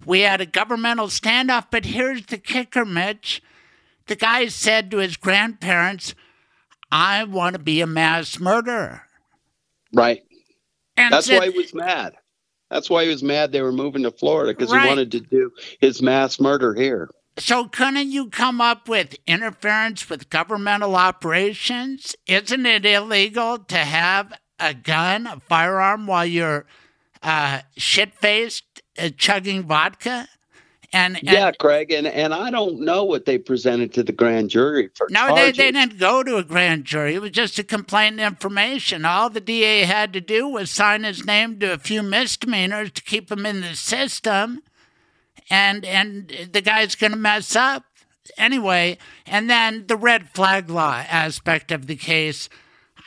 We had a governmental standoff, but here's the kicker, Mitch. The guy said to his grandparents, "I want to be a mass murderer." Right. And That's said- why he was mad. That's why he was mad they were moving to Florida because Right. he wanted to do his mass murder here. So couldn't you come up with interference with governmental operations? Isn't it illegal to have a gun, a firearm, while you're uh, shit faced uh, chugging vodka? And, and yeah, Craig, and, and I don't know what they presented to the grand jury for no, they, they didn't go to a grand jury. It was just a complaint information. All the DA had to do was sign his name to a few misdemeanors to keep him in the system, and and the guy's going to mess up anyway. And then the red flag law aspect of the case.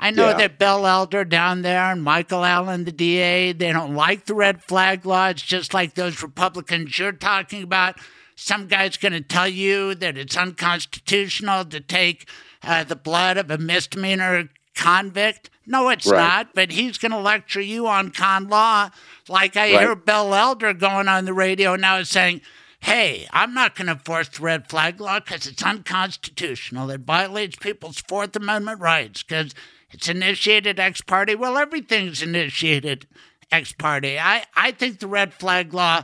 I know Yeah. that Bill Elder down there and Michael Allen, the DA, they don't like the red flag law. It's just like those Republicans you're talking about. Some guy's going to tell you that it's unconstitutional to take uh, the blood of a misdemeanor convict. No, it's Right. not. But he's going to lecture you on con law, like I hear Right. Bill Elder going on the radio now saying, "Hey, I'm not going to enforce the red flag law because it's unconstitutional. It violates people's Fourth Amendment rights because it's initiated ex parte. Well, everything's initiated ex parte. I I think the red flag law."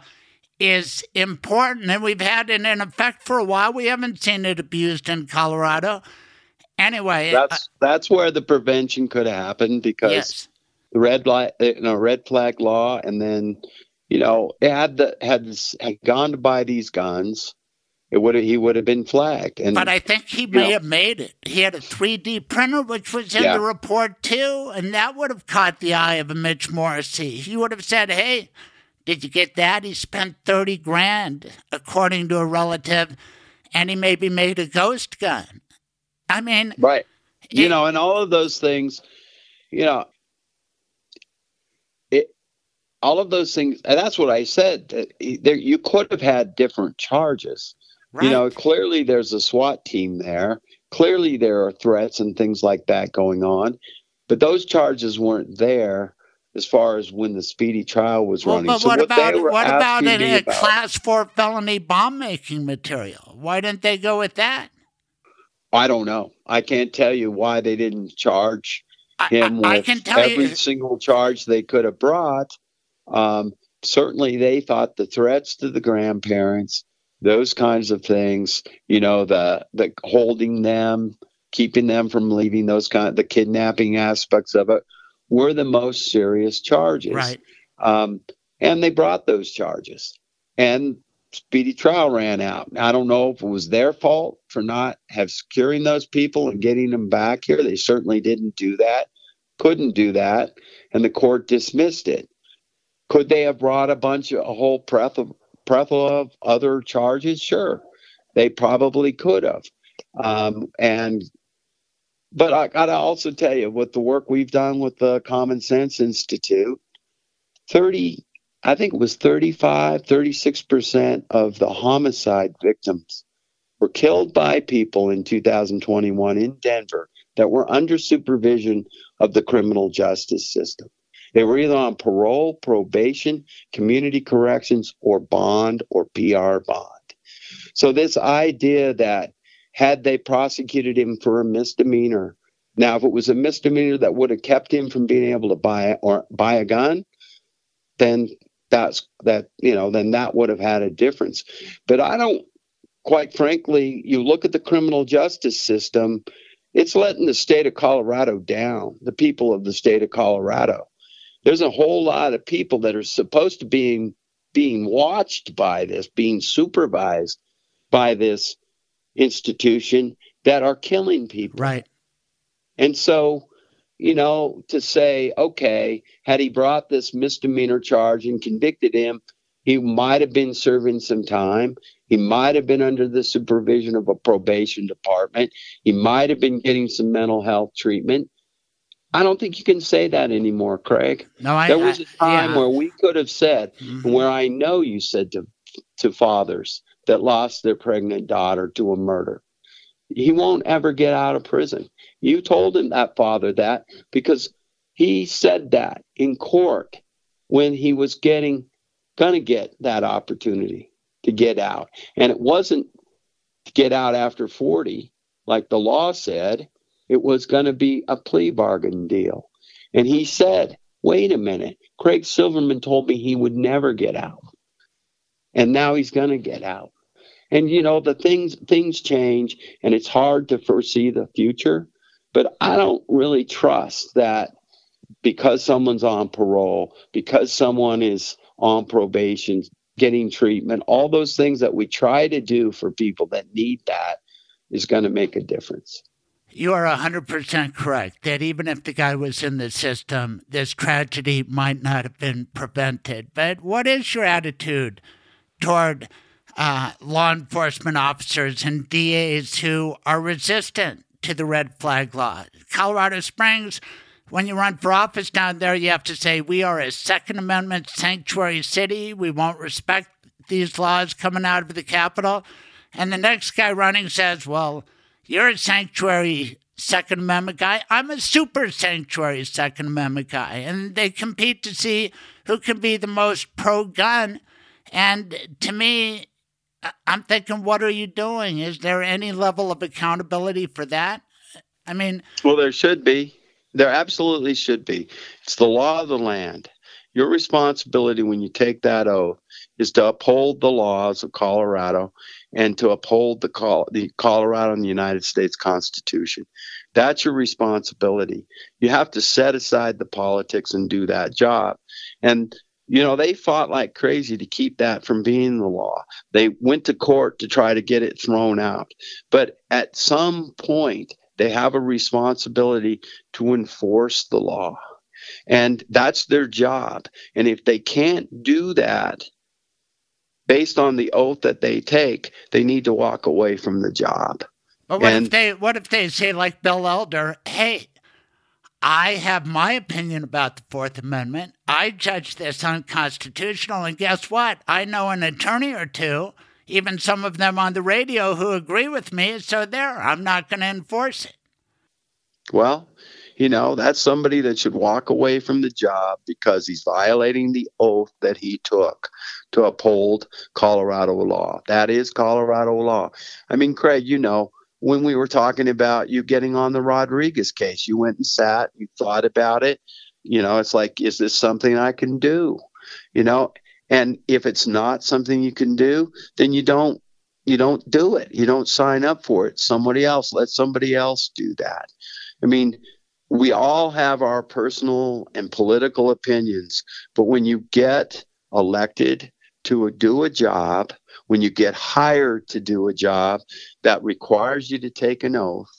Is important, and we've had it in effect for a while. We haven't seen it abused in Colorado. Anyway, uh, That's that's where the prevention could have happened because yes. the red light, you know, red flag law, and then you know, it had the had had gone to buy these guns, it would he would have been flagged. And But I think he may know. have made it. He had a 3D printer, which was in Yeah. the report too, and that would have caught the eye of a Mitch Morrissey. He would have said, "Hey, did you get that? He spent thirty grand, according to a relative, and he maybe made a ghost gun." I mean, right, you know, and all of those things, you know, it all of those things, and that's what I said. that There, you could have had different charges. Right? You know, clearly there's a SWAT team there. Clearly there are threats and things like that going on, but those charges weren't there as far as when the speedy trial was well, running. but so what what about what about asking a, about- class four felony bomb making material? Why didn't they go with that? I don't know. I can't tell you why they didn't charge him I, I with can tell every you. single charge they could have brought. Um, certainly, they thought the threats to the grandparents, those kinds of things, you know, the the holding them, keeping them from leaving, those kind of the kidnapping aspects of it were the most serious charges. Right. Um, and they brought those charges. And speedy trial ran out. I don't know if it was their fault for not have securing those people and getting them back here. They certainly didn't do that, couldn't do that, and the court dismissed it. Could they have brought a bunch of a whole plethora, of other charges? Sure, they probably could have. Um, and but I gotta also tell you, with the work we've done with the Common Sense Institute, 30 I think it was 35, 36% of the homicide victims were killed by people in 2021 in Denver that were under supervision of the criminal justice system. They were either on parole, probation, community corrections, or bond or PR bond. So, this idea that had they prosecuted him for a misdemeanor, now if it was a misdemeanor that would have kept him from being able to buy or buy a gun, then that's that you know then that would have had a difference but i don't quite frankly you look at the criminal justice system it's letting the state of colorado down the people of the state of colorado there's a whole lot of people that are supposed to be being watched by this being supervised by this institution that are killing people right and so you know, to say, okay, had he brought this misdemeanor charge and convicted him, he might have been serving some time. He might have been under the supervision of a probation department. He might have been getting some mental health treatment. I don't think you can say that anymore, Craig. No, I, there was a time yeah. where we could have said, Mhm. where I know you said to to fathers that lost their pregnant daughter to a murder, he won't ever get out of prison. You told him that father that because he said that in court when he was getting gonna get that opportunity to get out. And it wasn't to get out after 40 like the law said. It was going to be a plea bargain deal. And he said, "Wait a minute. Craig Silverman told me he would never get out." And now he's going to get out. And you know, the things things change and it's hard to foresee the future, but I don't really trust that because someone's on parole, because someone is on probation, getting treatment, all those things that we try to do for people that need that is going to make a difference. You are 100% correct that even if the guy was in the system, this tragedy might not have been prevented. But what is your attitude toward uh, law enforcement officers and DAs who are resistant to the red flag law? Colorado Springs, when you run for office down there, you have to say, We are a Second Amendment sanctuary city. We won't respect these laws coming out of the Capitol. And the next guy running says, Well, you're a sanctuary Second Amendment guy. I'm a super sanctuary Second Amendment guy. And they compete to see who can be the most pro gun. And to me, I'm thinking, what are you doing? Is there any level of accountability for that? I mean, Well, there should be. There absolutely should be. It's the law of the land. Your responsibility when you take that oath is to uphold the laws of Colorado and to uphold the, Col- the Colorado and the United States Constitution. That's your responsibility. You have to set aside the politics and do that job. And you know, they fought like crazy to keep that from being the law. They went to court to try to get it thrown out. But at some point, they have a responsibility to enforce the law. And that's their job. And if they can't do that based on the oath that they take, they need to walk away from the job. But what And- if they what if they say like Bill Elder, hey, I have my opinion about the Fourth Amendment. I judge this unconstitutional, and guess what? I know an attorney or two, even some of them on the radio, who agree with me. So there, I'm not going to enforce it. Well, you know, that's somebody that should walk away from the job because he's violating the oath that he took to uphold Colorado law. That is Colorado law. I mean, Craig, you know, when we were talking about you getting on the Rodriguez case, you went and sat, you thought about it. You know, it's like, is this something I can do? You know, and if it's not something you can do, then you don't you don't do it. You don't sign up for it. Somebody else, let somebody else do that. I mean, we all have our personal and political opinions, but when you get elected to do a job, when you get hired to do a job that requires you to take an oath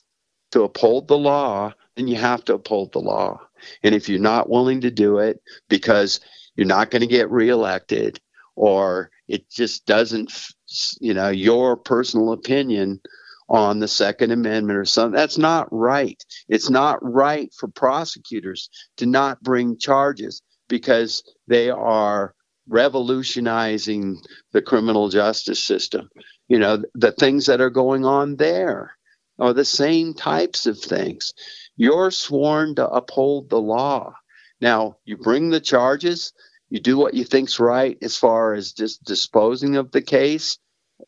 to uphold the law, then you have to uphold the law. And if you're not willing to do it because you're not going to get reelected or it just doesn't, you know, your personal opinion on the Second Amendment or something. That's not right. It's not right for prosecutors to not bring charges because they are revolutionizing the criminal justice system. You know, the things that are going on there are the same types of things. You're sworn to uphold the law. Now, you bring the charges, you do what you think's right as far as just disposing of the case,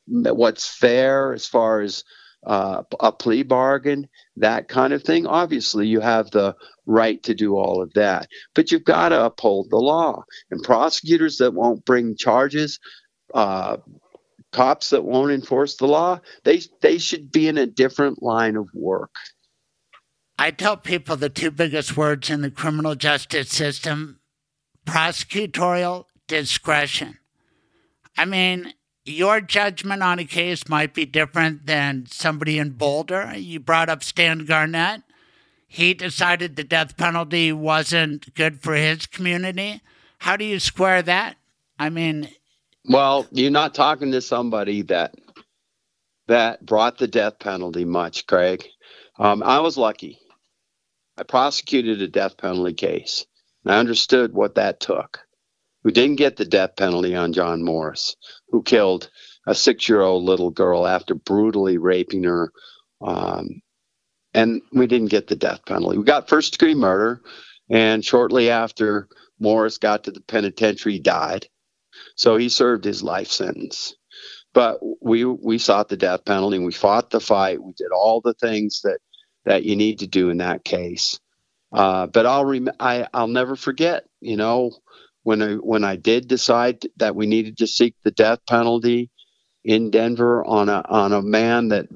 what's fair as far as uh, a plea bargain, that kind of thing. Obviously, you have the right to do all of that, but you've got to uphold the law. And prosecutors that won't bring charges, uh, cops that won't enforce the law, they they should be in a different line of work. I tell people the two biggest words in the criminal justice system prosecutorial discretion. I mean, your judgment on a case might be different than somebody in Boulder. You brought up Stan Garnett. He decided the death penalty wasn't good for his community. How do you square that? I mean, well, you're not talking to somebody that that brought the death penalty much, Craig. Um, I was lucky. I prosecuted a death penalty case. And I understood what that took. We didn't get the death penalty on John Morris, who killed a six year old little girl after brutally raping her. Um, and we didn't get the death penalty. We got first degree murder. And shortly after Morris got to the penitentiary, he died. So he served his life sentence. But we we sought the death penalty. We fought the fight. We did all the things that that you need to do in that case. Uh, but I'll rem- I, I'll never forget. You know, when I when I did decide that we needed to seek the death penalty in Denver on a on a man that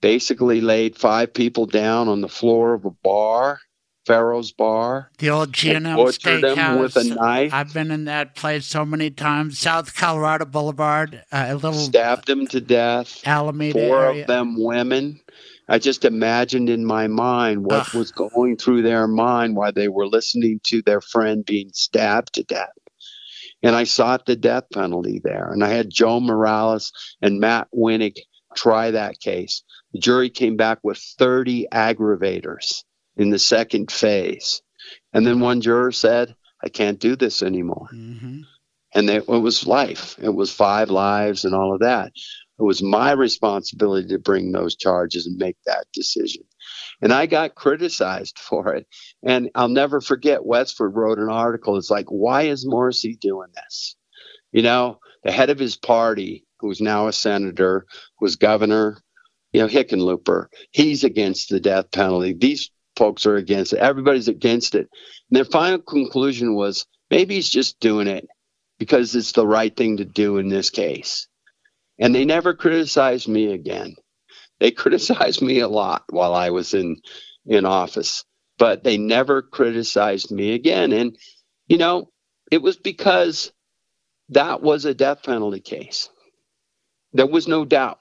basically laid five people down on the floor of a bar, Fero's Bar. The old G&M butchered them with a knife. I've been in that place so many times. South Colorado Boulevard, uh, a little stabbed them to death. Alameda Four area. of them women. I just imagined in my mind what Ugh. was going through their mind while they were listening to their friend being stabbed to death. And I sought the death penalty there. And I had Joe Morales and Matt Winnick try that case. The jury came back with 30 aggravators in the second phase. And then one juror said, I can't do this anymore. Mhm. And they, it was life. It was five lives and all of that. It was my responsibility to bring those charges and make that decision. And I got criticized for it. And I'll never forget, Westword wrote an article. It's like, why is Morrissey doing this? You know, the head of his party, who's now a senator, was governor, you know, Hickenlooper, he's against the death penalty. These folks are against it. Everybody's against it. And their final conclusion was maybe he's just doing it because it's the right thing to do in this case. And they never criticized me again. They criticized me a lot while I was in in office, but they never criticized me again. And you know, it was because that was a death penalty case. There was no doubt.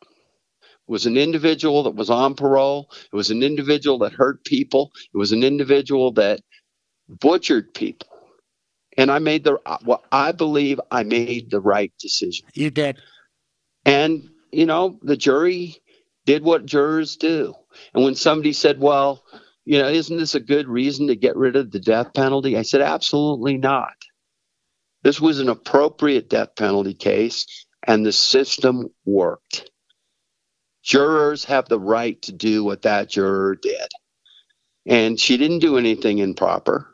It was an individual that was on parole. It was an individual that hurt people. It was an individual that butchered people. And I made the well, I believe I made the right decision. You did. And, you know, the jury did what jurors do. And when somebody said, well, you know, isn't this a good reason to get rid of the death penalty? I said, absolutely not. This was an appropriate death penalty case, and the system worked. Jurors have the right to do what that juror did. And she didn't do anything improper.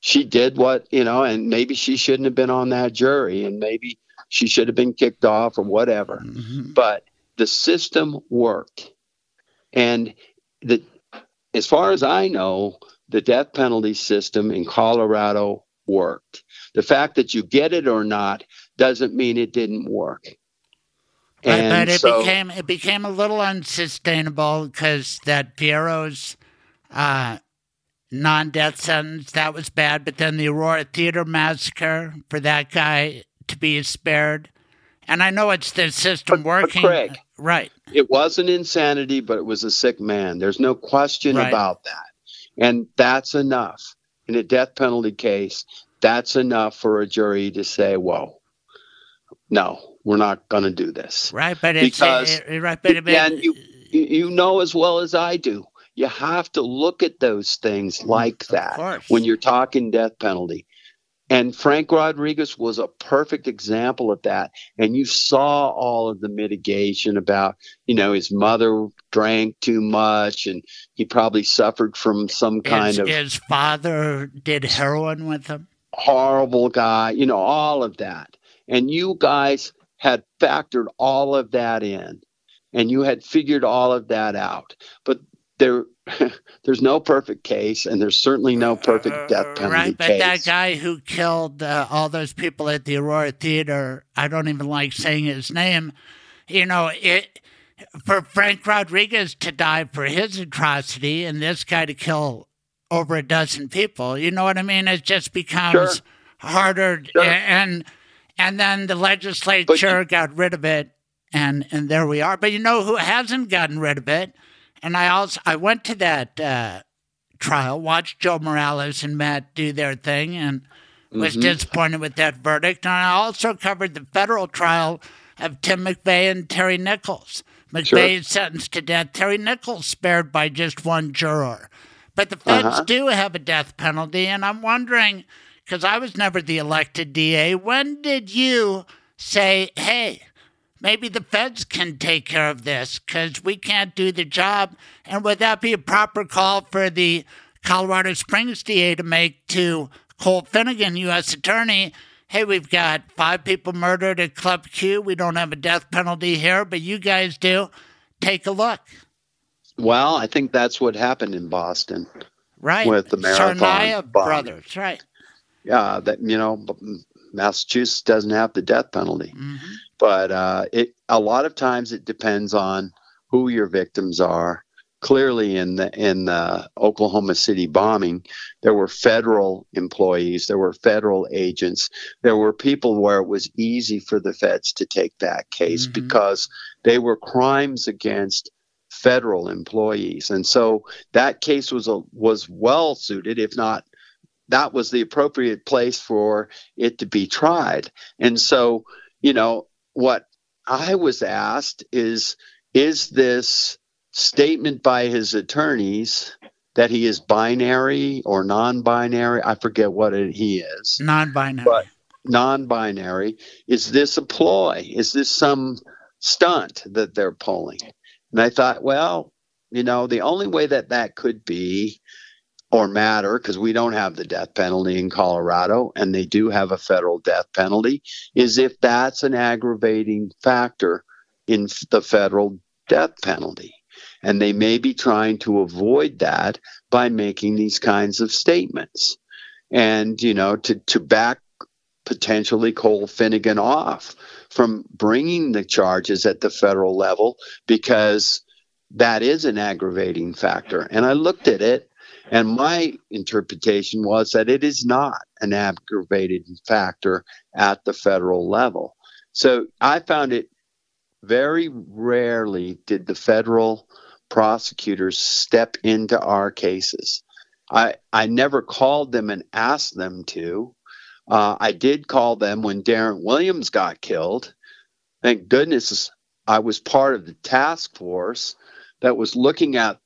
She did what, you know, and maybe she shouldn't have been on that jury, and maybe she should have been kicked off or whatever. Mhm. But the system worked. And the as far as I know, the death penalty system in Colorado worked. The fact that you get it or not doesn't mean it didn't work. But, but it so, became it became a little unsustainable because that Fero's uh, non-death sentence that was bad. But then the Aurora Theater massacre for that guy to be spared, and I know it's the system But- but working. Craig, right? it wasn't insanity, but it was a sick man. There's no question Right. about that. And that's enough. In a death penalty case, that's enough for a jury to say, whoa, no, we're not going to do this. Right, but it's Because- uh, right, but, but and you you know as well as I do, you have to look at those things like that when you're talking death penalty. And Frank Rodriguez was a perfect example of that. And you saw all of the mitigation about, you know, his mother drank too much and he probably suffered from some kind his, of his father did heroin with him. horrible guy, you know, all of that. And you guys had factored all of that in and you had figured all of that out. But there there's no perfect case and there's certainly no perfect death penalty Uh, right, but case. that guy who killed uh, all those people at the Aurora Theater, I don't even like saying his name. You know, it for Frank Rodriguez to die for his atrocity and this guy to kill over a dozen people. You know what I mean? It just becomes Sure. harder, Sure. and and then the legislature got rid of it, and and there we are. But you know who hasn't gotten rid of it? And I also I went to that uh, trial, watched Joe Morales and Matt do their thing, and was Mm-hmm. disappointed with that verdict. And I also covered the federal trial of Tim McVeigh and Terry Nichols. McVeigh is sentenced to death. Terry Nichols spared by just one juror. But the feds Uh-huh. do have a death penalty, and I'm wondering because I was never the elected DA. When did you say, "Hey"? Maybe the feds can take care of this because we can't do the job. And would that be a proper call for the Colorado Springs DA to make to Cole Finegan, U.S. Attorney? Hey, we've got five people murdered at Club Q. We don't have a death penalty here, but you guys do. Take a look. well, I think that's what happened in Boston. Right. With the marathon Tsarnaev brothers. Right. Yeah, that you know, Massachusetts doesn't have the death penalty. hmm but uh, it a lot of times it depends on who your victims are. Clearly, in the in the Oklahoma City bombing, there were federal employees, there were federal agents, there were people where it was easy for the feds to take that case Mhm. because they were crimes against federal employees, and so that case was a, was well suited, if not that was the appropriate place for it to be tried. And so, you know, what I was asked is is this statement by his attorneys that he is binary or non-binary? I forget what it, he is. Non binary. But- non-binary. Is this a ploy? Is this some stunt that they're pulling? And i thought well you know the only way that that could be or matter because we don't have the death penalty in colorado and they do have a federal death penalty is if that's an aggravating factor in the federal death penalty and they may be trying to avoid that by making these kinds of statements and you know to to back potentially Cole Finegan off from bringing the charges at the federal level because that is an aggravating factor. And I looked at it, and my interpretation was that it is not an aggravated factor at the federal level. So I found it very rarely did the federal prosecutors step into our cases. I, I never called them and asked them to. Uh, I did call them when Darrent Williams got killed. Thank goodness I was part of the task force that was looking at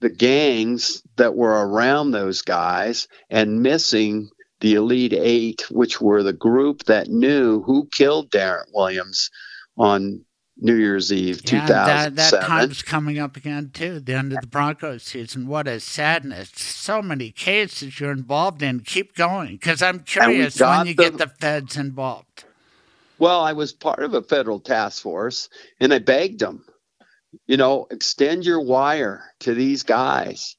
the gangs that were around those guys and missing the Elite Eight, which were the group that knew who killed Darrent Williams on New Year's Eve Yeah, that, 2007. that time's coming up again too. The end of the Broncos season. What a sadness! So many cases you're involved in. Keep going, because I'm curious when you the- get the feds involved. Well, I was part of a federal task force and I begged them, you know, extend your wire to these guys.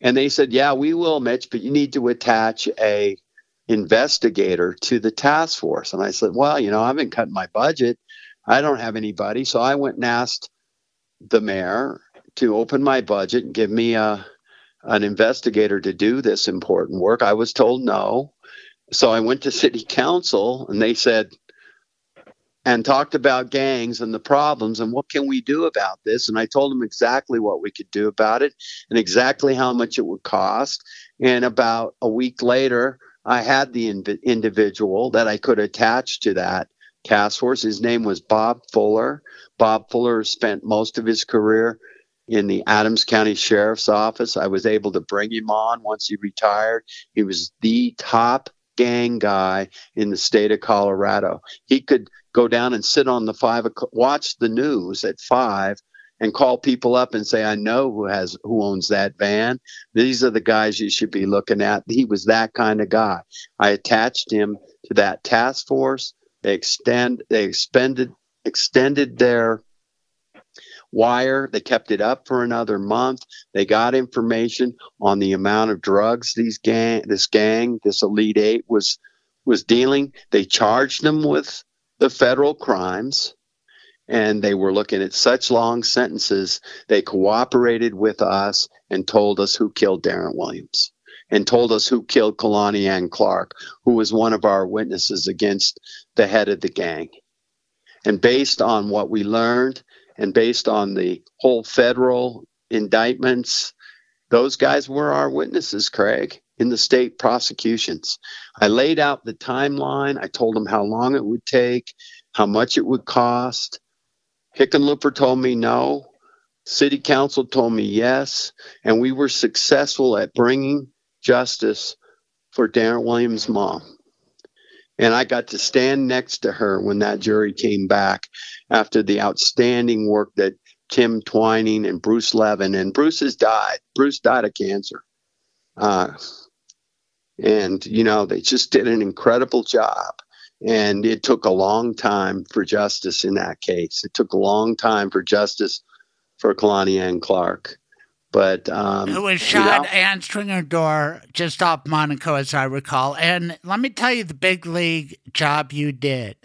And they said, yeah, we will, Mitch, but you need to attach a investigator to the task force. And I said, well, you know, I've been cutting my budget. I don't have anybody. So I went and asked the mayor to open my budget and give me a an investigator to do this important work. I was told no. So I went to city council and they said, and talked about gangs and the problems and what can we do about this. And i told them exactly what we could do about it and exactly how much it would cost. And about a week later i had the individual that i could attach to that task force. His name was bob fuller. Bob fuller spent most of his career in the adams county sheriff's office. I was able to bring him on once he retired. He was the top gang guy in the state of colorado. He could go down and sit on the five o'clock, watch the news at five and call people up and say i know who has who owns that van. These are the guys you should be looking at. He was that kind of guy. I attached him to that task force. They extend they expended extended their wire. They kept it up for another month. They got information on the amount of drugs these gang this gang this elite eight was was dealing. They charged them with the federal crimes and they were looking at such long sentences, they cooperated with us and told us who killed Darrent Williams and told us who killed Kalonniann Clark, who was one of our witnesses against the head of the gang. And based on what we learned and based on the whole federal indictments, those guys were our witnesses, Craig in the state prosecutions. I laid out the timeline. I told them how long it would take, how much it would cost. Hickenlooper told me no. City Council told me yes. And we were successful at bringing justice for Darrent Williams' mom. And I got to stand next to her when that jury came back after the outstanding work that Tim Twining and Bruce Levin, and Bruce has died. Bruce died of cancer. Uh, and, you know, they just did an incredible job. And it took a long time for justice in that case. It took a long time for justice for Kalonniann Clark. But um, it was shot you know, answering a door just off Monaco, as I recall. And let me tell you the big league job you did.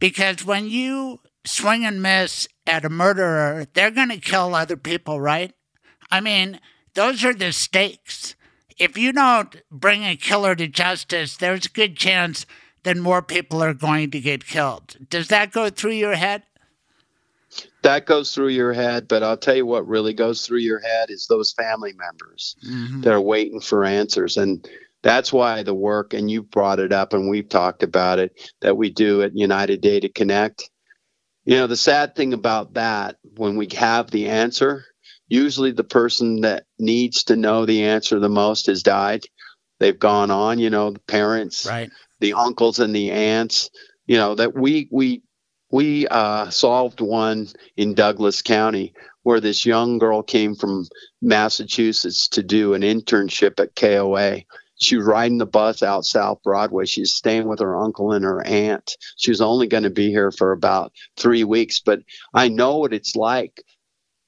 Because when you swing and miss at a murderer, they're going to kill other people, right? I mean, those are the stakes if you don't bring a killer to justice, there's a good chance that more people are going to get killed. Does that go through your head? That goes through your head, but I'll tell you what really goes through your head is those family members mm-hmm. that are waiting for answers. And that's why the work, and you brought it up and we've talked about it, that we do at United Data Connect. You know, the sad thing about that, when we have the answer, usually the person that needs to know the answer the most has died. They've gone on, you know, the parents, right. the uncles and the aunts, you know, that we we we uh, solved one in Douglas County where this young girl came from Massachusetts to do an internship at KOA. She was riding the bus out South Broadway. She's staying with her uncle and her aunt. She was only going to be here for about three weeks, but I know what it's like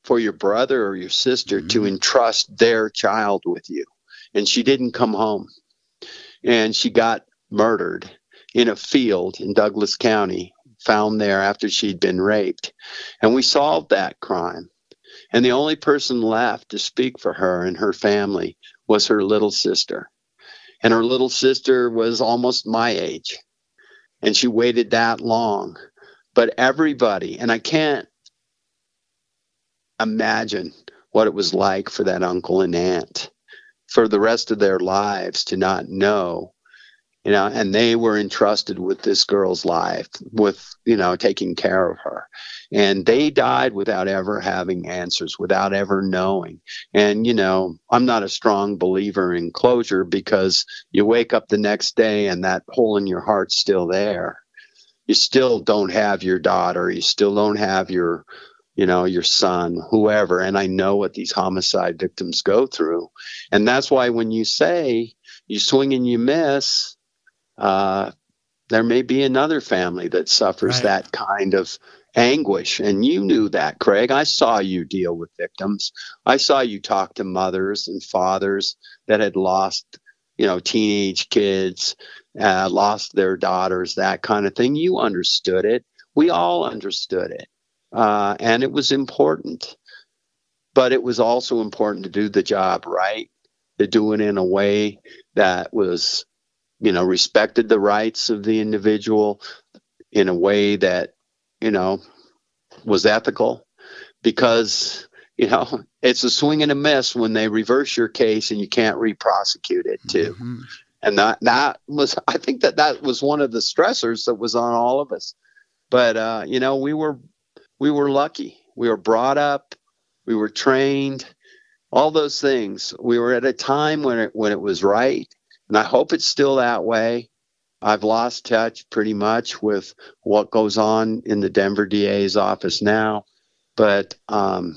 for your brother or your sister mm-hmm. to entrust their child with you. And she didn't come home. And she got murdered in a field in Douglas County, found there after she'd been raped. And we solved that crime. And the only person left to speak for her and her family was her little sister. And her little sister was almost my age. And she waited that long. But everybody, and I can't imagine what it was like for that uncle and aunt for the rest of their lives to not know you know and they were entrusted with this girl's life with you know taking care of her and they died without ever having answers without ever knowing and you know i'm not a strong believer in closure because you wake up the next day and that hole in your heart's still there you still don't have your daughter you still don't have your you know, your son, whoever. And I know what these homicide victims go through. And that's why when you say you swing and you miss, uh, there may be another family that suffers right. that kind of anguish. And you knew that, Craig. I saw you deal with victims. I saw you talk to mothers and fathers that had lost, you know, teenage kids, uh, lost their daughters, that kind of thing. You understood it We all understood it, uh, and it was important. But it was also important to do the job right, to do it in a way that was, you know, respected the rights of the individual, in a way that, you know, was ethical, because you know it's a swing and a miss when they reverse your case and you can't re-prosecute it too. Mm-hmm. And that that was I think that that was one of the stressors that was on all of us. But uh, you know, we were we were lucky. We were brought up, we were trained, all those things. We were at a time when it when it was right, and I hope it's still that way. I've lost touch pretty much with what goes on in the Denver DA's office now, but um,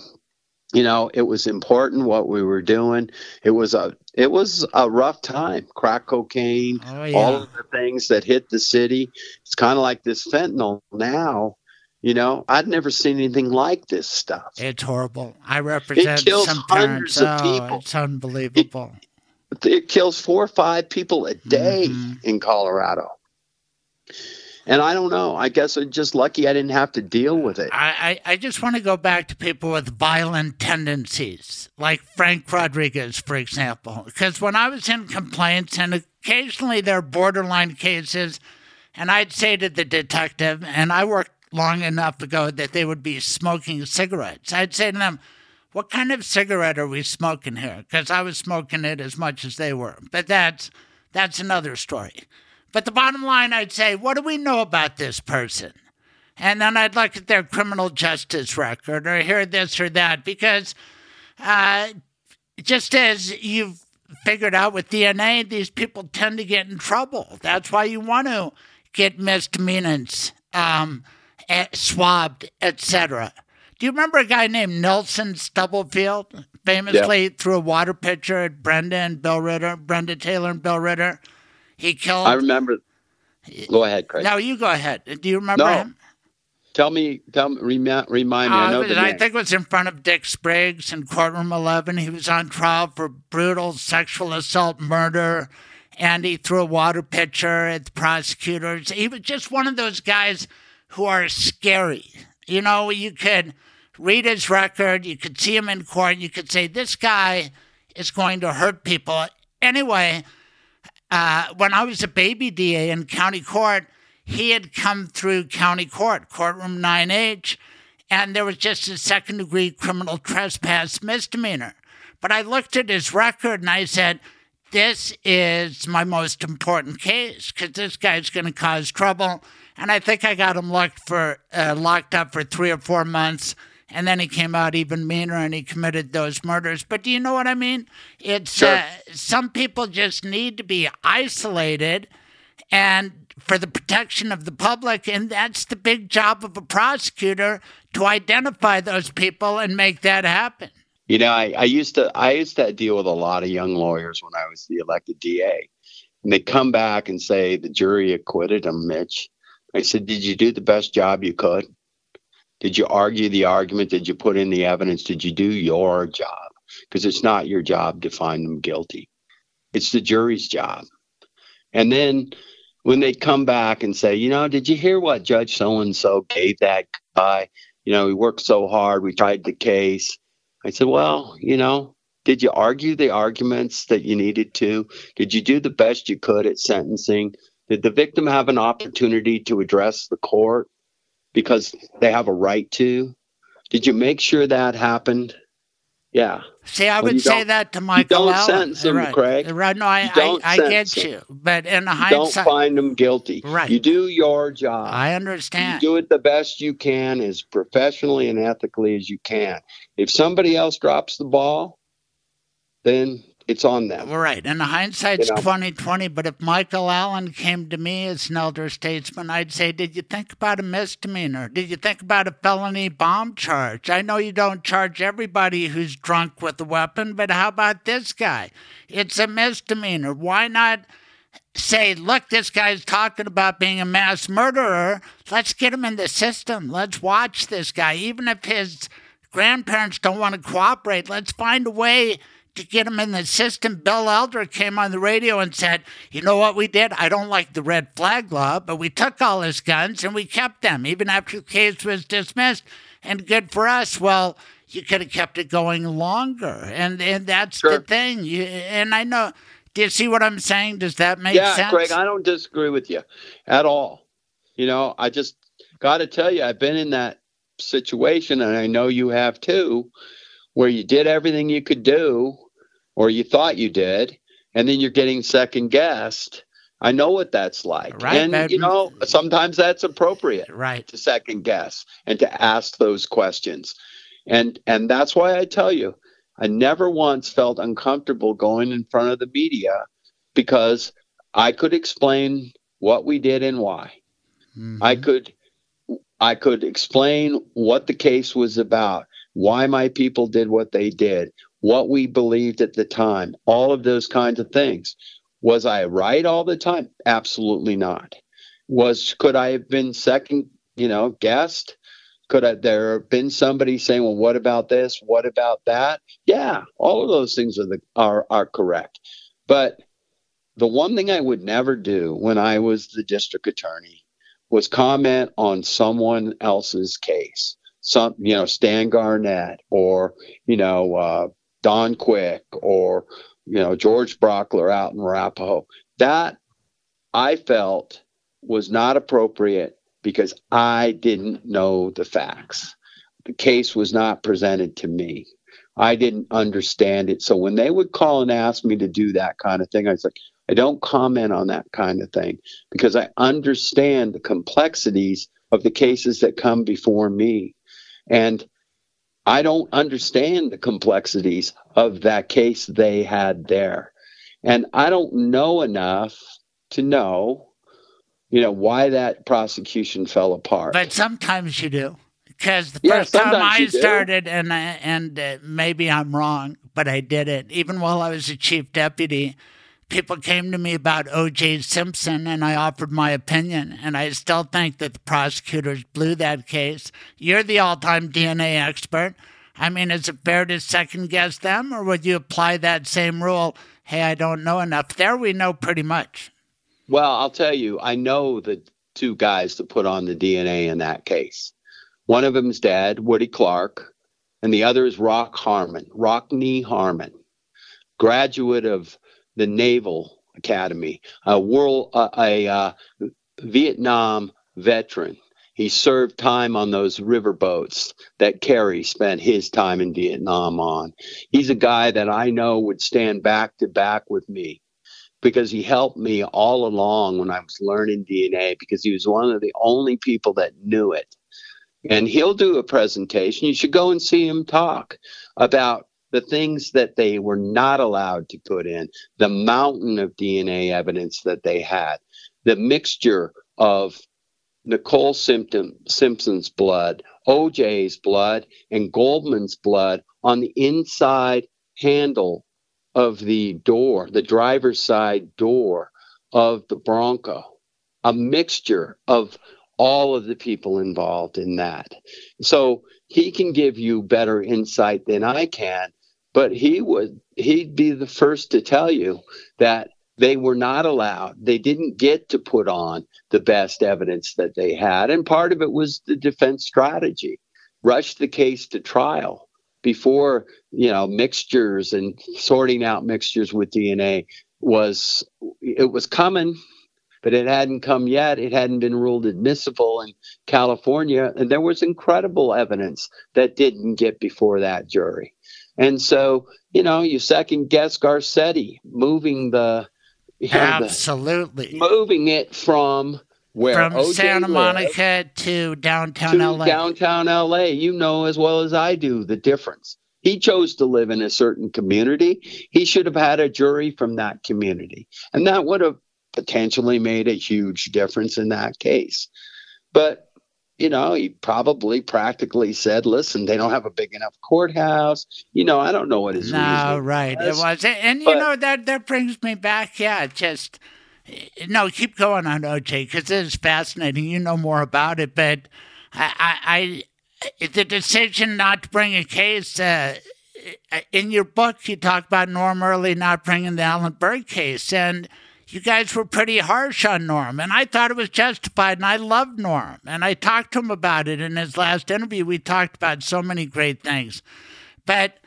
you know, it was important what we were doing. It was a it was a rough time. Crack cocaine, Oh, yeah. all of the things that hit the city. It's kind of like this fentanyl now. You know, I'd never seen anything like this stuff. It's horrible. I represent kills some hundreds parents. of oh, people. it's unbelievable. It kills four or five people a day Mhm. in Colorado. And I don't know. I guess I'm just lucky I didn't have to deal with it. I, I, I just want to go back to people with violent tendencies, like Frank Rodriguez, for example. Because when I was in complaints, and occasionally there are borderline cases, and I'd say to the detective, and I worked long enough ago that they would be smoking cigarettes. I'd say to them, What kind of cigarette are we smoking here? Because I was smoking it as much as they were. But that's that's another story. But the bottom line, I'd say, what do we know about this person? And then I'd look at their criminal justice record or hear this or that because uh, just as you've figured out with DNA, these people tend to get in trouble. That's why you want to get misdemeanors um, eh, swabbed, etc. Do you remember a guy named Nelson Stubblefield? Famously threw a water pitcher at Brenda and Bill Ritter, Brenda Taylor and Bill Ritter. He killed. I remember. Go ahead, Craig. No, you go ahead. Do you remember No. him? Tell me, tell me, remind, remind me. I know Uh, the I name. think it was in front of Dick Spriggs in courtroom 11. He was on trial for brutal sexual assault murder, and he threw a water pitcher at the prosecutors. He was just one of those guys who are scary. You know, you could read his record, you could see him in court, you could say, this guy is going to hurt people. Anyway, uh, when I was a baby DA in county court, he had come through county court, courtroom 9H, and there was just a second degree criminal trespass misdemeanor. But I looked at his record and I said, this is my most important case because this guy's going to cause trouble. And I think I got him locked for uh, locked up for three or four months, and then he came out even meaner and he committed those murders. But do you know what I mean? It's Sure. uh, some people just need to be isolated, and for the protection of the public, and that's the big job of a prosecutor to identify those people and make that happen. You know, I, I used to I used to deal with a lot of young lawyers when I was the elected DA, and they come back and say the jury acquitted him, Mitch. I said, did you do the best job you could? Did you argue the argument? Did you put in the evidence? Did you do your job? Because it's not your job to find them guilty. It's the jury's job. And then when they come back and say, you know, did you hear what Judge so and so gave that guy? You know, he worked so hard, we tried the case. I said, well, you know, did you argue the arguments that you needed to? Did you do the best you could at sentencing? Did the victim have an opportunity to address the court because they have a right to? Did you make sure that happened? Yeah. See, I Well, would say that to Michael don't Allen. sentence him, right. Craig. Right? No, I, I, I get you, but in the high Don't find them guilty. Right. You do your job. I You understand. do it the best you can, as professionally and ethically as you can. If somebody else drops the ball, then it's on them. Right. And the hindsight's You know. twenty twenty. But if Michael Allen came to me as an elder statesman, I'd say, Did you think about a misdemeanor? Did you think about a felony bomb charge? I know you don't charge everybody who's drunk with a weapon, but how about this guy? It's a misdemeanor. Why not say, look, this guy's talking about being a mass murderer. Let's get him in the system. Let's watch this guy. Even if his grandparents don't want to cooperate, let's find a way to get him in the system. Bill Elder came on the radio and said, You know what we did? I don't like the red flag law, but we took all his guns and we kept them, even after the case was dismissed. And good for us. Well, you could have kept it going longer. And, and that's Sure. the thing. You, and I know, do you see what I'm saying? Does that make yeah, sense? Craig, I don't disagree with you at all. You know, I just got to tell you, I've been in that situation, and I know you have too, where you did everything you could do, or you thought you did, and then you're getting second guessed. I know what that's like. Right, and, but- you know, sometimes that's appropriate right. to second guess and to ask those questions. And and that's why I tell you, I never once felt uncomfortable going in front of the media because I could explain what we did and why. Mhm. I could I could explain what the case was about, why my people did what they did, what we believed at the time, all of those kinds of things. Was I right all the time? Absolutely not. Was could I have been second, you know, guessed? Could I, there have been somebody saying, "Well, what about this? What about that?" Yeah, all of those things are the are are correct. But the one thing I would never do when I was the district attorney was comment on someone else's case. Some, you know, Stan Garnett or you know uh, Don Quick or you know George Brauchler out in Arapahoe. That I felt was not appropriate because I didn't know the facts. The case was not presented to me. I didn't understand it. So when they would call and ask me to do that kind of thing, I was like, I don't comment on that kind of thing because I understand the complexities of the cases that come before me. And I don't understand the complexities of that case they had there. And I don't know enough to know, you know, why that prosecution fell apart. But sometimes you do. Because the Yeah, first time I you do. started, and I, and uh, maybe I'm wrong, but I did it. Even while I was a chief deputy, people came to me about O.J. Simpson, and I offered my opinion. And I still think that the prosecutors blew that case. You're the all-time DNA expert. I mean, is it fair to second guess them, or would you apply that same rule? Hey, I don't know enough. There, we know pretty much. Well, I'll tell you, I know the two guys that put on the DNA in that case. One of them's dad, Woody Clark, and the other is Rock Harmon, Rockne Harmon, graduate of the Naval Academy, a world, uh, a uh, Vietnam veteran. He served time on those river boats that Kerry spent his time in Vietnam on. He's a guy that I know would stand back to back with me because he helped me all along when I was learning DNA because he was one of the only people that knew it. And he'll do a presentation. You should go and see him talk about the things that they were not allowed to put in, the mountain of DNA evidence that they had, the mixture of Nicole Simpson, Simpson's blood, OJ's blood, and Goldman's blood on the inside handle of the door, the driver's side door of the Bronco, a mixture of all of the people involved in that. So he can give you better insight than I can, but he would he'd be the first to tell you that they were not allowed. They didn't get to put on the best evidence that they had, and part of it was the defense strategy. Rush the case to trial before you know mixtures and sorting out mixtures with DNA was it was coming, but it hadn't come yet. It hadn't been ruled admissible in California, and there was incredible evidence that didn't get before that jury. And so, you know, you second guess Garcetti moving the, you know, the Absolutely. moving it from where From OJ Santa lived Monica to downtown to LA. downtown LA. You know as well as I do the difference. He chose to live in a certain community. He should have had a jury from that community. And that would have potentially made a huge difference in that case. But, you know, he probably practically said, listen, they don't have a big enough courthouse. You know, I don't know what his no, right. It was. was. And, you know, that, that brings me back. Yeah, just. No, keep going on OJ because it is fascinating. You know more about it, but I, I, I the decision not to bring a case, uh, in your book, you talk about Norm Early not bringing the Alan Berg case, and you guys were pretty harsh on Norm, and I thought it was justified, and I loved Norm, and I talked to him about it in his last interview. We talked about so many great things, but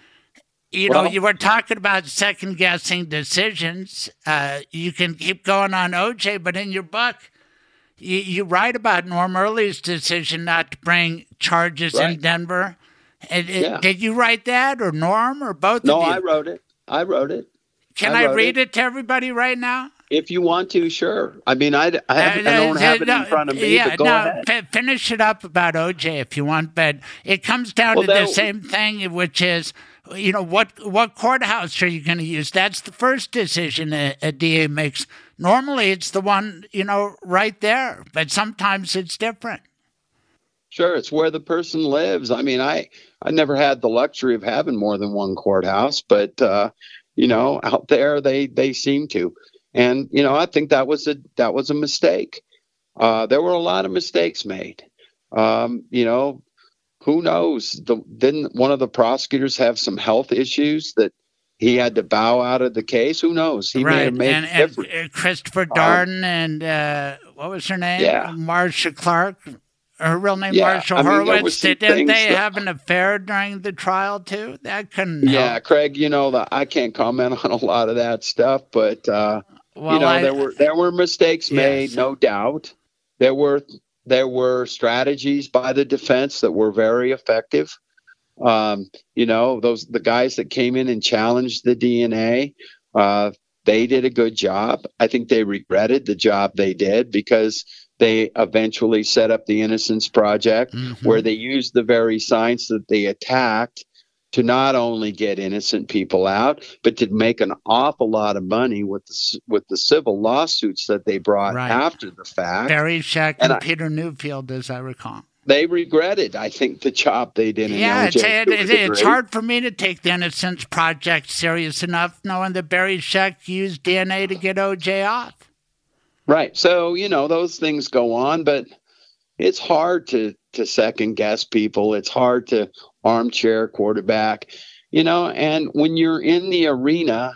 you know, you were talking about second guessing decisions. Uh, you can keep going on OJ, but in your book, you, you write about Norm Early's decision not to bring charges in Denver. And, and Yeah. Did you write that, or Norm, or both No, of you? No, I wrote it. I wrote it. Can I I, read it. it. to everybody right now? If you want to, sure. I mean, I, I, haven't- I don't Uh, have it no, in front of me, Yeah, but go no, ahead. fi- finish it up about OJ if you want, but it comes down Well, to the same thing, which is, you know, what what courthouse are you going to use? That's the first decision a, a DA makes. Normally, it's the one you know right there, but sometimes it's different. Sure, it's where the person lives. I mean, I I never had the luxury of having more than one courthouse, but uh, you know, out there they they seem to, and you know, I think that was a that was a mistake. Uh, there were a lot of mistakes made. Um, you know, who knows? The, didn't one of the prosecutors have some health issues that he had to bow out of the case? Who knows? He may have made and, and uh, Christopher Darden and uh, what was her name? Yeah. Marcia Clark. Her real name, Yeah, Marshall I mean, Horowitz. Didn't they that- have an affair during the trial too? That couldn't. Yeah, help. Craig, you know that I can't comment on a lot of that stuff, but uh, Well, you know I- there were there were mistakes made, Yes. no doubt. There were there were strategies by the defense that were very effective. Um, you know, those the guys that came in and challenged the DNA, uh, they did a good job. I think they regretted the job they did because they eventually set up the Innocence Project, Mm-hmm. where they used the very science that they attacked to not only get innocent people out, but to make an awful lot of money with the with the civil lawsuits that they brought Right. after the fact. Barry Scheck And and, I- Peter Neufeld, as I recall. They regretted, I think, the job they did in Yeah, it's, it, it- it's hard for me to take the Innocence Project serious enough, knowing that Barry Scheck used DNA to get OJ off. Right. So, you know, those things go on, but it's hard to to second guess people. It's hard to armchair quarterback, you know, and when you're in the arena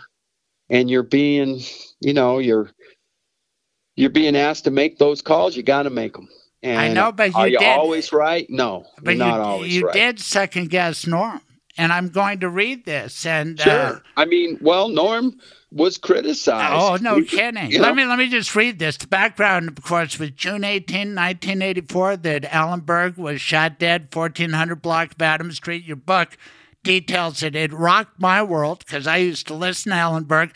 and you're being, you know, you're you're being asked to make those calls, you got to make them. And I know, but are you you did- always right? No, But not you, always you right. did second guess Norm, and I'm going to read this. And Sure. uh, I mean, well, Norm was criticized. Oh, no kidding. you Let me let me just read this. The background, of course, was June 18, 1984, that Alan Berg was shot dead, 1400 block of Adams Street. Your book details it. It rocked my world because I used to listen to Alan Berg.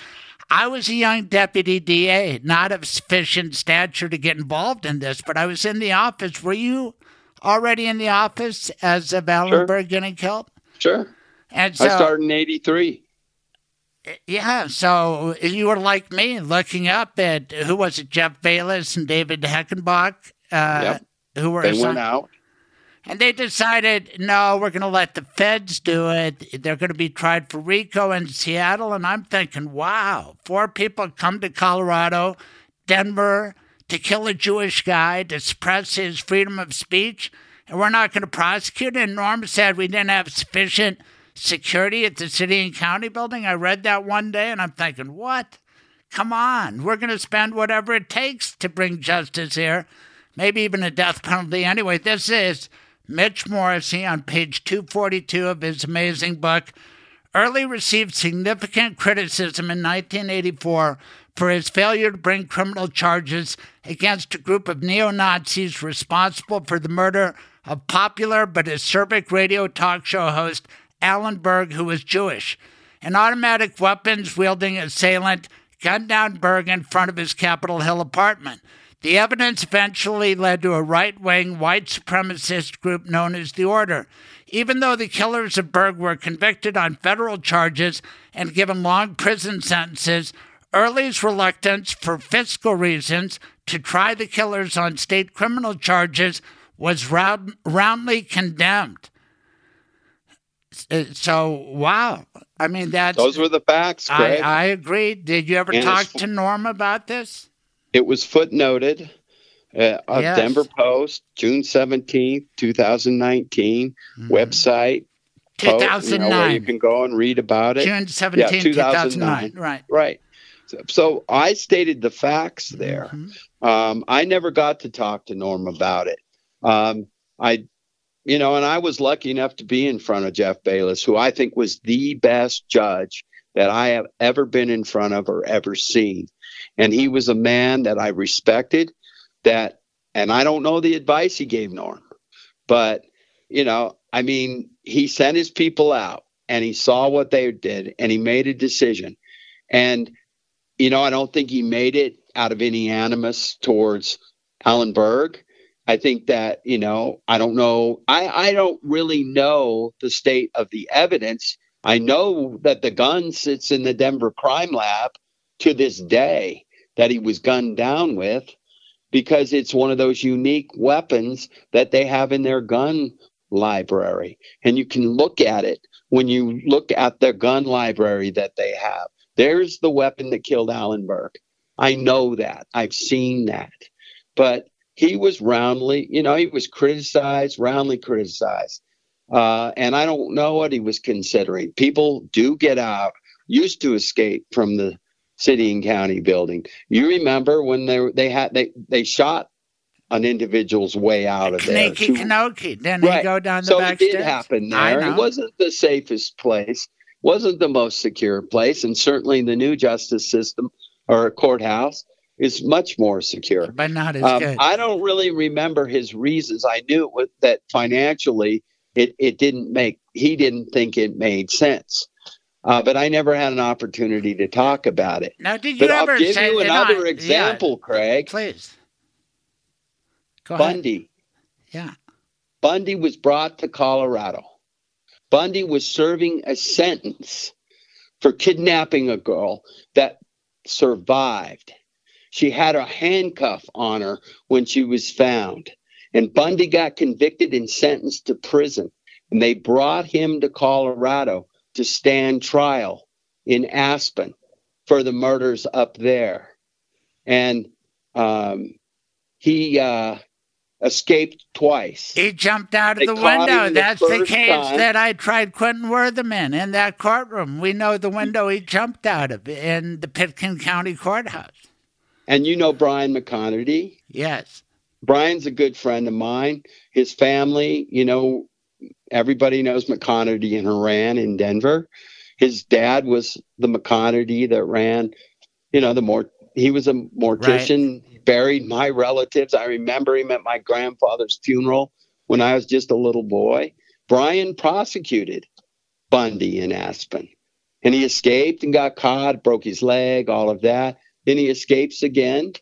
I was a young deputy DA, not of sufficient stature to get involved in this, but I was in the office. Were you already in the office as of Alan Sure. Berg getting killed? Sure. And so, I started in '83. Yeah, so you were like me, looking up at who was it, Jeff Bayless and David Heckenbach, uh, Yep. who were They assigned- went out. and they decided, no, we're going to let the feds do it. They're going to be tried for RICO in Seattle. And I'm thinking, wow, four people come to Colorado, Denver, to kill a Jewish guy, to suppress his freedom of speech, and we're not going to prosecute. And Norm said we didn't have sufficient security at the city and county building. I read that one day, and I'm thinking, what? Come on, we're going to spend whatever it takes to bring justice here, maybe even a death penalty. Anyway, this is Mitch Morrissey on page 242 of his amazing book. Early received significant criticism in 1984 for his failure to bring criminal charges against a group of neo Nazis responsible for the murder of popular but acerbic radio talk show host Alan Berg, who was Jewish. An automatic weapons wielding assailant gunned down Berg in front of his Capitol Hill apartment. The evidence eventually led to a right wing white supremacist group known as the Order. Even though the killers of Berg were convicted on federal charges and given long prison sentences, Early's reluctance for fiscal reasons to try the killers on state criminal charges was round, roundly condemned. Uh, So, wow. I mean, that's. Those were the facts, I, I agree. Did you ever And talk to Norm about this? it was footnoted uh, of Yes. Denver Post, June 17th, 2019, Mm-hmm. website, post, you know, where you can go and read about it. June 17, 2009. Right. Right. So, so I stated the facts there. Mhm. Um, I never got to talk to Norm about it. Um, I, you know, and I was lucky enough to be in front of Jeff Bayless, who I think was the best judge that I have ever been in front of or ever seen. And he was a man that I respected. That, and I don't know the advice he gave Norm, but you know, I mean, he sent his people out and he saw what they did and he made a decision. And you know, I don't think he made it out of any animus towards Alan Berg. I think that, you know, I don't know. I, I don't really know the state of the evidence. I know that the gun sits in the Denver crime lab to this day that he was gunned down with because it's one of those unique weapons that they have in their gun library. And you can look at it when you look at their gun library that they have. There's the weapon that killed Berg. I know that. I've seen that. But he was roundly, you know, he was criticized, roundly criticized. Uh, and I don't know what he was considering. People do get out, used to escape from the city and county building. You remember when they they had they they shot an individual's way out of there. Two- Kanoki. He Right. go down the so back it did happen there. It wasn't the safest place, wasn't the most secure place, and certainly the new justice system or courthouse is much more secure. but not as Um, good. I don't really remember his reasons. I knew it was that financially it, it didn't make he didn't think it made sense. Uh, but I never had an opportunity to talk about it. now, did you But ever I'll give say you and I- another yeah, example, Craig. please. Go ahead. Bundy. Yeah. Bundy was brought to Colorado. Bundy was serving a sentence for kidnapping a girl that survived. She had a handcuff on her when she was found. And Bundy got convicted and sentenced to prison. And they brought him to Colorado to stand trial in Aspen for the murders up there. And um, he uh, escaped twice. He jumped out of They the window. the That's the case time. that I tried Quentin Wortham in, in that courtroom. We know the window he jumped out of in the Pitkin County Courthouse. And you know Brian McConaty. Yes. Brian's a good friend of mine. His family, you know, everybody knows McConaty in Horan in Denver. His dad was the McConaty that ran, you know, the more he was a mortician, buried my relatives. I remember him at my grandfather's funeral when I was just a little boy. Brian prosecuted Bundy in Aspen. And he escaped and got caught, broke his leg, all of that. Then he escapes again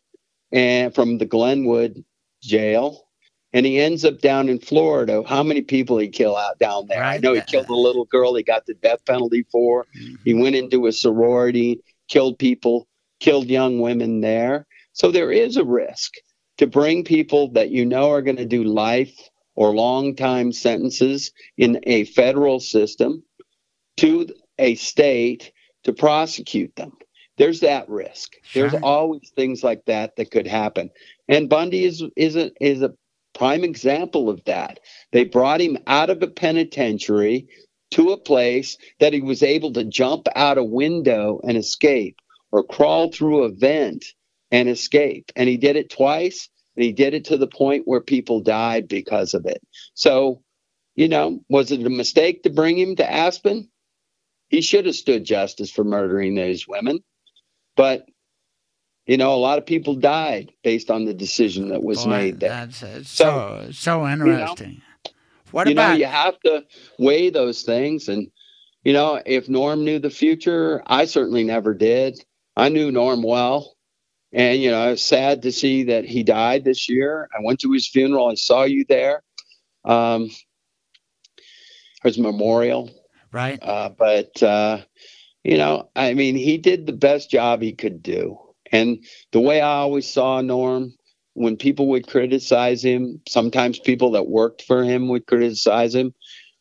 and from the Glenwood jail. And he ends up down in Florida. How many people he kill out down there? I know he killed a little girl he got the death penalty for. Mm-hmm. He went into a sorority, killed people, killed young women there. So there is a risk to bring people that you know are going to do life or long time sentences in a federal system to a state to prosecute them. There's that risk. There's always things like that that could happen. And Bundy is is a is a prime example of that. They brought him out of a penitentiary to a place that he was able to jump out a window and escape or crawl through a vent and escape. And he did it twice and he did it to the point where people died because of it. So, you know, was it a mistake to bring him to Aspen? He should have stood justice for murdering those women. But you know, a lot of people died based on the decision that was Boy, made there. That's uh, so so interesting. what you know, you have to weigh those things. And, you know, if Norm knew the future, I certainly never did. I knew Norm well. And, you know, I was sad to see that he died this year. I went to his funeral. I saw you there. Um, his memorial. right? Uh, but, uh, you know, I mean, he did the best job he could do. And the way I always saw Norm, when people would criticize him, sometimes people that worked for him would criticize him.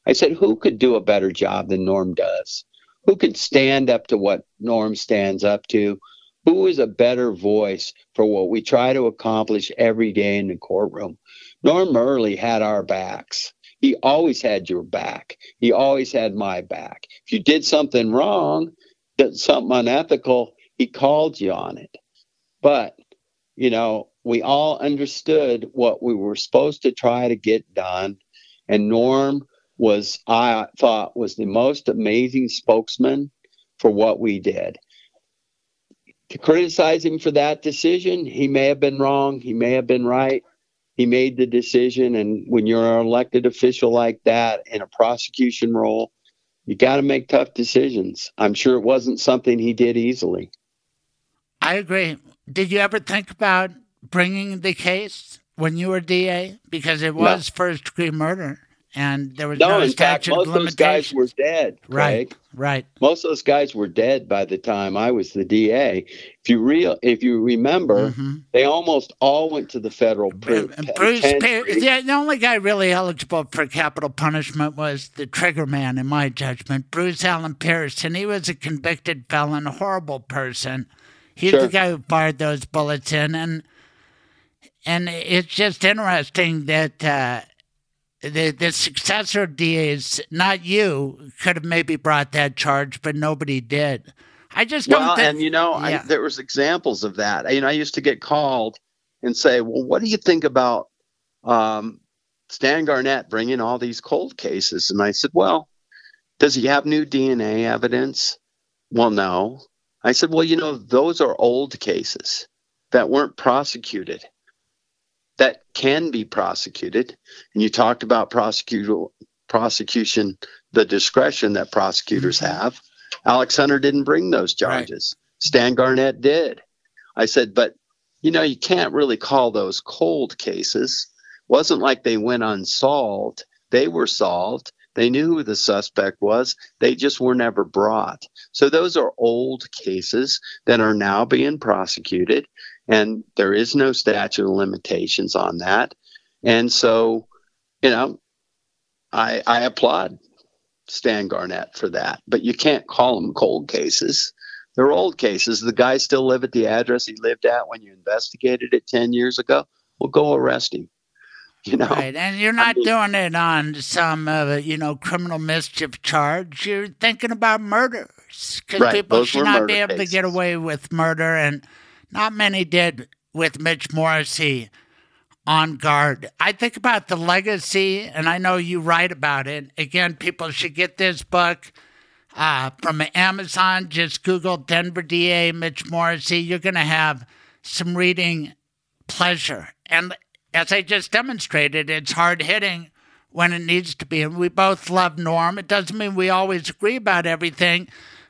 I said, who could do a better job than Norm does? Who could stand up to what Norm stands up to? Who is a better voice for what we try to accomplish every day in the courtroom? Norm Early had our backs. He always had your back. He always had my back. If you did something wrong, did something unethical, he called you on it. But, you know, we all understood what we were supposed to try to get done. And Norm was, I thought, was the most amazing spokesman for what we did. To criticize him for that decision, he may have been wrong, he may have been right. He made the decision. And when you're an elected official like that in a prosecution role, you got to make tough decisions. I'm sure it wasn't something he did easily. I agree. Did you ever think about bringing the case when you were DA? Because it was no. first degree murder and there was no, no in fact, most of those guys were dead. Craig. Right, right. Most of those guys were dead by the time I was the DA. If you real, if you remember, mm-hmm. they almost all went to the federal prison. Bruce, Pierce, yeah, the only guy really eligible for capital punishment was the trigger man, in my judgment, Bruce Allen Pierce, and he was a convicted felon, a horrible person. He's sure. the guy who fired those bullets in, and and it's just interesting that. Uh, the the successor DAs, not you, could have maybe brought that charge, but nobody did. I just don't. Well, think, and you know, yeah. I, there was examples of that. You know, I used to get called and say, "Well, what do you think about um, Stan Garnett bringing all these cold cases?" And I said, "Well, does he have new DNA evidence?" Well, no. I said, "Well, you know, those are old cases that weren't prosecuted." That can be prosecuted. And you talked about prosecutor, prosecution, the discretion that prosecutors mm-hmm. have. Alex Hunter didn't bring those charges. Right. Stan Garnett did. I said, but you know, you can't really call those cold cases. Wasn't like they went unsolved. They were solved. They knew who the suspect was. They just were never brought. So those are old cases that are now being prosecuted and there is no statute of limitations on that. And so, you know, I, I applaud Stan Garnett for that, but you can't call them cold cases. They're old cases. The guy still live at the address he lived at when you investigated it 10 years ago. Well, go arrest him. You know? Right, and you're not I mean, doing it on some, uh, you know, criminal mischief charge. You're thinking about murders because right, people should not be able cases. to get away with murder, and not many did with Mitch Morrissey on guard. I think about the legacy, and I know you write about it. Again, people should get this book uh, from Amazon. Just Google Denver DA Mitch Morrissey. You're going to have some reading pleasure. And as I just demonstrated, it's hard hitting when it needs to be. And we both love Norm. It doesn't mean we always agree about everything,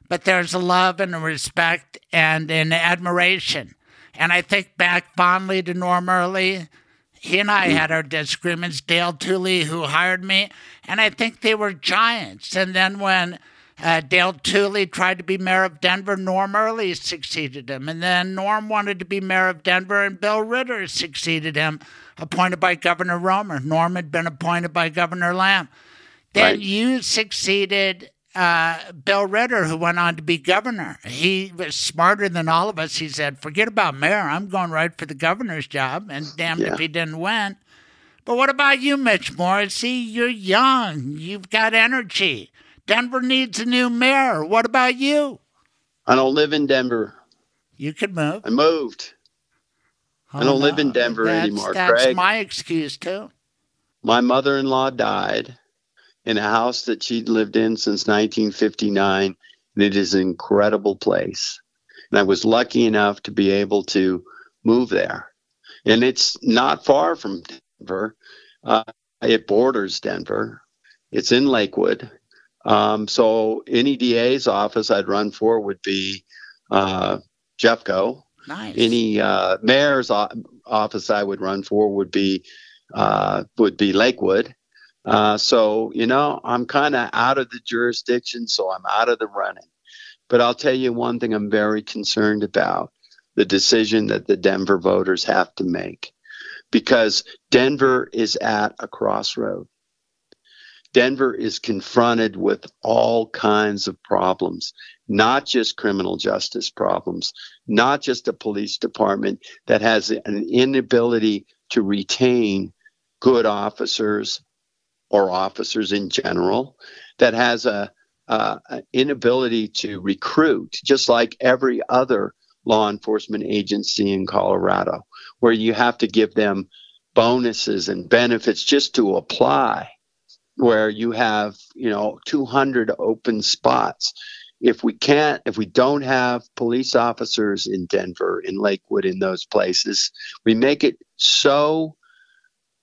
but there's a love and a respect and an admiration. And I think back fondly to Norm Early. He and I had our disagreements. Dale Tooley, who hired me, and I think they were giants. And then when uh, Dale Tooley tried to be mayor of Denver, Norm Early succeeded him. And then Norm wanted to be mayor of Denver, and Bill Ritter succeeded him, appointed by Governor Romer. Norm had been appointed by Governor Lamb. Then right. you succeeded uh, Bill Ritter, who went on to be governor. He was smarter than all of us. He said, forget about mayor. I'm going right for the governor's job. And damned yeah. if he didn't win. But what about you, Mitch Morrissey? You're young. You've got energy. Denver needs a new mayor. What about you? I don't live in Denver. You could move. I moved. Oh, I don't no. live in Denver that's, anymore. That's Craig. my excuse, too. My mother in law died in a house that she'd lived in since 1959. And it is an incredible place. And I was lucky enough to be able to move there. And it's not far from Denver. Uh, it borders Denver. It's in Lakewood. Um, so any DA's office I'd run for would be uh, Jeffco. Nice. Any uh, mayor's o- office I would run for would be uh, would be Lakewood. Uh, so, you know, I'm kind of out of the jurisdiction, so I'm out of the running. But I'll tell you one thing I'm very concerned about the decision that the Denver voters have to make because Denver is at a crossroad. Denver is confronted with all kinds of problems, not just criminal justice problems, not just a police department that has an inability to retain good officers or officers in general that has a, uh, inability to recruit, just like every other law enforcement agency in Colorado, where you have to give them bonuses and benefits just to apply, where you have, you know, 200 open spots. If we can't, if we don't have police officers in Denver, in Lakewood, in those places, we make it so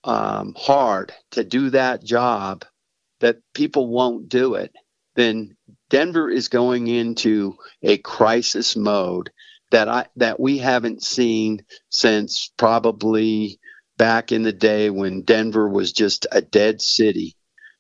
um, hard to do that job that people won't do it, then Denver is going into a crisis mode that I that we haven't seen since probably back in the day when Denver was just a dead city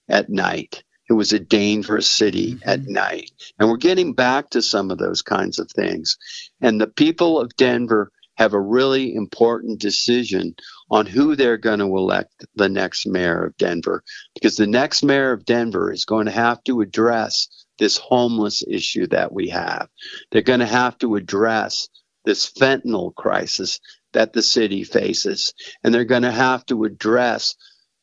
at night. It was a dangerous city mm-hmm. at night. And we're getting back to some of those kinds of things. And the people of Denver have a really important decision on who they're going to elect the next mayor of Denver. Because the next mayor of Denver is going to have to address this homeless issue that we have. They're going to have to address this fentanyl crisis that the city faces. And they're going to have to address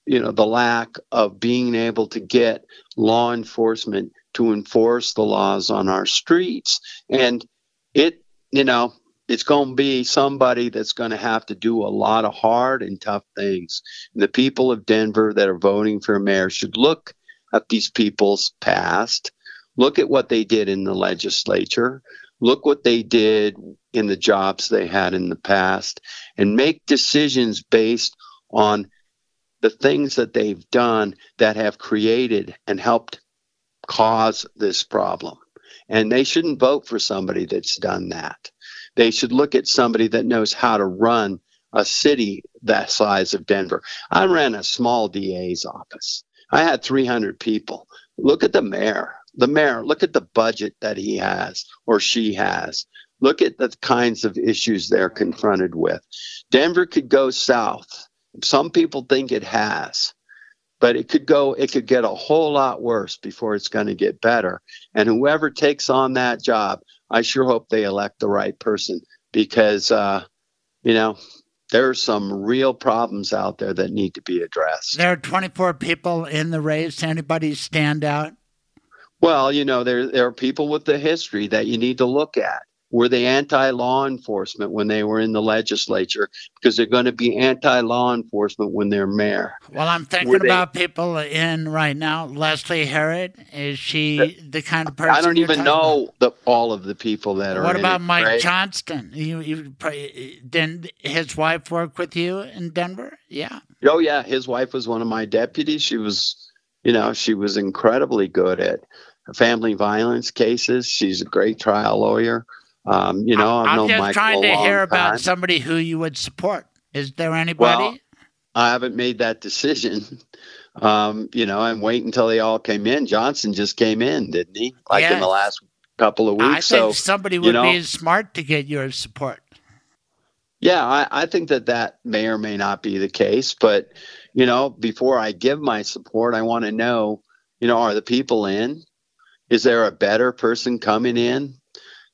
you know the lack of being able to get law enforcement to enforce the laws on our streets and it you know it's going to be somebody that's going to have to do a lot of hard and tough things. And the people of Denver that are voting for mayor should look at these people's past, look at what they did in the legislature, look what they did in the jobs they had in the past, and make decisions based on the things that they've done that have created and helped cause this problem. And they shouldn't vote for somebody that's done that. They should look at somebody that knows how to run a city that size of Denver. I ran a small DA's office. I had 300 people. Look at the mayor. The mayor, look at the budget that he has or she has. Look at the kinds of issues they're confronted with. Denver could go south. Some people think it has, but it could go, it could get a whole lot worse before it's going to get better. And whoever takes on that job I sure hope they elect the right person because, uh, you know, there are some real problems out there that need to be addressed. There are 24 people in the race. Anybody stand out? Well, you know, there there are people with the history that you need to look at were they anti-law enforcement when they were in the legislature? Because they're going to be anti-law enforcement when they're mayor. Well i'm thinking about people in right now. Leslie herod is she the, the kind of person i don't even know the, all of the people that are what about it, mike right? johnston? You, you didn't his wife work with you in denver? Yeah. Oh yeah his wife was one of my deputies. She was you know she was incredibly good at family violence cases. She's a great trial lawyer um, you know, I've I'm just Michael trying to hear time. about somebody who you would support. Is there anybody? Well, I haven't made that decision. Um, you know, I'm waiting until they all came in. Johnston just came in, didn't he? Like yes. in the last couple of weeks. I think somebody would you know, be smart to get your support. Yeah, I, I think that that may or may not be the case. But, you know, before I give my support, I want to know, you know, are the people in? Is there a better person coming in?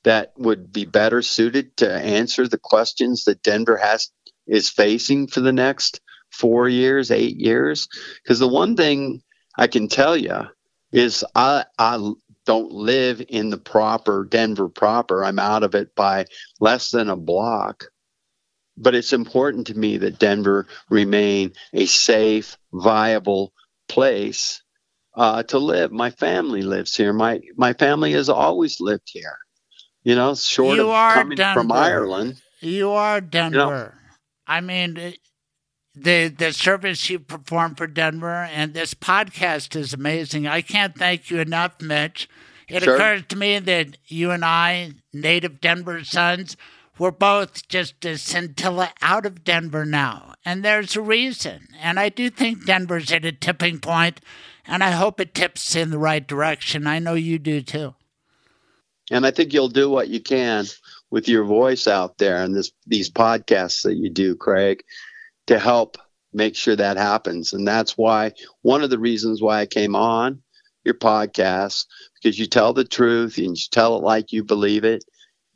That would be better suited to answer the questions that Denver has is facing for the next four years, eight years. Because the one thing I can tell you is I I don't live in the proper Denver proper. I'm out of it by less than a block. But it's important to me that Denver remain a safe, viable place uh, to live. My family lives here. My my family has always lived here you know, short you of coming Denver. from Ireland. You are Denver. You know, I mean, the the service you perform for Denver and this podcast is amazing. I can't thank you enough, Mitch. It sure. occurs to me that you and I, native Denver sons, we're both just a scintilla out of Denver now. And there's a reason. And I do think Denver's at a tipping point, and I hope it tips in the right direction. I know you do too and I think you'll do what you can with your voice out there and this these podcasts that you do, Craig, to help make sure that happens. And that's why one of the reasons why I came on your podcast because you tell the truth and you tell it like you believe it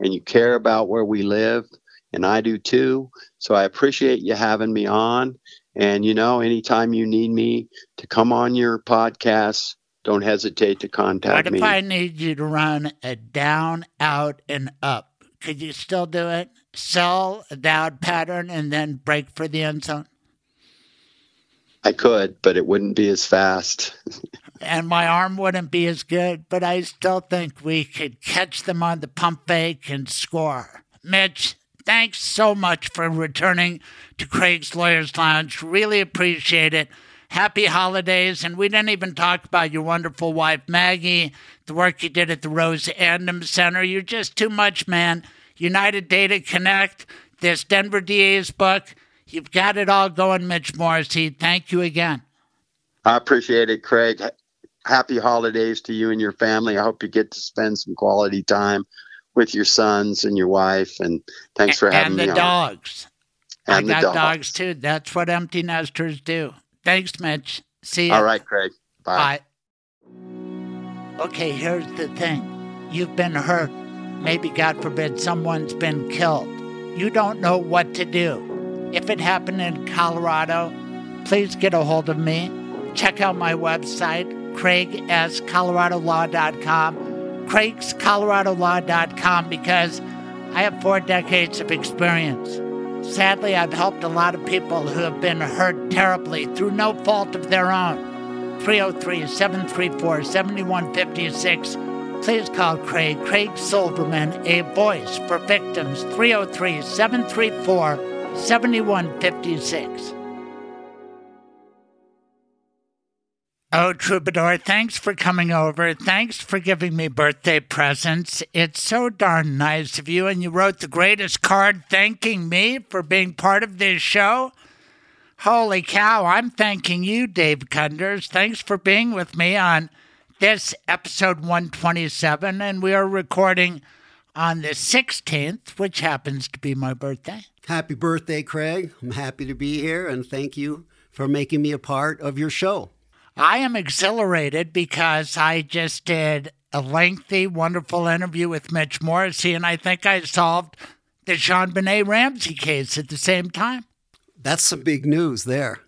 and you care about where we live and I do too. So I appreciate you having me on And you know, anytime you need me to come on your podcast, don't hesitate to contact What if. I need you to run a down, out, and up? Could you still do it? Sell a down pattern and then break for the end zone? I could, but it wouldn't be as fast. and my arm wouldn't be as good, but I still think we could catch them on the pump fake and score. Mitch, thanks so much for returning to Craig's Lawyers Lounge. Really appreciate it. Happy holidays. And we didn't even talk about your wonderful wife, Maggie, the work you did at the Rose Andom Center. You're just too much, man. United Data Connect, this Denver DA's book. You've got it all going, Mitch Morrissey. Thank you again. I appreciate it, Craig. Happy holidays to you and your family. I hope you get to spend some quality time with your sons and your wife. And thanks for having and me And the on. dogs. And I the got dogs. dogs too. That's what empty nesters do. Thanks, Mitch. See you. All right, Craig. Bye. Bye. Okay, here's the thing. You've been hurt. Maybe, God forbid, someone's been killed. You don't know what to do. If it happened in Colorado, please get a hold of me. Check out my website, craigscoloradolaw.com, craigscoloradolaw.com, because I have four decades of experience. Sadly, I've helped a lot of people who have been hurt terribly through no fault of their own. 303 734 7156. Please call Craig, Craig Silverman, a voice for victims. 303 734 7156. Oh, Troubadour, thanks for coming over. Thanks for giving me birthday presents. It's so darn nice of you. And you wrote the greatest card thanking me for being part of this show. Holy cow, I'm thanking you, Dave Gunders. Thanks for being with me on this episode 127. And we are recording on the 16th, which happens to be my birthday. Happy birthday, Craig. I'm happy to be here and thank you for making me a part of your show. I am exhilarated because I just did a lengthy, wonderful interview with Mitch Morrissey, and I think I solved the JonBenét Ramsey case at the same time. That's some big news there.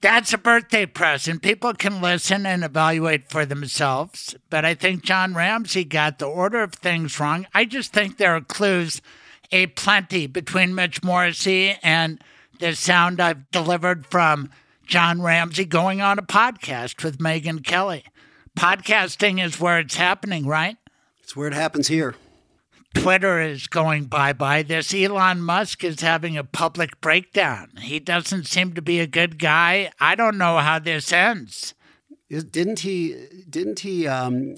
That's a birthday present. People can listen and evaluate for themselves, but I think John Ramsey got the order of things wrong. I just think there are clues a plenty between Mitch Morrissey and the sound I've delivered from John Ramsey going on a podcast with Megyn Kelly. Podcasting is where it's happening, right? It's where it happens here. Twitter is going bye bye. This Elon Musk is having a public breakdown. He doesn't seem to be a good guy. I don't know how this ends. Didn't he? Didn't he? Um,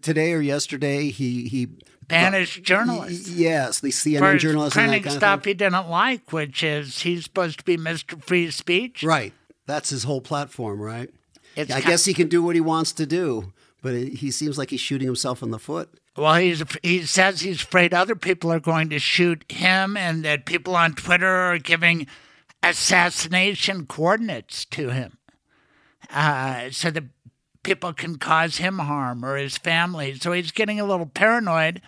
today or yesterday, he he Banished journalists. Yes, the CNN journalists printing stuff he didn't like, which is he's supposed to be Mr. Free Speech. Right. That's his whole platform, right? It's I guess he can do what he wants to do, but it, he seems like he's shooting himself in the foot. Well, he's he says he's afraid other people are going to shoot him, and that people on Twitter are giving assassination coordinates to him, uh, so that people can cause him harm or his family. So he's getting a little paranoid.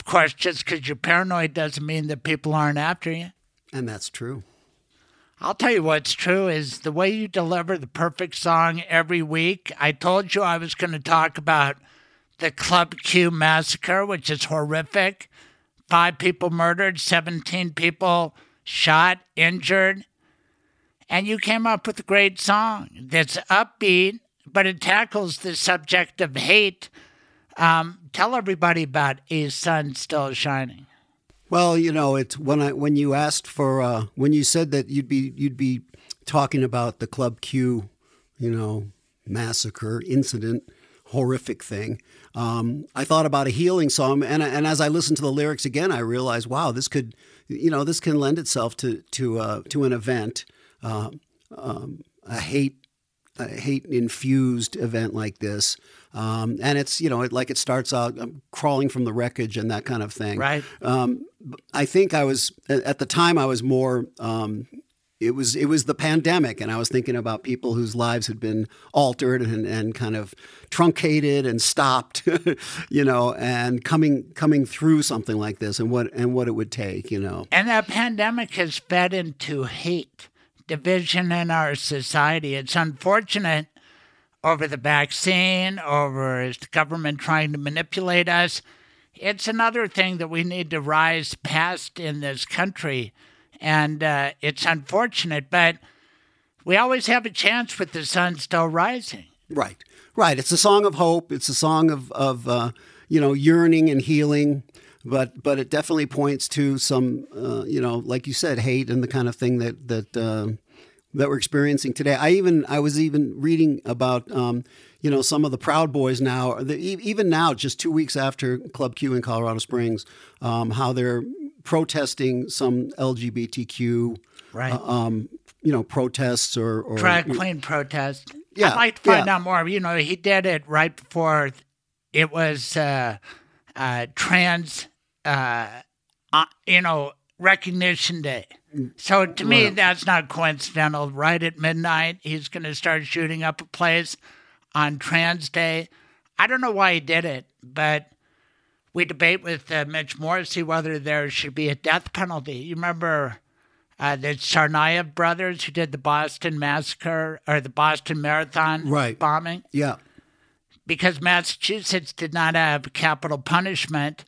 Of course, just because you're paranoid doesn't mean that people aren't after you. And that's true. I'll tell you what's true is the way you deliver the perfect song every week. I told you I was going to talk about the Club Q massacre, which is horrific. Five people murdered, 17 people shot, injured. And you came up with a great song that's upbeat, but it tackles the subject of hate. Um, tell everybody about "Is Sun Still Shining. Well, you know, it's when I when you asked for uh, when you said that you'd be you'd be talking about the Club Q, you know, massacre incident, horrific thing. Um, I thought about a healing song, and and as I listened to the lyrics again, I realized, wow, this could, you know, this can lend itself to to uh, to an event, uh, um, a hate a hate infused event like this. Um, and it's, you know, it, like it starts out um, crawling from the wreckage and that kind of thing. Right. Um, I think I was, at the time, I was more, um, it was it was the pandemic, and I was thinking about people whose lives had been altered and, and kind of truncated and stopped, you know, and coming coming through something like this, and what and what it would take, you know. And that pandemic has fed into hate. division in our society. It's unfortunate over the vaccine, over is the government trying to manipulate us. It's another thing that we need to rise past in this country. And uh, it's unfortunate, but we always have a chance with the sun still rising. Right, right. It's a song of hope. It's a song of, of uh, you know, yearning and healing. But but it definitely points to some, uh, you know, like you said, hate and the kind of thing that that uh, that we're experiencing today. I even I was even reading about. Um, you know some of the Proud Boys now, the, even now, just two weeks after Club Q in Colorado Springs, um, how they're protesting some LGBTQ, right? Uh, um, you know, protests or, or drag queen protest. Yeah, I'd like to find yeah. out more. You know, he did it right before it was uh, uh, trans, uh, uh, you know, recognition day. So to me, Well- that's not coincidental. Right at midnight, he's going to start shooting up a place on Trans Day. I don't know why he did it, but we debate with uh, Mitch Morrissey whether there should be a death penalty. You remember uh, the Tsarnaev brothers who did the Boston massacre or the Boston Marathon Right. bombing? Yeah. Because Massachusetts did not have capital punishment,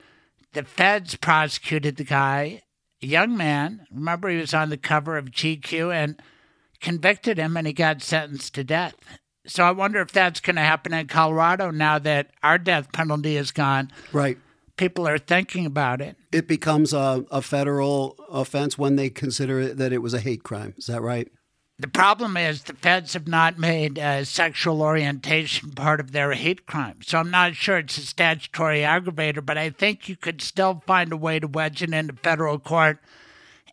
the feds prosecuted the guy, young man. Remember, he was on the cover of GQ and convicted him, and he got sentenced to death. So I wonder if that's going to happen in Colorado now that our death penalty is gone. Right. People are thinking about it. It becomes a, a federal offense when they consider it, that it was a hate crime. Is that right? The problem is the feds have not made uh, sexual orientation part of their hate crime. So I'm not sure it's a statutory aggravator, but I think you could still find a way to wedge it into federal court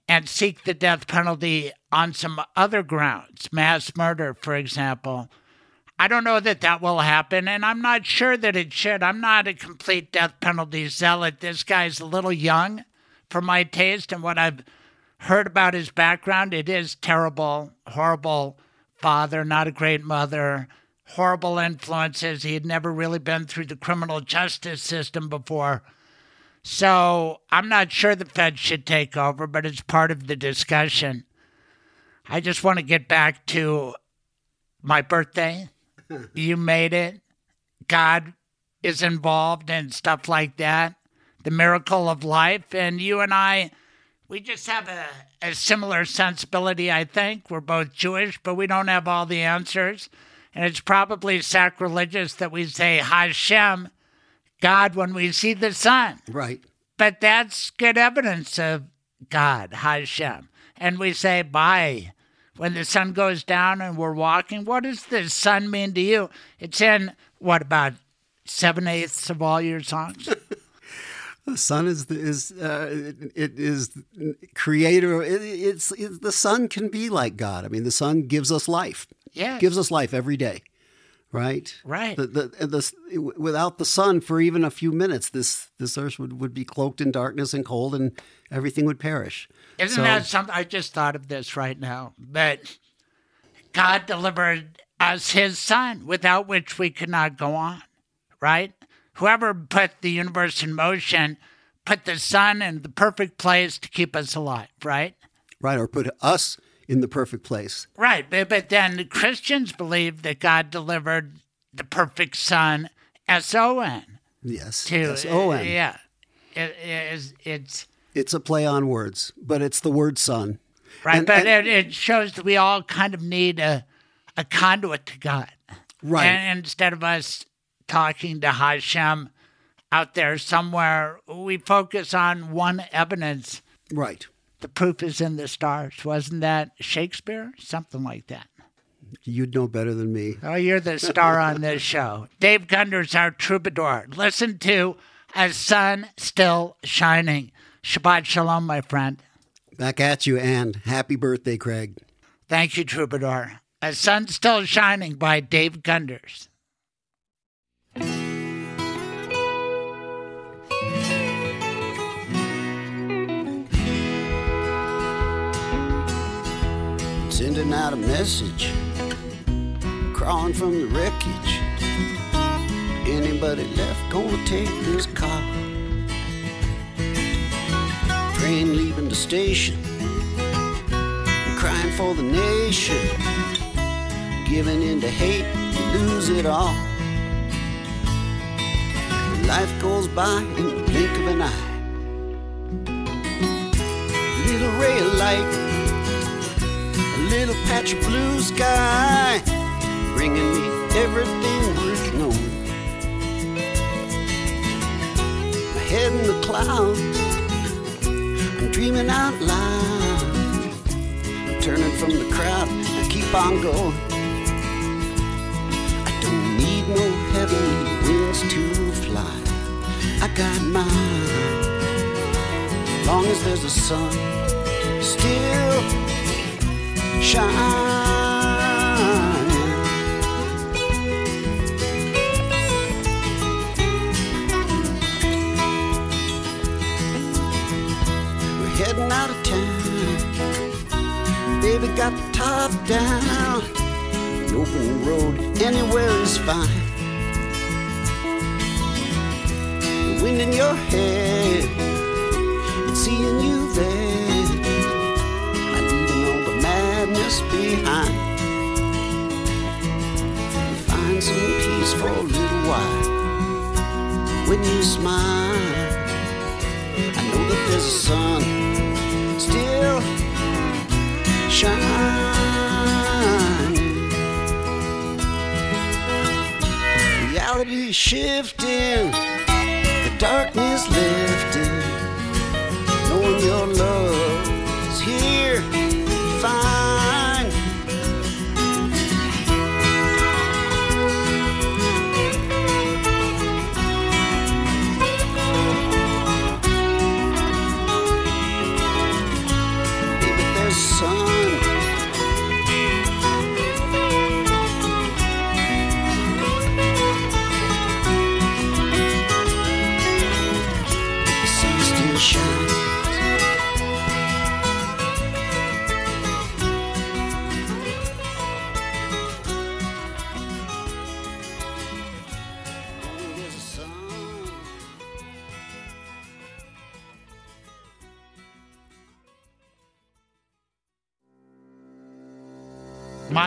and seek the death penalty on some other grounds, mass murder, for example. I don't know that that will happen, and I'm not sure that it should. I'm not a complete death penalty zealot. This guy's a little young for my taste, and what I've heard about his background, it is terrible, horrible father, not a great mother, horrible influences. He had never really been through the criminal justice system before. So I'm not sure the Fed should take over, but it's part of the discussion. I just want to get back to my birthday. you made it. God is involved and stuff like that. The miracle of life. And you and I, we just have a, a similar sensibility, I think. We're both Jewish, but we don't have all the answers. And it's probably sacrilegious that we say Hashem, God, when we see the sun. Right. But that's good evidence of God, Hashem. And we say bye when the sun goes down and we're walking. What does the sun mean to you? It's in what about seven eighths of all your songs? The sun is the, is uh, it, it is creator. It, it's it, the sun can be like God. I mean, the sun gives us life. Yeah. gives us life every day. Right. Right. The, the, the, without the sun for even a few minutes, this this earth would, would be cloaked in darkness and cold, and everything would perish. Isn't So- that something? I just thought of this right now. But God delivered us his son, without which we could not go on, right? Whoever put the universe in motion put the sun in the perfect place to keep us alive, right? right? Or put us in the perfect place. Right. But, but then the Christians believe that God delivered the perfect son, S O N. Yes. To, uh, S O N. Yeah. It is, it's. It's a play on words, but it's the word sun. Right, And- but and- it, it shows that we all kind of need a, a conduit to God. Right. And instead of us talking to Hashem out there somewhere, we focus on one evidence. Right. The proof is in the stars. Wasn't that Shakespeare? Something like that. You'd know better than me. Oh, you're the star on this show. Dave Gunder's our troubadour. Listen to A Sun Still Shining. Shabbat Shalom, my friend. Back at you, and happy birthday, Craig. Thank you, troubadour. A Sun Still Shining by Dave Gunders. Sending out a message, crawling from the wreckage. Anybody left gonna take this car? Train leaving the station, crying for the nation, giving in to hate, you lose it all. Life goes by in the blink of an eye. Little ray of light, little patch of blue sky, bringing me everything worth knowing. My head in the clouds, I'm dreaming out loud. I'm turning from the crowd, I keep on going. I don't need no heavenly wings to fly. I got mine. Long as there's a sun, still shining. We're heading out of town. Baby got the top down. An open road anywhere is fine. The wind in your hair, and seeing you there. Behind. Find some peace for a little while. When you smile, I know that there's a sun still shining. Reality shifting, the darkness lifting. Knowing your love is here, fine.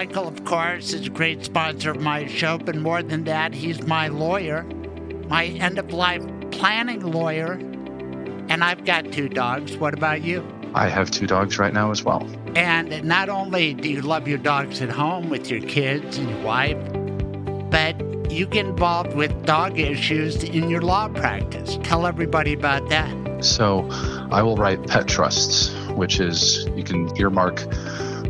Michael, of course, is a great sponsor of my show, but more than that, he's my lawyer, my end of life planning lawyer. And I've got two dogs. What about you? I have two dogs right now as well. And not only do you love your dogs at home with your kids and your wife, but you get involved with dog issues in your law practice. Tell everybody about that. So I will write pet trusts, which is you can earmark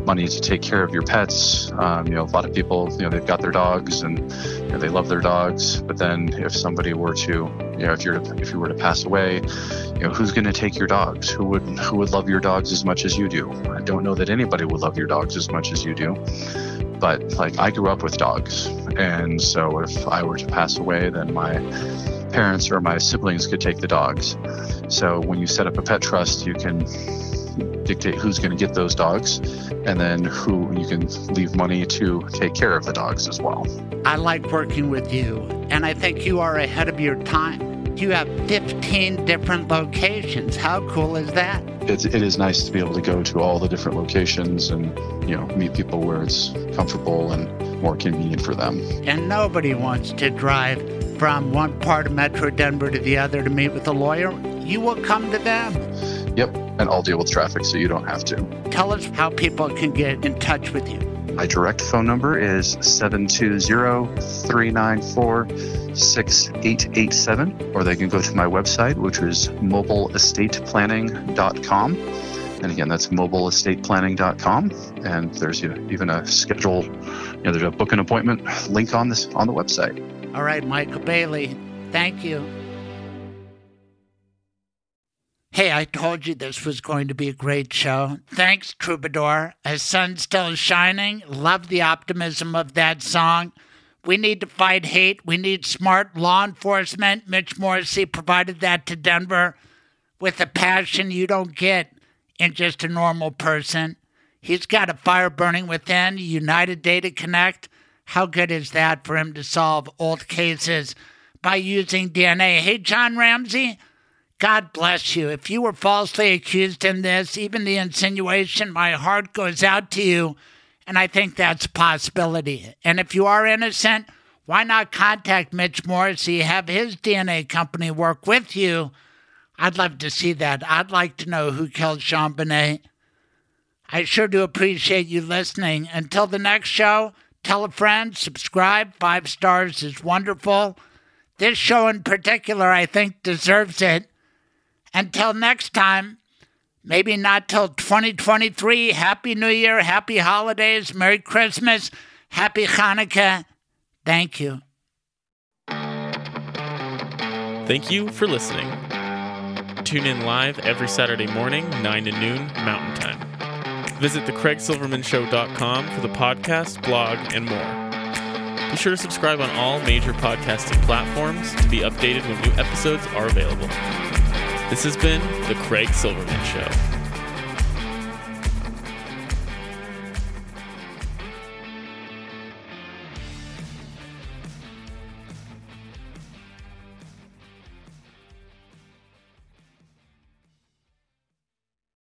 money to take care of your pets. Um, you know, a lot of people, you know, they've got their dogs and you know, they love their dogs. But then if somebody were to, you know, if you're if you were to pass away, you know, who's going to take your dogs? Who would who would love your dogs as much as you do? I don't know that anybody would love your dogs as much as you do. But like I grew up with dogs, and so if I were to pass away, then my parents or my siblings could take the dogs. So when you set up a pet trust, you can dictate who's going to get those dogs and then who you can leave money to take care of the dogs as well. I like working with you, and I think you are ahead of your time. You have 15 different locations. How cool is that? It's, it is nice to be able to go to all the different locations and you know meet people where it's comfortable and more convenient for them. And nobody wants to drive from one part of Metro Denver to the other to meet with a lawyer. You will come to them. Yep, and I'll deal with traffic so you don't have to. Tell us how people can get in touch with you. My direct phone number is 720-394-6887 or they can go to my website which is mobileestateplanning.com. And again, that's mobileestateplanning.com and there's even a schedule, you know, there's a book an appointment link on this on the website. All right, Michael Bailey, thank you. Hey, I told you this was going to be a great show. Thanks, Troubadour. As sun still shining, love the optimism of that song. We need to fight hate. We need smart law enforcement. Mitch Morrissey provided that to Denver with a passion you don't get in just a normal person. He's got a fire burning within, United Data Connect. How good is that for him to solve old cases by using DNA? Hey, John Ramsey, God bless you. If you were falsely accused in this, even the insinuation, my heart goes out to you. And I think that's a possibility. And if you are innocent, why not contact Mitch Morrissey, have his DNA company work with you? I'd love to see that. I'd like to know who killed JonBenét. I sure do appreciate you listening. Until the next show, tell a friend, subscribe. Five stars is wonderful. This show in particular, I think, deserves it. Until next time, maybe not till 2023, Happy New Year, Happy Holidays, Merry Christmas, Happy Hanukkah. Thank you. Thank you for listening. Tune in live every Saturday morning, 9 to noon Mountain Time. Visit thecraigsilvermanshow.com for the podcast, blog, and more. Be sure to subscribe on all major podcasting platforms to be updated when new episodes are available. This has been The Craig Silverman Show.